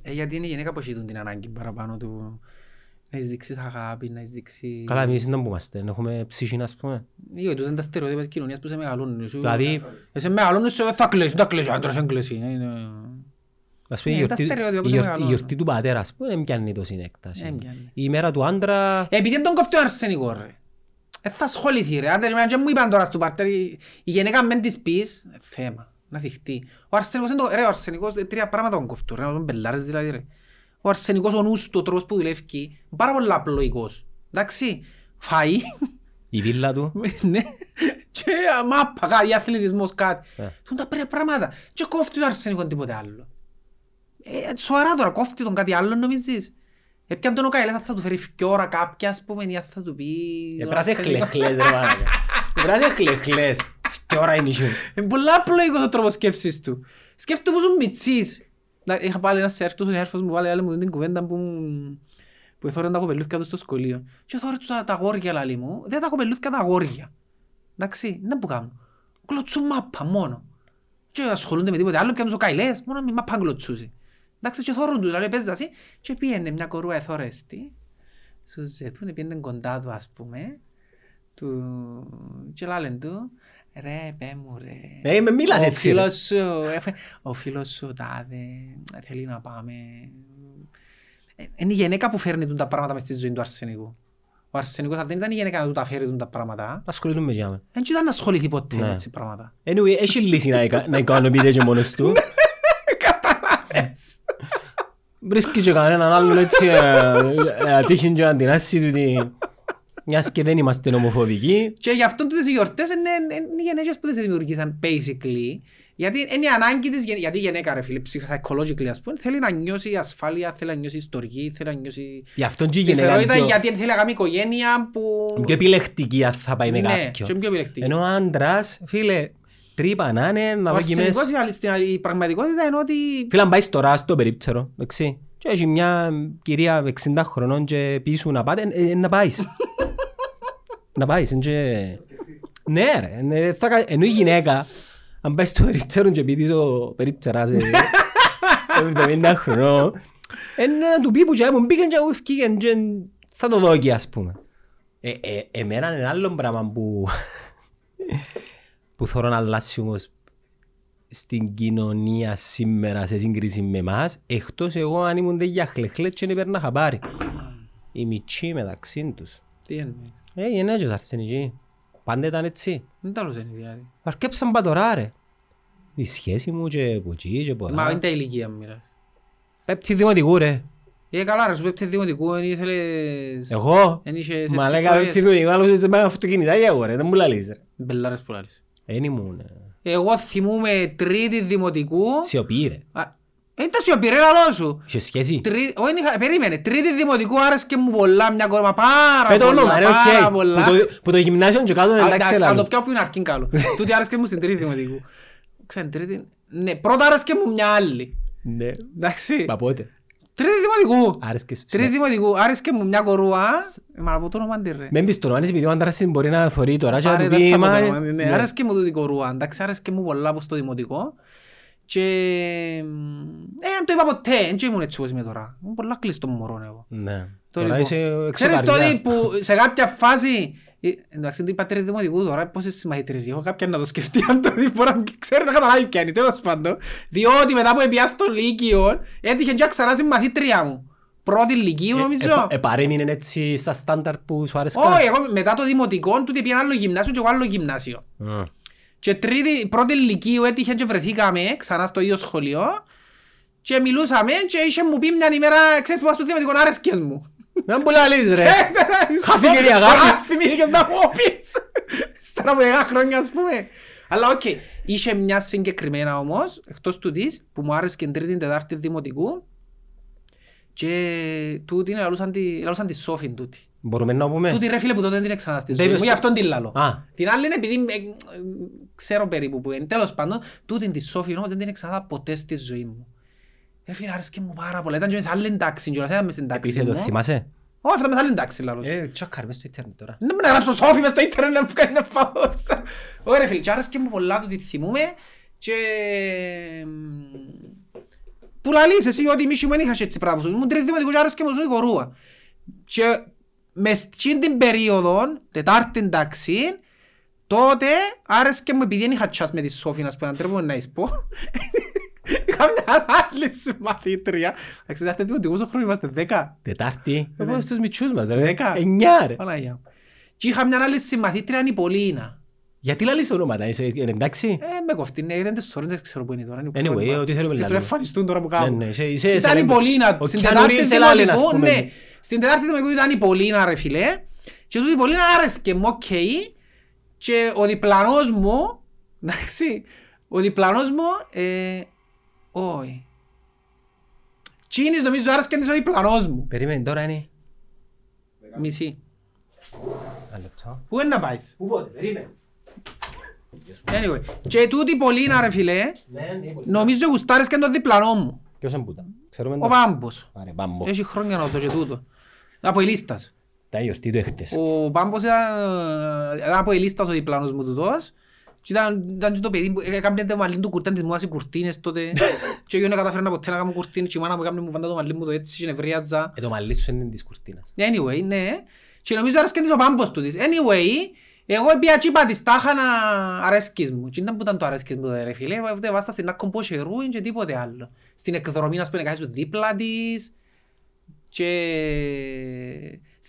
Ε, γιατί είναι η γυναίκα που έχει την ανάγκη παραπάνω του να της δείξεις αγάπης, να της δείξεις...
Καλά, εμείς δεν που είμαστε, έχουμε ψυχή, ας πούμε.
Ή τους είναι τα στερεότυπα της κοινωνίας που σε μεγαλώνουν. Σου-
Δηλαδή,
Σε μεγαλώνουν σου, θα κλαίσει, θα κλαίσει, ο άντρας δεν κλαίσει. Ε, είναι-
ας πούμε, η
Ναι, τα
γιορτή-
στερεότυπα που
η
σε
γιορτή- η
μεγαλώνουν.
γιορτή του πατέρα, ας πούμε, δεν πιάνει τόση έκταση.
Δεν πιάνει.
Η ημέρα του άντρα,
Επειδή δεν τον κοφτεί ο αρσενικό ρε. Ε, θα ασχοληθεί ρε. Άντε εμένα και μου είπαν τώρα στο πάρτερ, η η γενέκα μεν της πεις, ε, θέμα, να θυχτεί. Ο αρσενικός είναι το, ρε, ο αρσενικός, ε, τρία πράγματα τον κοφτούν, ρε, τον μπελάρες δηλαδή ρε. Ο αρσενικός, ο νους του, ο τρόπος που δουλεύει, είναι πάρα πολλά απλοϊκός. Εντάξει, φαΐ,
η βίλα του,
ναι, και α, μάπα, κάτι, αθλητισμός, κάτι.
Ε.
Τούν τα πρέ- πράγματα. Και κόφτει το αρσενικός τίποτε άλλο. Ε, σοβαρά τώρα, κόφτει τον κάτι άλλο νομίζεις; Έπιαν τον ο Καϊλάς, θα του φέρει φκιόρα κάποια, ας πούμε, ή θα του πει... τον
Επράσαι
αρσενικό.
χλεχλές ρε μάνα. Επράσαι χλεχλές. Και ώρα είναι η σου.
Είναι πολλά απλοϊκός ο τρόπος σκέψης του. Σκέφτομαι πως ο Μιτσής. Να- Είχα πάλι ένας σερφ, τόσο σερφος μου βάλει άλλη μου την κουβέντα που μου- που εθώραν τα κοπελούθια τους στο σχολείο. Και θωρώ τους τα τα αγόρια λαλή μου, δεν τα κοπελούθια τα αγόρια. Εντάξει, δεν που κάνουν. Κλωτσούν μάπα μόνο. Και ασχολούνται με τίποτε άλλο, πιάνουν ο καηλές, μόνο με μάπα κλωτσούσει. Εντάξει, και θωρούν τους, λέει παίζα εσύ. Και πήγαινε μια κορούα εθώρεστη, σου ζετούν, πήγαινε κοντά του ας πούμε, του... και λάλεν του, ρε πέ μου ρε.
Ε, με μιλάς
Ο
έτσι, ρε.
φίλος σου, έφε- ο φίλος σου τάδε, θέλει να πάμε. Ε, Είναι η γυναίκα που φέρνει τούν τα πράγματα μες στη ζωή του αρσενικού. Ο Ο Αρσενικός αν δεν ήταν η γυναίκα να του τα φέρει του τα πράγματα,
Ασχοληθούμε με τζάμε.
δεν ήταν να ασχοληθεί ποτέ
Ναι.
με έτσι πράγματα.
Anyway, έχει λύση να εκα- να ικανοποιείται και μόνος του.
Καταλάβες.
Βρίσκει και κανέναν άλλον έτσι ε, ε, ατύχην και αντινάσει του ότι μιας και δεν είμαστε ομοφοβικοί.
Και γι' αυτό τούτες οι γιορτές είναι, είναι οι γενέκες που τις δημιουργήσαν basically. Γιατί είναι η ανάγκη της, γεν- γιατί η γυναίκα ρε φίλε, psychologically ας πούμε, θέλει να νιώσει ασφάλεια, θέλει να νιώσει ιστορική, θέλει να νιώσει
Γι' αυτόν και η γυναίκα είναι
ελευθερότητα
πιο-
γιατί θέλει να κάνει οικογένεια που...
πιο επιλεκτική αν θα πάει με
Ναι,
κάποιον.
και πιο επιλεκτική.
Ενώ ο άντρας, φίλε, τρύπα να είναι, να
Ο
δω και μέσα.
αρσενικός, η- στην άλλη- η πραγματικότητα είναι ότι
Φίλε, αν πάεις τώρα στο περίπτερο, εντάξει, και έχει μια κυρία 60 χρονών και πίσω να πάτε, ε, ε, να πάεις. να πάεις, είναι και... Ναι ρε, ναι, θα κα- ενώ η γυναίκα, αν πάεις στο περίπτερο και πει της ο περίπτερας ε, 70 χρονών, είναι να του πει που και μου μπήκαν και μου ευκήγαν και θα το δω και ας πούμε. Ε, ε, εμένα είναι άλλο πράγμα που που θέλω να αλλάξει όμως στην κοινωνία σήμερα σε σύγκριση με εμάς, εκτός εγώ αν ήμουν για χλεχλέτ και δεν παίρνα χαμπάρι. Οι μητσοί μεταξύ τους.
Τι εννοείς;
Ε, γενναίτες αρσενικοί. Πάντα ήταν έτσι.
Δεν τα λέω δηλαδή.
Αρκέψαν πατωρά ρε. Η σχέση μου και που εκεί και
Μα
πολλά.
είναι τα ηλικία μου μιλάς.
Πέπτη δημοτικού ρε.
Ε, καλά ρε, σου πέπτε δημοτικού, εν ήθελες...
Εγώ;
Εν είχες
Μα
έτσι
λέγα
ιστορίες.
πέπτη δημοτικού, άλλος είσαι με αυτοκινητάκια εγώ ρε. Δεν μου λαλείς ρε.
Μπελάρες που λάλλεις.
Εν ήμουν. ε,
Εγώ θυμούμαι τρίτη δημοτικού...
Σιωπή ρε.
Α, Ε, ήταν σιωπή ρε λαλό σου.
Είχε σχέση;
Τρί- όχι, είχα- Περίμενε, τρίτη δημοτικού άρεσκε μου πολλά, μια κορούα πάρα
Πες το
πολλά,
όνομα ρε,
πάρα
οκ.
πολλά.
Που το- Που το γυμνάσιο και κάτω είναι
Α,
εντάξει
να- Να το
έλα.
πιάω που είναι αρκήν καλό. Τούτη άρεσκε μου στην τρίτη δημοτικού. Ξέρετε, τρίτη... Ναι, πρώτα άρεσκε μου μια άλλη.
Ναι.
Εντάξει.
Μα πότε;
Τρίτης δημοτικού.
Άρεσκε σου.
Τρίτης δημοτικού. Άρεσκε μου μια κορούα. Ε, Μα να πω το όνομα της, ρε.
Μην πεις το όνομα, επειδή ο άντρας μπορεί να θωρεί τώρα και να
Άρε,
του
δεν
πει
θα πω το
«Μα,
όνομα.
ε,
Ναι,
ναι».
άρεσκε μου τούτη κορούα. Εντάξει, άρεσκε μου πολλά από στο δημοτικό. Και... Ε, αν το είπα ποτέ. Δεν ήμουν έτσι όπως είμαι τώρα. Είμαι πολλά κλειστό μωρό εγώ.
Ναι.
Το
Τώρα
λοιπόν.
είσαι
Ξέρεις το
εξωπαριά.
ότι που σε κάποια φάση ε, Εντάξει, είναι πατέρα δημοτικού τώρα, πόσες συμμαχητρίες έχω κάποια να το σκεφτεί αν το δει, μπορεί να ξέρει να καταλάβει ποια είναι, τέλος πάντων. Διότι μετά που έπια στο Λύκειο, έτυχε και ξανά συμμαθήτρια μου. Πρώτη Λυκείου
Ε,
νομίζω.
επα- Επαρέμεινε έτσι στα στάνταρ που σου άρεσκαν.
Όχι, εγώ μετά το δημοτικό, τούτη πήγαινε άλλο γυμνάσιο και εγώ άλλο γυμνάσιο.
Μμ.
Και τρίτη, πρώτη Λυκείου έτυχε και βρεθήκαμε ξανά στο ίδιο σχολείο και μιλούσαμε και είχε μου πει μια ημέρα, ξέρεις που πας στο δημοτικό, άρεσκες μου.
Δεν μου λαλείς ρε.
Ε,
Χάθηκε η αγάπη.
Τώρα θυμήθηκες να μου πεις. Στερα από 10 χρόνια ας πούμε. Αλλά οκ, είχε μια συγκεκριμένα όμως, εκτός του της, που μου άρεσε και τρίτη τετάρτη δημοτικού και τούτη είναι λαλούσαν τη, λαλούσαν τη Σόφιν τούτη.
Μπορούμε να πούμε;
Τούτη ρε φίλε που τότε δεν την ξανά στη
Δεν
ζωή μου,
είπες
γι'
το-
αυτόν την λαλώ.
Α.
Την άλλη είναι επειδή ε, ε, ξέρω περίπου που είναι. Τέλος πάντων, τούτη τη Σόφιν όμως δεν την ξανά ποτέ στη ζωή μου. Ρε φίλε άρεσκε μου πάρα πολλά, ήταν και σε άλλη τάξη, κιόλας, ήταν μες στην τάξη
Επίθετο,
μου.
θυμάσαι;
Όχι, αυτά μες άλλη τάξη λαλούς.
Ε, τσάκαρ μες στο ίντερνετ τώρα.
Δεν μπορεί να γράψω σόφι μες στο ίντερνετ να μου κάνει να φάω. Ωραία ρε φίλε, και άρεσκε μου πολλά το τι θυμούμαι και... Που λαλείς εσύ ότι εμείς δεν είχες έτσι πράγμα. Ήμουν τρίτη δημοτικό και άρεσκε μου ζωή κορούα. Και μες στην την περίοδο, τετάρτη τάξη, τότε άρεσκε μου επειδή δεν είχα τσάς με τη Σόφη, να σου πω, να τρέπω να εις πω. Είχα μια άλλη συμμαθήτρια. Εντάξει, τετάρτη δημοτικό πόσο χρόνο είμαστε, δέκα;
Τετάρτη.
Ναι.
Εγώ στους μητσούς μας ρε.
Δέκα.
Εννιά ρε.
Παναγιά μου. Και είχα μια άλλη συμμαθήτρια, η Πολίνα.
Γιατί λαλείς ονόματα, είσαι είναι εντάξει.
Ε, με κοφτεί, ναι, δεν τις sorry, δεν ξέρω που είναι τώρα. είναι
Anyway,
ξέρω,
ό,τι θέλουμε
Ξέρεις,
να
τώρα
λέμε.
εμφανιστούν τώρα που
Ναι,
κάπου.
ναι, είσαι- είσαι
Ήταν η
σαν-
Πολίνα.
ο
Στην
Keanu
Τετάρτη
Reeves έλα, λένε, ας
Δημοτικού,
πούμε.
ναι. Στην Τετάρτη Δημοτικού ήταν η Πολίνα, ρε φίλε. Και τούτη η Πολίνα άρεσκε μου, οκ. Και ο διπλανός μου, εντάξει, ο διπλανός μου, ε, όχι. Τσίνης νομίζω άρεσκε της ο διπλανός μου.
Περίμενε τώρα είναι.
Μισή.
Ένα λεπτό.
Πού είναι να πάεις;
Πού πότε, περίμενε.
Anyway. Και τούτη η Πολίνα, ρε φίλε,
Ναι, ναι, πολύ.
νομίζω γουστάρες και τον διπλανό μου.
Ποιος είναι πούτα. Ξέρουμε
Ο
το.
Πάμπος.
Άρε, Πάμπο.
Έχει χρόνια να το και τούτο. Από η λίστας.
Τα γιορτή του έχτες.
Ο Πάμπος ήταν, ήταν από η λίστας ο διπλανός μου τούτος. Και ήταν, ήταν και το παιδί που έκανε το μαλλί του κουρτάν της μόδας οι κουρτίνες τότε. και εγώ δεν καταφέρνα ποτέ να κάνω κουρτίνες και η μάνα μου έκανε μου πάντα το μαλλί μου το έτσι και νευρίαζα.
Ε, το μαλλί σου είναι της κουρτίνας.
Anyway, ναι. Και νομίζω άρεσκε της ο Πάμπος τούτης. Anyway, εγώ πήγα και είπα της τάχα να αρέσκεις μου. Και ήταν που ήταν το αρέσκεις μου ρε φίλε. Δεν βάστα στην άκκο ποσερού και τίποτε άλλο. Στην εκδρομή να σου πούμε να κάνεις δίπλα της. Και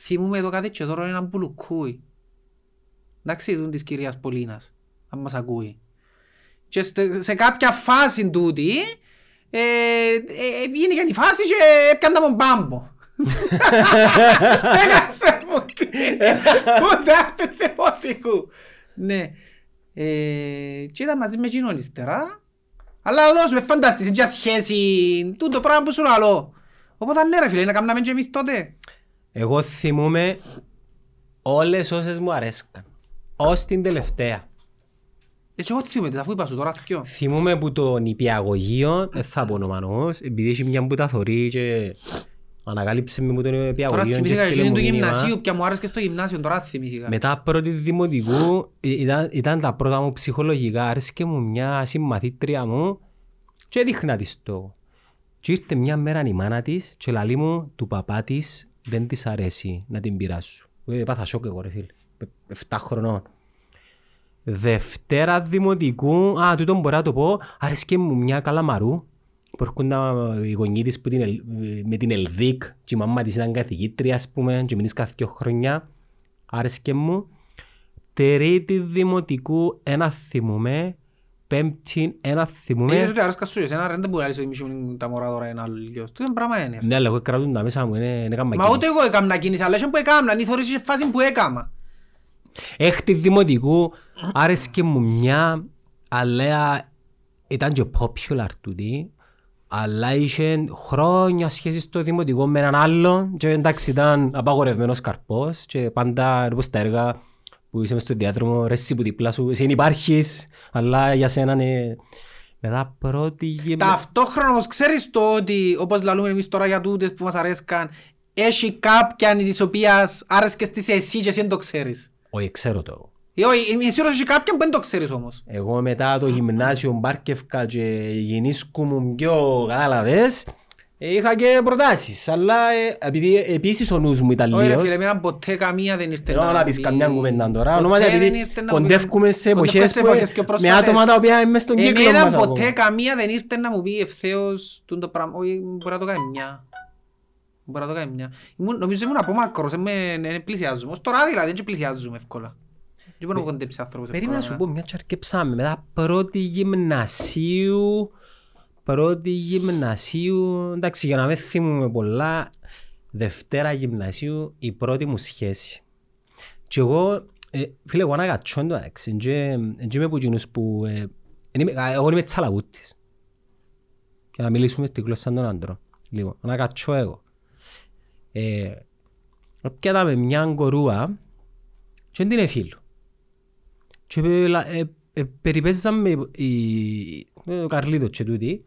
Θυμούμε εδώ κάτι και τώρα έναν μπουλουκούι. Εντάξει, τούν της κυρίας Πολίνας, αν μας ακούει. Και στε- σε κάποια φάση τούτη, ε, ε, γίνηκε η φάση και έπιαν τον μπάμπο. Έκατσε μου τι, ούτε άρτε θεότικου. Ναι. Ε, Και ήταν μαζί με εκείνον ύστερα. Αλλά λαλό σου, με φαντάστησε για σχέση, τούτο πράγμα που σου λαλώ. Οπότε ναι ρε φίλε, να κάναμε και εμείς τότε.
Εγώ θυμούμαι όλες όσες μου αρέσκαν. Ως την τελευταία.
Έτσι εγώ θυμούμαι, τις, αφού είπα σου τώρα θυκιο.
Θυμούμαι που το νηπιαγωγείο, δεν θα πω όνομα όμως, επειδή έχει μια που τα θωρεί και ανακάλυψε με που το
Τώρα
νηπιαγωγείο και
θυμήθηκα
στείλε
εκείνη
μου
του
μήνυμα.
γυμνασίου, πια μου άρεσε και στο γυμνάσιο, τώρα θυμήθηκα.
Μετά πρώτη δημοτικού ε, ήταν, ήταν τα πρώτα μου ψυχολογικά, άρεσε μου μια συμμαθήτρια μου και έδειχνα της το. Και ήρθε μια μέρα η μάνα της και λαλεί μου του παπά της δεν της αρέσει να την πειράσω. Ε, Πάθα σοκ εγώ ρε φίλε, Ε, 7 χρονών. Δευτέρα δημοτικού, α, τούτο μπορώ να το πω, άρεσε μου μια καλαμαρού που έρχονταν οι γονείς της που την, Ελ- με την Ελδίκ και η μαμά της ήταν καθηγήτρια ας πούμε και μείνεις κάθε δύο χρόνια. Άρεσε μου. Τρίτη δημοτικού ένα θυμούμε. Πέμπτη ένα
Είδες
θυμούμε.
ότι άρεσκα σου και εσένα, ρε, δεν μπορεί να λύσεις ότι μισούν τα μωρά τώρα ένα άλλο ηλικιός. Τούτο πράγμα είναι. ρε.
Ναι, αλλά εγώ κρατούν τα μέσα μου, είναι, είναι
Μα
καμπακίνη.
ούτε εγώ έκανα κίνηση, αλλά είχε που έκανα, ή θωρείς σε φάση που έκανα.
Έκτη δημοτικού άρεσκε μου μια, αλλά ήταν και popular τούτη, αλλά είχε χρόνια σχέση στο δημοτικό με έναν άλλον και εντάξει ήταν απαγορευμένος καρπός και πάντα όπως τα έργα που είσαι μες στο διάδρομο, ρε εσύ που δίπλα σου, εσύ υπάρχεις, αλλά για σένα είναι... Μετά πρώτη γυμνα...
Ταυτόχρονα όμως ξέρεις το ότι, όπως λαλούμε εμείς τώρα για τούτες που μας αρέσκαν, έχει κάποια της οποίας άρεσκες της εσύ και εσύ δεν το ξέρεις.
Όχι, ξέρω το.
Ε, όχι, είμαι σίγουρος ότι έχει κάποιον που δεν το ξέρεις όμως.
Εγώ μετά το γυμνάσιο μπάρκευκα και γεννήσκου μου πιο κατάλαβες, ε, είχα και προτάσεις, αλλά ε, επειδή επίσης ο νους μου ήταν
Όχι ρε
λίγος,
φίλε, εμένα ποτέ καμία δεν ήρθε
Θέλω να
μου
πεις
πει-
καμιά κουβέντα τώρα,
Ποτέ
ονόματα
δεν
επειδή
ήρθε να μου πει-
κοντεύκουμε σε
κοντεύουμε
εποχές
σε
που-
εποχές πιο
με
πρόσφατες.
άτομα τα οποία είναι μες στον κύκλο
Εμένα
μας
ποτέ
ακόμα.
καμία δεν ήρθε να μου πει ευθέως τούτο το πράγμα. Όχι, μπορεί να το κάνει μια. Μπορεί να το κάνει μια. Ήμουν- Νομίζω ήμουν από μακρός, δεν με- δεν πλησιάζουμε. Ως τώρα δηλαδή, δεν και πλησιάζουμε εύκολα. Δεν μπορώ να κοντέψει άνθρωπος
Περίμενα να σου
εύκολα.
πω μια και αρκεψάμε. Μετά πρώτη γυμνασίου, πρώτη γυμνασίου, εντάξει για να μην θυμούμε πολλά, Δευτέρα γυμνασίου η πρώτη μου σχέση. Και εγώ, ε, φίλε, εγώ αναγκατσόν το εντάξει, δεν είμαι από εκείνους που, ε, εν είμαι- α, εγώ είμαι τσαλαβούτης. Για να μιλήσουμε στη γλώσσα των άντρων. Λοιπόν, αναγκατσώ εγώ. Ε, πιάτα με μια κορούα και δεν την εφίλω. Και πε- ε, ε, περιπέζαμε οι- ε, ο Καρλίτος και τούτοι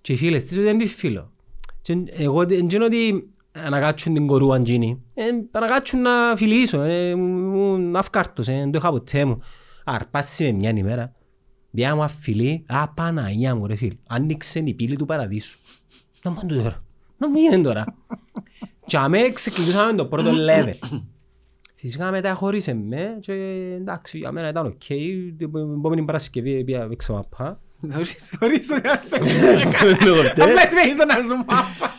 και οι φίλες της ότι δεν της φίλο. Και εγώ δεν ξέρω ότι ανακάτσουν την κορούα εκείνη. Ε, ανακάτσουν να φιλήσω, ε, μου αυκάρτος, ε, δεν το είχα ποτέ μου. Αρπάσει με μια ημέρα. Μια μου αφιλεί, α, Παναγία μου ρε φίλ, άνοιξε η πύλη του παραδείσου. Να μου τώρα, να μου γίνει τώρα. Και αμέ ξεκινήσαμε το πρώτο level. Φυσικά μετά χωρίσε με και εντάξει για μένα ήταν οκ. Την επόμενη Παρασκευή πήγα έξω μαπά.
Ορίστε, ορίστε, ορίστε.
Λόγω τε.
Απλά συνέχισα να σου μάπα.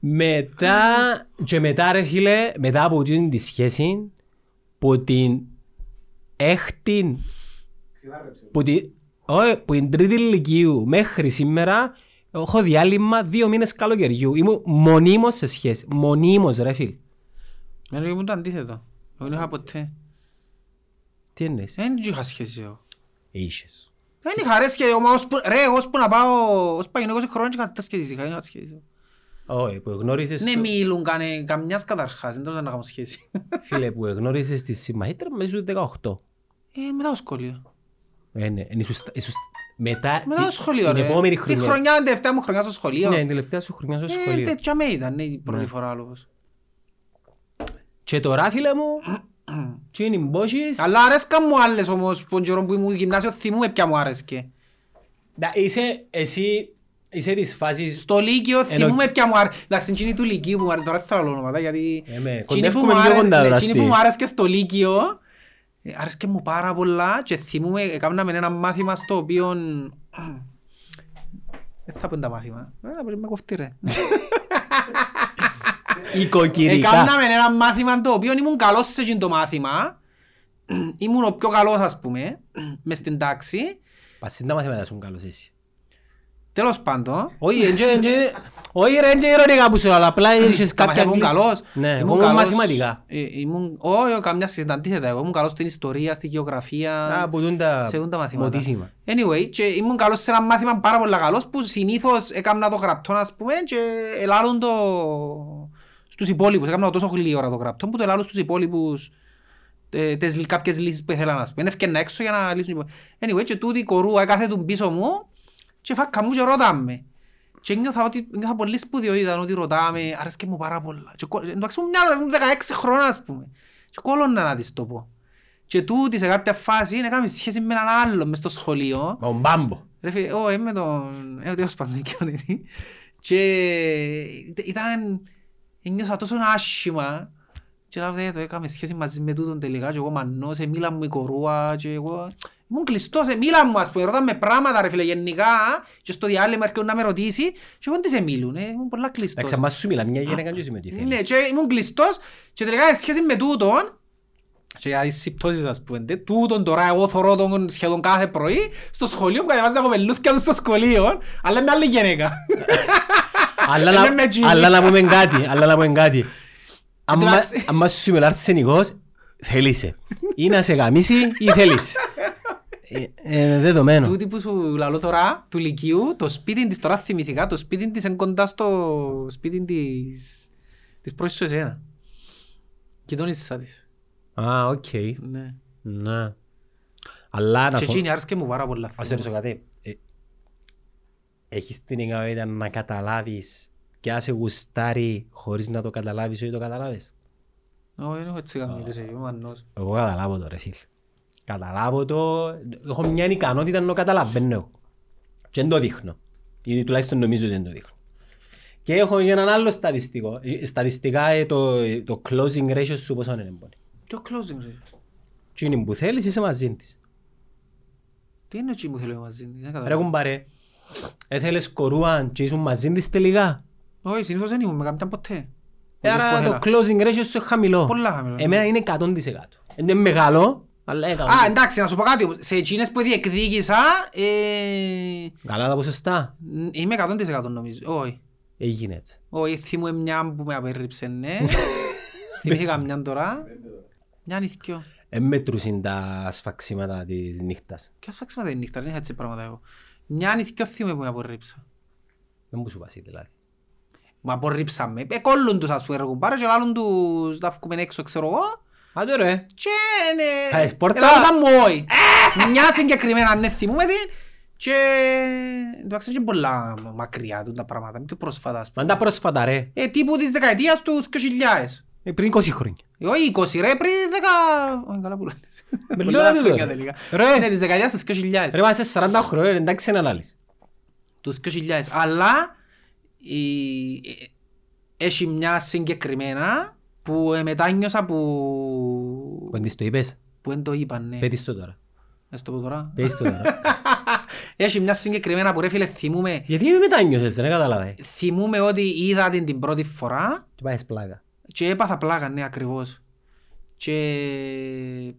Μετά και μετά ρε φίλε, μετά από την τη σχέση που την έκτη που την, όχι, που την τρίτη ηλικίου μέχρι σήμερα έχω διάλειμμα δύο μήνες καλοκαιριού. Ήμουν μονίμως σε σχέση. Μονίμως ρε φίλ.
Εμένα ήμουν το αντίθετο. Εγώ δεν είχα ποτέ.
Τι εννοείς;
Δεν είχα σχέση εγώ.
Είχες.
Δεν είχα ρε σχέση. Μα ως που- Ρε, εγώ ως που να πάω, ως πάω 20 χρόνια και καθόλου σχέση είχα, δεν είχα σχέση.
Όχι, που γνώρισες
Ναι,
το-
μιλούν κανε καμιάς καταρχάς, δεν θέλω να κάνω σχέση.
Φίλε που γνώρισες τη συμμαχήτρα με ήσουν 18.
Ε, μετά το σχολείο.
Ε, ναι, εν ήσουν- ήσουν- μετά
Μετά το
τη-
σχολείο
την
ρε.
επόμενη
Τη
χρονιά.
χρονιά, την τελευταία μου χρονιά στο σχολείο.
Ναι, την τελευταία σου χρονιά στο
Ε,
σχολείο.
τέτοια με ήταν, ναι, η πρώτη
Ναι.
φορά λόγος.
Και τώρα φίλε μου, τι είναι οι μπόσεις.
Αλλά αρέσκαν μου άλλες όμως, που τον καιρό που ήμουν γυμνάσιο θυμούμαι ποια μου άρεσκε.
Να, Είσαι, εσύ, είσαι της φάσης...
Στο Λύκειο
Ενώ-
θυμούμαι ποια μου άρεσε. Εντάξει, εκείνη του Λυκείου που μου άρεσε, τώρα δεν θέλω να λέω ονόματα, γιατί...
Ε, με,
εκείνη
κοντεύκουμε
που μου
πιο
άρεσε-
κοντά
ναι,
τώρα
εκείνη που
στη-
μου άρεσε στο Λύκειο, ε, άρεσκε μου πάρα πολλά και θυμούμαι, έκαναμε ένα μάθημα στο οποίο... Δεν θα πω τα μάθημα. Ε, θα πω και με κοφτεί ρε.
Οικοκυρικά.
Έκαναμε ένα μάθημα το οποίο ήμουν καλός σε εκείνο το μάθημα. Ήμουν ο πιο καλός ας πούμε, μες στην τάξη.
Πας τα μαθήματα σου καλός εσύ.
Τέλος πάντων,
Όχι, εν και- εν και- όχι ρε, εν και ηρωνικά που σου λέω, αλλά απλά είχες
τα
κάποια
μαθήματα ήμουν
κλίση.
καλός.
Ναι, εγώ
Ήμουν
ήμουν
καλός-
μαθηματικά.
ε, ήμουν- Όχι, όχι, καμιά σχέση, αντίθετα. Εγώ ήμουν καλός στην ιστορία, στη γεωγραφία.
Α, που τούν τα
σε τούν τα μαθήματα.
μοτίσιμα.
Anyway, και ήμουν καλός σε ένα μάθημα πάρα πολύ καλός που συνήθως έκανα το γραπτό, ας πούμε, και ελάλουν το στους υπόλοιπους. Έκανα τόσο γλύωρα το γραπτό που το ελάλουν στους υπόλοιπους ε, τις, λι- κάποιες λύσεις που ήθελα να σου πω. Είναι ευκαιρνά έξω για να λύσουν. οι υπόλοιποι. Anyway, και τούτη η κορούα κάθετουν πίσω μου και φάκα μου και ρωτάμε. Και νιώθα ότι νιώθα πολύ σπουδαιότητα ότι ρωτάμε, άρεσκε μου πάρα πολλά. Και κο- εντάξει μου μυαλό, ήμουν 16 χρόνια ας πούμε. Και κόλλωνα να της το πω. Και τούτη σε κάποια φάση έκαμε σχέση με έναν άλλον μες στο σχολείο.
Ο Μπάμπο.
Ρε φίλε, ω, είμαι τον... Ε, τέλος πάντων, εκείνον είναι. Και ήταν... Ένιωσα τόσο άσχημα. Και να δε, το έκαμε σχέση μαζί με τούτον τελικά. Και εγώ μανός, μίλα μου η κορούα. Και εγώ... Ήμουν κλειστός, μίλα μου ας πούμε, ρωτάμε πράγματα ρε φίλε γενικά. Και στο διάλειμμα έρχεται να με ρωτήσει. Και εγώ τι σε μίλουν, ε, ήμουν πολλά κλειστός.
Εντάξει, άμα σου μιλά μια γυναίκα και με τι
Ναι,
θέλεις.
και ήμουν κλειστός και τελικά σε σχέση με τούτον και για τις συμπτώσεις ας πούμε, τε, τούτον τώρα εγώ θωρώ τον σχεδόν κάθε πρωί στο σχολείο που κατεβάζεις τα κοπελούθια τους στο σχολείο, αλλά με άλλη γυναίκα.
Αλλά
Είμαι
να-
με τζίνι.
Αλλά να πούμε κάτι, αλλά να πούμε κάτι. Άμα-
Εντάξει.
Άμα σου μιλά αρσενικός, θέλει σε. Ή να σε γαμίσει ή θέλεις. Ε, ε, Δεδομένο.
Τούτη που σου λαλώ τώρα, του Λυκείου, το σπίτι της τώρα θυμηθήκα, το σπίτι της είναι κοντά στο σπίτι της, της πρώτης σου εσένα. Γειτόνισσα της.
Α, οκ.
Ναι.
Να. Αλλά να
Και
σου...
εκείνη άρεσε μου πάρα πολλά.
Ας σε ρωτήσω κάτι. Ε, Έχεις την ικανότητα να καταλάβεις και να σε γουστάρει χωρίς να το καταλάβεις ή το καταλάβεις;
Όχι, δεν έχω έτσι καμία, είμαι μannός.
Εγώ καταλάβω το ρε φίλ. Καταλάβω το. Έχω μια ικανότητα να το καταλαβαίνω εγώ. Και δεν το δείχνω. Ή τουλάχιστον νομίζω ότι δεν το δείχνω. Και έχω και έναν άλλο στατιστικό. Ε, Στατιστικά ε, το, ε, το closing ratio σου πόσο είναι μπορεί.
Ποιο closing ρε.
Τι είναι που θέλεις είσαι μαζί της.
Τι είναι έτσι που θέλω μαζί, δεν
Ρε
καταλαβαίνω.
κουμπάρε. Έθελες κορούαν και ήσουν μαζί της τελικά;
Όχι, συνήθως δεν ήμουν με κάποιον ποτέ.
Ε, Άρα το closing ratio σου είναι χαμηλό.
Πολλά χαμηλό.
Εμένα είναι 100%. Είναι μεγάλο, αλλά είναι 100%.
Α, εντάξει, να σου πω κάτι. όμως. Σε εκείνες που διεκδίκησα, ε,
Καλά τα ποσοστά.
είμαι 100% νομίζω. Όχι.
Έγινε έτσι.
Όχι, θυμούμαι μια που με απέρριψε, ναι. Θυμήθηκα μια τώρα. Μια νηθκιο.
Ε, μετρούσιν τα σφαξίματα της νύχτας.
Ποια σφάξιμα δεν νύχτα, δεν είχα έτσι πράγματα εγώ. Μια νηθκιο θυμούμαι που με απορρίψα.
Δεν μου σου πάσει δηλαδή.
Μου απορρίψαμε. Ε, κόλλουν τους ας πούμε ρε κουμπάρε και λάλλουν τους να βγούμε έξω ξέρω εγώ.
Άντε ρε.
Και ναι.
Χάες πόρτα.
Ελάλουσαν μου όχι. Μια συγκεκριμένα ναι θυμούμαι την. Και εντάξει είναι πολλά μακριά του τα πράγματα. Είναι πιο πρόσφατα ας πούμε.
Μα τα πρόσφατα ρε.
Ε, τύπου της δεκαετίας του 2000.
Ε, Πριν 20 χρόνια.
Ε, Όχι 20 ρε, πριν 10... Όχι καλά που λένες.
Με
Πολλά
λέω, ρε,
χρόνια
ρε.
τελικά.
Ρε.
Είναι της δεκαετίας του 2000.
Ρε μας σε 40 χρόνια, εντάξει είναι ανάλυση.
Του 2000. Αλλά η- ε, έχει μια συγκεκριμένα που ε, μετάνιωσα που...
Που της το είπες.
που δεν το είπαν, ναι.
Πέτεις το τώρα.
Ας το πω τώρα.
Πέτεις το τώρα.
Έχει μια συγκεκριμένα που ρε φίλε θυμούμε,
Γιατί με μετάνιωσες, δεν καταλάβα.
θυμούμε ότι είδα την την πρώτη φορά
Και πάει πλάκα.
και έπαθα πλάκα, ναι, ακριβώς. Και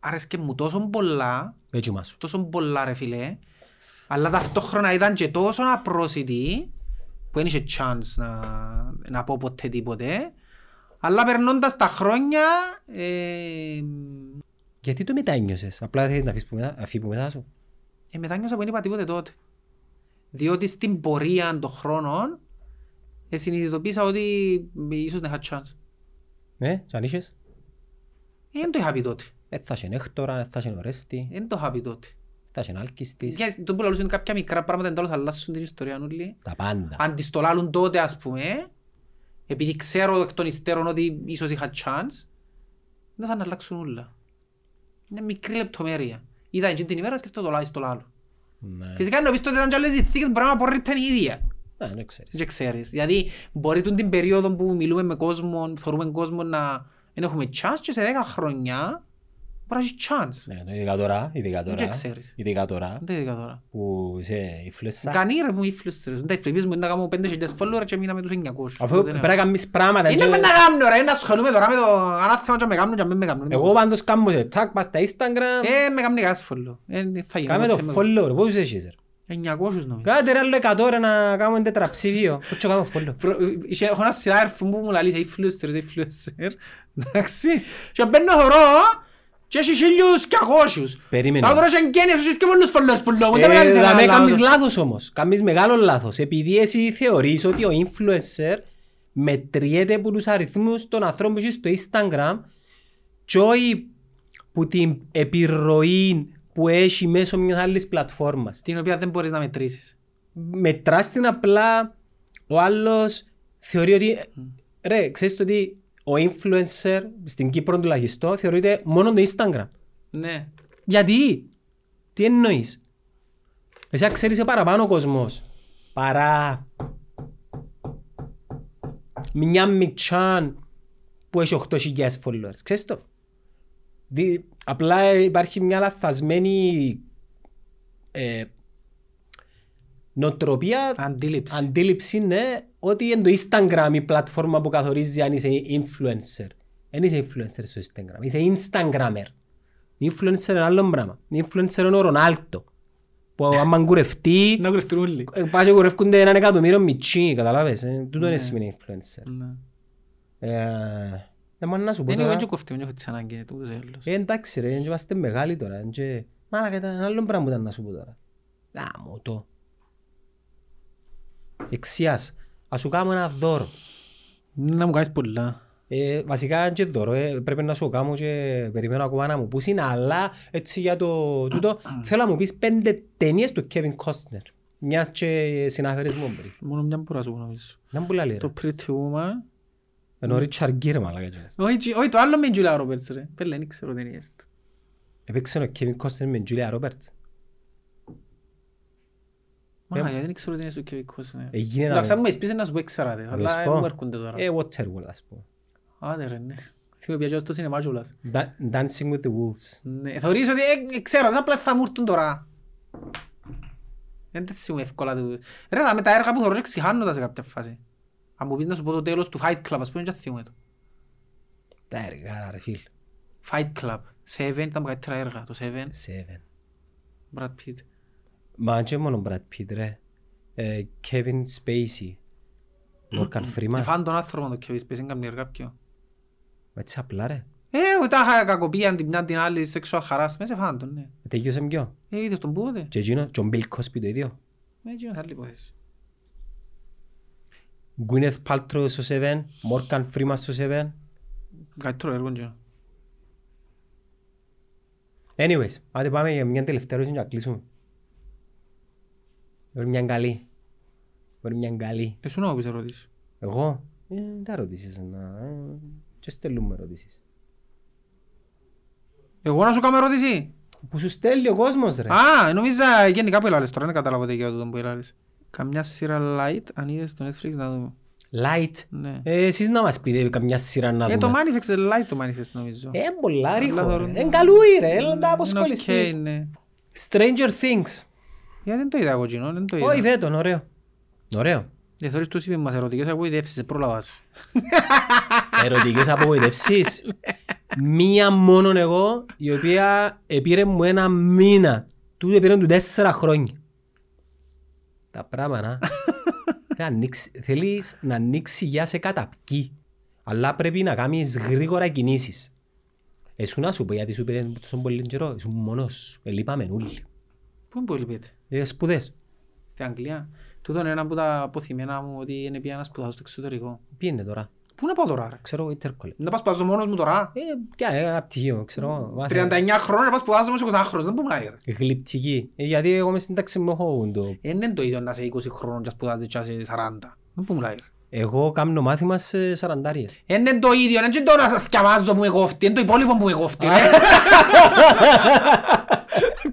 άρεσκε μου τόσο πολλά,
Έτσι μας.
τόσο πολλά ρε φίλε, αλλά ταυτόχρονα ήταν και τόσο απρόσιτη που δεν είχε chance να, να πω ποτέ τίποτε, αλλά περνώντας τα χρόνια, ε,
Γιατί το μετάνιωσες; Απλά θέλεις να αφήσεις που μετά- αφή που μετά σου.
ε, μετάνιωσα που δεν είπα τίποτε τότε. Διότι στην πορεία των χρόνων ε, συνειδητοποίησα ότι ε, ίσως δεν είχα chance.
Ναι, και αν είχες;
Ε, δεν το είχα πει τότε.
Ε, θα είσαι Νέχτορα, ε, θα είσαι Ορέστη,
Δεν το είχα πει τότε.
θα είσαι Άλκιστης.
Για το που λαλούσαν κάποια μικρά πράγματα εν τέλος αλλάσουν την ιστορία νουλή.
Τα πάντα.
Αν τις το λάλλουν τότε ας πούμε, επειδή ξέρω εκ των υστέρων ότι ίσως είχα chance, δεν θα αλλάξουν όλα. Μια μικρή λεπτομέρεια. Είδα εκείνη την ημέρα σκεφτώ το λάδι στο λάλο.
Ναι.
Φυσικά να πεις τότε ήταν και άλλες συνθήκες μπορεί να απορρίπτουν η ίδια.
Ναι, δεν ξέρεις.
Δεν ξέρεις. Δηλαδή μπορεί τούτη την περίοδο που μιλούμε με κόσμο, θεωρούμε κόσμο να δεν έχουμε chance και σε 10 χρόνια μπορεί Μπορεί να έχεις chance.
Ναι, ειδικά τώρα, ειδικά
Δεν
τώρα,
ξέρεις.
ειδικά τώρα,
Δεν είναι τώρα.
που είσαι influencer.
Κανεί ρε μου influencers. Δεν φίλοι μου να κάνω 5.000 followers και μείνα με τους 900.
Αφού
Δεν
πρέπει
έχω.
να κάνεις πράγματα.
Είναι
και-
με να κάνω ρε, να ασχολούμαι τώρα με το ανάθεμα και με κάνουν και με με κάνουν.
Εγώ πάντως κάνω σε tag πας στα Instagram,
Ε, με κάνουν κανένας follow. Ε, δεν θα γίνω
κάμε το
ποτέ με-
follow, ρε, πόσους έχεις ρε;
900 νομίζω.
Κάτε ρε άλλο 100 ρε να κάνουμε τετραψήφιο, πώς και κάνω follow.
Προ- είχε- Έχω ένα σειρά που μου λέει είσαι influencer, είσαι influencer. Εντάξει. Και μπαίνω χορό και έχεις χίλιους και αγώσιους.
Περίμενε.
Να τώρα έχει εγγένειες, έχεις και πολλούς followers που λόγουν. Δεν
Ε,
κάνεις ένα
δαμέ κάνεις
λάθος.
λάθος όμως, κάνεις μεγάλο λάθος. Επειδή εσύ θεωρείς ότι ο influencer μετριέται από τους αριθμούς των ανθρώπων που έχει στο Instagram και όχι που την επιρροή που έχει μέσω μιας άλλης πλατφόρμας.
Την οποία δεν μπορείς να μετρήσεις.
Μετράς την απλά, ο άλλος θεωρεί ότι, ρε, ξέρεις το ότι ο influencer στην Κύπρο τουλάχιστον θεωρείται μόνο το Instagram.
Ναι.
Γιατί, τι εννοείς; Εσύ ξέρεις σε παραπάνω ο κόσμος παρά μια μιτσάν που έχει 8.000 followers. Ξέρεις το; Δι, απλά υπάρχει μια λαθασμένη ε, νοοτροπία,
Αντίληψη.
αντίληψη ναι, ότι είναι το Instagram η πλατφόρμα που καθορίζει αν είσαι influencer. Δεν είσαι influencer στο Instagram, είσαι Instagrammer. Influencer είναι άλλο πράγμα. Influencer είναι ο Ρονάλτο. Που άμα κουρευτεί,
Να κουρευτούν όλοι.
ε, πάει και κουρεύκονται έναν εκατομμύριο μιτσί, καταλάβες. ε. Τούτο είναι σημαίνει influencer.
Ναι.
Ε, Δεν μπορεί να σου πω
Δεν έχω
τώρα.
και κοφτεί, δεν έχω τις ανάγκες του τέλος.
Ε, εντάξει ρε, είμαστε μεγάλοι τώρα. εν και- Μα κατά ένα άλλο πράγμα που ήταν να σου πω τώρα. Γάμο το. Εξιάς. Ας σου κάνω ένα δώρο.
Να μου κάνεις πολλά.
Ε, βασικά είναι και δώρο, ε, πρέπει να σου κάνω και περιμένω ακόμα να μου πούς είναι, αλλά έτσι για το τούτο θέλω να μου πεις πέντε ταινίες του Kevin Costner. Μιας και συνάφερες μου πριν.
Μόνο μια μπορώ να σου πω νομίζω.
Να μου πουλά λέει ρε.
Το Pretty Woman.
Ενώ ο Richard Gere μαλάκα και.
Όχι, τσι- όχι, το άλλο με Julia Roberts ρε. Πέλε, δεν ξέρω ταινίες του.
Έπαιξε ο Kevin Costner με Julia Roberts.
Μα,
Ε,
γιατί δεν ξέρω ταινίες του Kevin Costner.
Έγινε
Εντάξει,
να...
αν μου εσπίσεις να σου πω έξερα τες,
Να
αλλά
σου
ε,
πω.
μου έρχονται τώρα.
Ε, Waterworld ας πούμε.
Άντε ρε, ναι. Θυμώ πια και στο σινεμά κιόλας.
Da- Dancing with the Wolves.
Ναι, θεωρείς ότι ε, ε, ξέρω, δεν απλά θα μου έρθουν τώρα. Δεν τα θυμώ εύκολα του. Ρε, τα με τα έργα που θεωρώ και ξεχάνω σε κάποια φάση. Αν μου πεις να σου πω το τέλος του Fight Club, ας πούμε, δεν θυμώ το.
Τα έργα ρε φίλ.
Fight Club. Seven ήταν καλύτερα έργα. Το Seven.
Seven.
Brad Pitt.
Μα και μόνο Brad Pitt ρε. Ε, Kevin Spacey. Morgan Freeman.
Εφάν τον άνθρωπο το Kevin Spacey, καμία έργα πιο.
Έτσι απλά ρε.
Ε, ότι τα είχα κακοποίηση την μια την άλλη sexual harassment, εφάν τον, ναι.
Τελειώσε ποιο;
Ε, είδες τον πούτε.
Και εκείνο, και ο Bill Cosby το ίδιο.
Ε, εκείνος άλλη υπόθεση.
Gwyneth Paltrow στο Seven. Morgan Freeman στο Seven.
Καλύτερο έργο εκείνο.
Anyways, άντε πάμε για μια τελευταία ερώτηση και να κλείσουμε. Μπορεί μια καλή. Μπορεί μια καλή.
Εσύ να μου πεις ερωτήσεις.
Εγώ, ε, τα ρωτήσεις να... ε, Και στέλνουμε ερωτήσεις.
Εγώ να σου κάνω ερώτηση;
Που σου στέλνει ο κόσμος ρε.
Α, νόμιζα γενικά που έλαλες τώρα, δεν κατάλαβα τι για τούτο που έλαλες. Καμιά σειρά light, αν είδες στο Netflix να δούμε.
Light;
Ναι.
Ε, εσείς να μας πείτε καμιά σειρά να
Ε, το
δούμε.
Manifest, είναι light το Manifest νομίζω.
Ε, πολλά ρηχό
Αλλά
ρε.
θεωρώ-
Εν καλούι ρε, έλα να
Είναι
αποσχοληθείς.
οκ, ναι.
Stranger Things.
Γιατί δεν το είδα εγώ εκείνο, δεν το είδα.
Όχι, δε τον, ωραίο. Ωραίο.
Ε, θεωρείς τους είπες μας ερωτικές απογοητεύσεις, πρόλαβας.
Ερωτικές απογοητεύσεις. Μία μόνον εγώ, η οποία επήρε μου ένα μήνα. Τούτο επήρε του τέσσερα χρόνια. Τα πράγματα. Θέλει να ανοίξει- Θέλεις να ανοίξει για σε καταπκεί. Αλλά πρέπει να κάνεις γρήγορα κινήσεις. Εσύ να σου πω γιατί σου πήρε τόσο πολύ καιρό. Ήσουν μόνος σου. Ελείπαμε όλοι.
Πού είναι που λυπείτε;
Ε, σπουδές.
Στην Αγγλία. Τούτο είναι ένα από τα αποθυμένα μου ότι είναι πια να σπουδάσω στο εξωτερικό.
Πήγαινε τώρα;
Πού να πάω τώρα ρε;
Ξέρω εγώ Intercollege.
Να πάω σπουδάσω μόνος μου τώρα;
Ε, ποια, ε, απ' τυχείο, ξέρω εγώ. Μάθε.
39 χρόνια να πάω σπουδάσω όμως 20 χρόνων. Δεν μπορούμε να ρε.
Γλυπτική. Ε, γιατί εγώ μες στην τάξη μου έχω το...
Ε, Δεν είναι το ίδιο να είσαι 20 χρόνων και να σπουδάζεις και να είσαι 40. Δεν μπορούμε να ρε.
Εγώ κάνω μάθημα σε σαραντάριες.
Ε, Είναι το ίδιο, είναι και το να θυκιαβάζω που με κόφτει, είναι το υπόλοιπο που με κόφτει.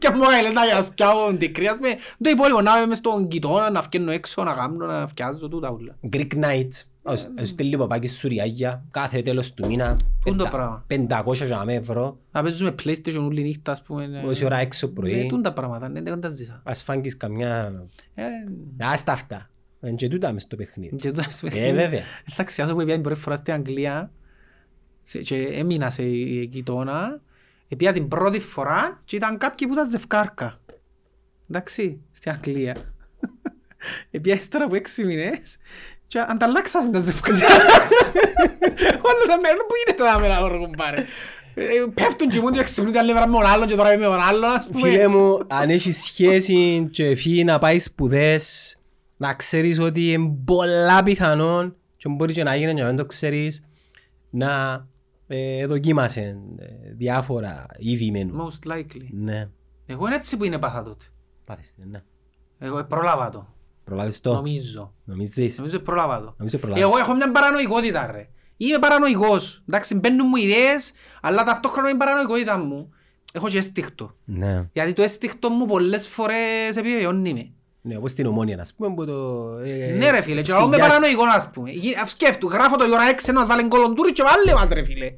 ρε. Και μου έλεγες να για να σπιάω την κρύα, ας πούμε. Το υπόλοιπο να είμαι μες στον γειτόνα, να βγαίνω έξω, να κάνω, να φτιάζω τούτα ούλα.
Greek Nights. Ως- Στέλνει παπάκι σουριάγια κάθε τέλος του μήνα.
Πού είναι το
πεντα-
πράγμα;
500 για με ευρώ.
Να παίζουμε PlayStation όλη νύχτα, ας πούμε.
Όση ώρα έξω
Ε,
πρωί.
τούν τα πράγματα, ναι, δεν τα ζήσα.
Ας φάγεις καμιά...
Ε,
Άστα αυτά. Εν και τούτα μες στο παιχνίδι.
και τούτα, ας πούμε.
Ε, βέβαια.
Θα ξιάσω που πήγα την πρώτη φορά στην Αγγλία σε- και έμεινα σε γειτόνα. Πήγα την πρώτη φορά και ήταν κάποιοι που ήταν ζευκάρκα. Εντάξει, στην Αγγλία. Πήγα ύστερα από έξι μήνες και ανταλλάξασαν τα ζευκάρκα. Όλος αμένουν, πού είναι τα μένα όργο πάρε. Ε, Πέφτουν και μου και ξυπνούν την άλλη μέρα με τον άλλον και τώρα είμαι με τον άλλον ας πούμε.
Φίλε μου, αν έχεις σχέση και φύγει να πάει σπουδές, να ξέρεις ότι είναι πολλά πιθανόν και μπορεί και να γίνει και να μην το ξέρεις, να ε, δοκίμασε ε, διάφορα είδη μενού.
Most likely.
Ναι,
Εγώ είναι έτσι που είναι πάθα τότε.
πάρε στην, ναι.
Εγώ πρόλαβα το.
Προλάβεις το.
Νομίζω.
Νομίζεις;
Νομίζω πρόλαβα το.
Νομίζω προλάβεις.
Εγώ έχω μια παρανοϊκότητα ρε. Είμαι παρανοϊκός. Εντάξει, μπαίνουν μου ιδέες, αλλά ταυτόχρονα η παρανοϊκότητα μου. Έχω και αίσθηκτο.
Ναι.
Γιατί το αίσθηκτο μου πολλές φορές επιβεβαιώνει με.
Ναι, όπως στην ομόνια, ας πούμε, που το... ε,
Ναι ρε φίλε, και εγώ είμαι
ψηλιά-
παρανοϊκό ας πούμε. Γι- ας, Σκέφτου, γράφω το η ώρα 6 να μας βάλει κολοντούρι και βάλε μας ρε φίλε.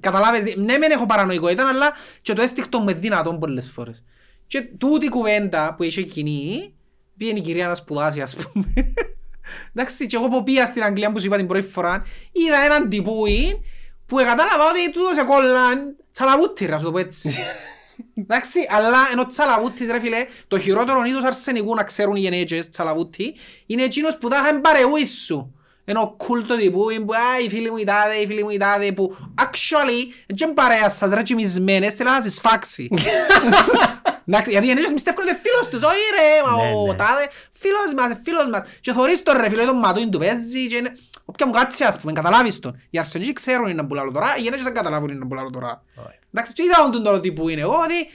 Καταλάβες, δι- ναι μεν έχω παρανοϊκότητα, αλλά και το αίσθηκτο μου είναι δυνατόν πολλές φορές. Και τούτη η κουβέντα που είχε εκείνη, πήγαινε η κυρία να σπουδάσει ας πούμε. Εντάξει, και εγώ που πήγα στην Αγγλία που σου είπα την πρώτη φορά, είδα έναν τυπούι που κατάλαβα ότι τούτος σε κόλλαν τσαλαβούτι ρε, να σου το πω έτσι. Εντάξει, αλλά ενώ τσαλαβούτης ρε φίλε, το χειρότερο είδος αρσενικού να ξέρουν οι γενέτσες τσαλαβούτι, είναι εκείνος που τα είχαν παρεούεις σου. Ενώ κούλτο τύπου, είναι που «Α, οι φίλοι μου οι τάδε, οι φίλοι μου οι τάδε», που actually, δεν παρέας σας ρε τσιμισμένες, θέλα να σας φάξει. Εντάξει, γιατί οι γενέτσες μυστεύκουν ότι φίλος τους, όχι ρε, μα
Ναι,
ο
ναι.
τάδε, φίλος μας, φίλος μας. Και θωρείς τον ρε φίλε, τον ματούιν του παίζει και είναι... Όποια μου κάτσει ας πούμε, καταλάβεις τον. Οι αρσενικοί ξέρουν είναι που λάλλω τώρα, οι γενέτσες δεν καταλάβουν είναι που λάλλω τώρα.
Όχι.
Εντάξει, και είδα τον τώρα τι που είναι εγώ, ότι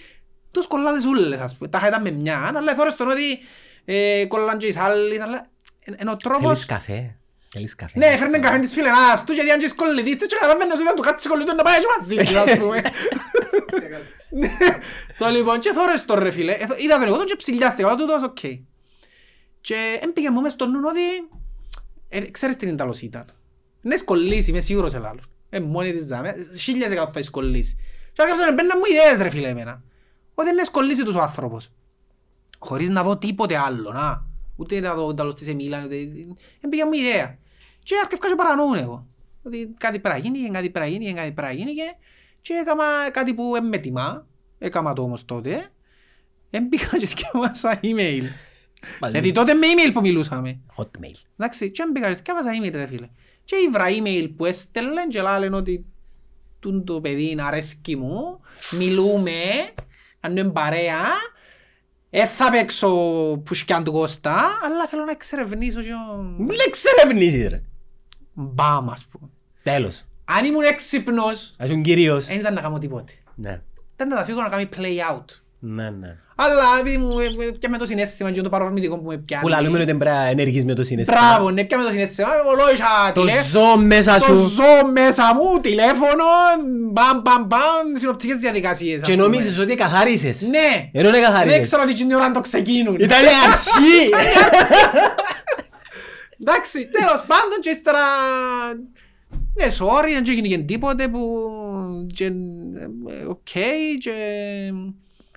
τους κολλάδες ούλες, ας πούμε. Τα είχα ήταν με μια, αλλά θωρείς τον ότι ε, κολλάν και οι άλλοι, αλλά εν- εν ο τρόπος...
Θέλεις καφέ; Θέλεις καφέ;
Ναι, έφερνε καφέ της φιλενάς του, γιατί αν και σκολλητής, και καταλαβαίνεις ότι ήταν του κάτσε σκολλητού να πάει και μαζί τους, ας πούμε. Ναι. Το λοιπόν, και θωρείς τον ρε φίλε, ε, είδα τον εγώ τον και ψηλιάστηκα, αλλά τούτος οκ. Και έμπαιγε μου μες στο νου ότι, ε, ξέρεις τι Ιταλός ήταν. Είναι σκολλήσει, είμαι σίγουρος ελάλλον. Ε, μόνη της δάμε, χίλιες εκατό θα σκολλήσει. Και άρχισαν να μπαίνουν μου ιδέες ρε φίλε εμένα. Ότι είναι σκολλήσει τους ο άνθρωπος. Χωρίς να δω τίποτε άλλο, να. Ούτε να δω Ιταλός της Εμίλαν, ούτε... Έμπαιγε μου ιδέα. Και άρχισα και παρανοούν εγώ. Ότι κάτι πρέπει να γίνει, και κάτι πρέπει να γίνει, και κάτι πρέπει να γίνει και, και έκανα κάτι που δεν με τιμά. Έκανα το όμως τότε. Έμπηκα και σκέφασα email. Γιατί τότε με email που μιλούσαμε.
Hotmail.
Εντάξει, και έμπηκα και σκέφασα email ρε φίλε. Και ήβρα email που έστελνε και λάλεν ότι τούν το παιδί είναι αρέσκει μου, μιλούμε, κάνουμε παρέα, ε, θα παίξω πουσκιάν του Κώστα, αλλά θέλω να εξερευνήσω και ο...
Μην εξερευνήσεις ρε.
Μπαμ, ας πούμε.
Τέλος.
Αν ήμουν έξυπνος,
Ας ήσουν κυρίως.
δεν ήταν να κάνω τίποτε.
Ναι.
Ήταν να τα φύγω να κάνει play out.
Ναι, ναι.
Αλλά επειδή μου ε, ε, πιάμε το συνέστημα και το παρορμητικό που με πιάνει.
Που λαλούμε ότι πρέπει να ενεργείς με το συναισθήμα.
Μπράβο, ναι, πιάμε το συνέστημα. Εγώ λόγισα
Το
τηλέφωνο.
ζω μέσα
Το
σου.
ζω μέσα μου, τηλέφωνο, μπαμ, μπαμ, μπαμ, συνοπτικές διαδικασίες. ας
Και
πούμε.
νομίζεις ότι καθαρίσες.
Ναι.
Ενώ δεν
Δεν
καθαρίσες.
ξέρω ότι την ώρα να το ξεκίνουν.
Ήταν η αρχή.
Εντάξει, τέλος πάντων και ύστερα... Ναι, sorry, δεν έγινε και τίποτε που... και, ε, Οκ, και...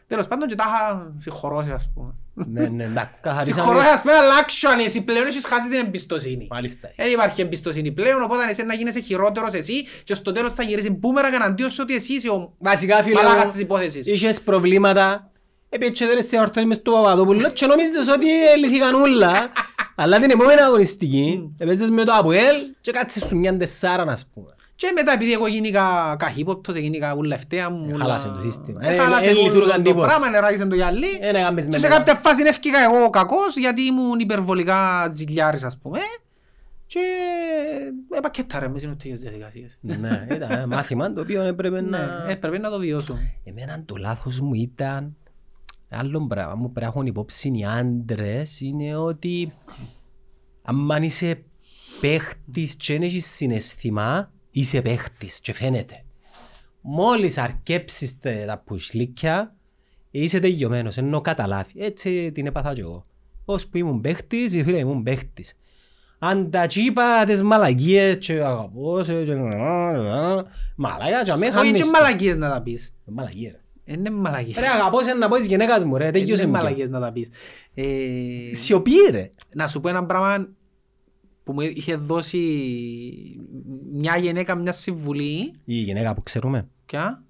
Τέλος πάντων και τα είχα συγχωρώσει, ας πούμε.
Ναι, ναι, εντάξει, καθαρίσαμε.
Συγχωρώσει, ας πούμε, αλλά actually, εσύ πλέον έχεις χάσει την εμπιστοσύνη.
Μάλιστα.
Δεν υπάρχει εμπιστοσύνη πλέον, οπότε εσύ να γίνεσαι χειρότερος εσύ και στο τέλος θα γυρίσεις μπούμερανγκ εναντίον σου ότι εσύ είσαι ο
Βασικά φίλε
μαλάκας
μου,
της υπόθεσης.
είχες προβλήματα, επίτσεδερες σε ορθώσεις μες του Παπαδόπουλου και νομίζεις ότι λυθήκαν όλα. Αλλά την επόμενη αγωνιστική, έπαιζες με το ΑΠΟΕΛ και κάτσε σου μια τεσσάρα να πούμε.
Και μετά επειδή εγώ γίνηκα καχύποπτος, γίνηκα ουλευτέα μου.
Ε, χάλασε το σύστημα.
Ε,
Ε,
χάλασε
ε,
το-
λειτουργάν
το
τίποτα.
πράγμα, νεράγισαν το γυαλί.
Ε, να κάνεις
Και
με
σε
μένα.
κάποια φάση έφυγα εγώ κακός γιατί ήμουν υπερβολικά ζηλιάρης ας πούμε. Και επακέταρε μες συνοπτικές διαδικασίες.
Ναι, ήταν ένα μάθημα το οποίο έπρεπε
Ναι,
να...
έπρεπε να το βιώσω.
Εμένα το λάθος μου ήταν άλλο πράγμα που πρέπει να έχουν υπόψη οι άντρες είναι ότι αν είσαι παίχτης και δεν έχεις συναισθήμα είσαι παίχτης και φαίνεται. Μόλις αρκέψεις τε- τα πουσλίκια είσαι τελειωμένος, ενώ καταλάβει. Έτσι την έπαθα και εγώ. Ως που ήμουν παίχτης, οι φίλοι ήμουν παίχτης. Αν τα τσίπα τις μαλακίες και αγαπώ σε και μαλακιά και αμέ
Όχι
χάνεις
και
το.
μαλακίες να τα πεις.
Μαλακία ρε.
Είναι μαλακίες.
Ρε αγαπώ σε να πω της γυναίκας μου ρε, τέλειωσε
Είναι
μου. και.
μαλακίες να τα πεις. Ε,
Σιωπή ρε.
Να σου πω ένα πράγμα που μου είχε δώσει μια γυναίκα μια συμβουλή.
Η γυναίκα που ξέρουμε.
Ποια;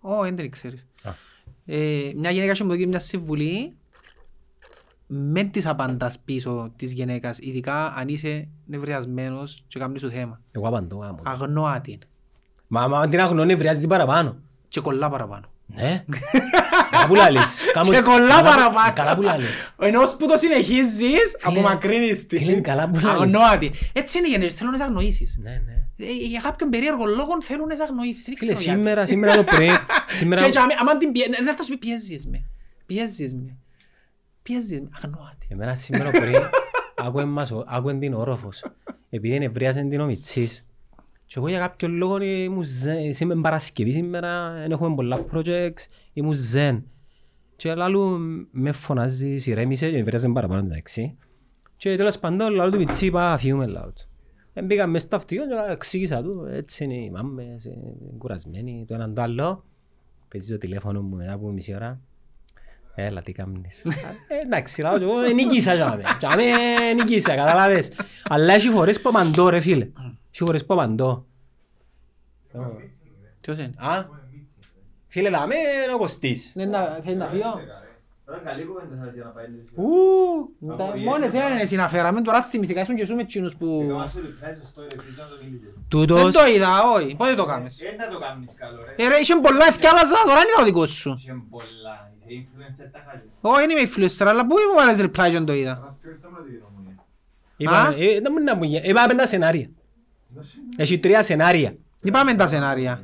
Ω, δεν την ξέρεις.
Α.
Ε, μια γυναίκα είχε μου δώσει μια συμβουλή μεν της απαντάς πίσω της γυναίκας, ειδικά αν είσαι νευριασμένος και κάνεις σου θέμα.
Εγώ απαντώ γάμο.
Αγνώα την
Μα μα, αν την αγνώνει βρειάζεις την παραπάνω.
και κολλά παραπάνω.
Ναι. Καλά που λάλλεις. Κάμω-
Και κολλά
καλά που-
παραπάνω.
Καλά που λάλλεις.
Ενώ που το συνεχίζεις, απομακρύνεις
φίλε,
την.
καλά που λάλλεις.
Αγνώα την. Έτσι είναι οι γενναίες, θέλουν να σε αγνοήσεις.
Ναι, ναι.
Ε, Για κάποιον περίεργο λόγο θέλουν να σε αγνοήσεις. Δεν
Φίλε,
ξέρω γιατί.
σήμερα, σήμερα το πρωί, σήμερα...
Και- και άμα- άμα την πιέ- να έρθω σου πει πιέζεις με. Πιέζεις με. Πιέζεις με. Αγνώα την.
Εμένα σήμερα το πρωί άκουε μας ο- άκουε την όροφος. Επειδή ενευρίασαν την ο Μιτσής. Και εγώ για κάποιο λόγο ήμουν ζεν. Σήμερα Παρασκευή σήμερα, δεν έχουμε πολλά projects, ήμουν ζεν. Και λάλου με φωνάζει, ηρέμησε και ενευρίασαν παραπάνω εντάξει. Και τέλος παντών λάλου του Μιτσί είπα φύγουμε λάλου του. Ε, Μπήκα μες στο αυτοκίνητο και εξήγησα του, έτσι είναι οι μάμες, ε, κουρασμένοι, το έναν το άλλο. Παίζει το τηλέφωνο μου μετά από μισή ώρα. Έλα, τι κάνεις. Ε, Εντάξει, λάω και εγώ ε, νικήσα τζάμε. Τζάμε νικήσα, καταλάβες. Αλλά έχει φορές που απαντώ ρε φίλε. Έχει φορές που απαντώ.
Ποιος είναι;
Α, φίλε δάμε είναι ο Κωστής.
Ναι, να- Θέλει να φύγω.
Τώρα καλή κουβέντα θα για να πάει να
Ου, τα μόνες είναι συναφέραμε, τώρα θυμηθήκα ήσουν και εσύ με εκείνους που...
Έκανα σου reply στο story, επίσης να το μιλείτε.
Δεν
Τούτος,
το είδα, όχι. Πότε το κάνεις;
Δεν θα το κάνεις καλό ρε.
Ε, ρε, είχε πολλά ευκάλαζα, τώρα είναι ο δικός σου.
Είχε πολλά, είσαι influencer τα χάλια.
Εγώ δεν είμαι influencer, αλλά πού μου βάλες reply και δεν το είδα;
Αυτό ήρθαμε να τη γνώμη.
είπαμε,
Α;
ε, δεν μπορεί να μου γίνει. Είπαμε τα σενάρια. Έχει τρία σενάρια.
Είπαμε τα σενάρια.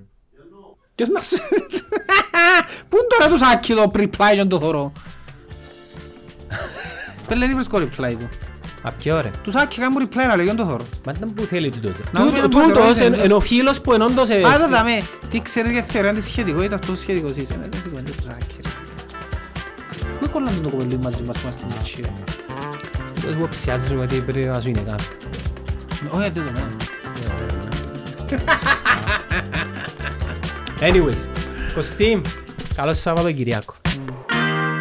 Ποιος μας... Πού είναι τώρα το σάκι το reply και δεν το θωρώ; Πέλε δεν βρίσκω reply του.
Απ' ποιο ρε.
Τους σάκι κάνουν reply αλλά δεν το θωρώ.
Μα ήταν που θέλει τούτος. ρε.
Να δούμε
Τούτο-
πώς
Τούτος
ερώτησε,
εν- είναι ο φίλος που ενόντως... ε,
Α, το δαμε. Τι ξέρετε για θεωρία της σχετικότητας, τόσο σχετικός είσαι. Ε, Δεν σε κουβέντα τους σάκι ρε. Πού κολλάμε το κοπελί μαζί μας που είμαστε μητσί, ρε.
Τούτος που ψιάζουμε ότι πρέπει να σου είναι κάπου.
Όχι, δεν το μένω.
Anyways, Κωστή, καλό Σαββατοκυριακό.
Μμ.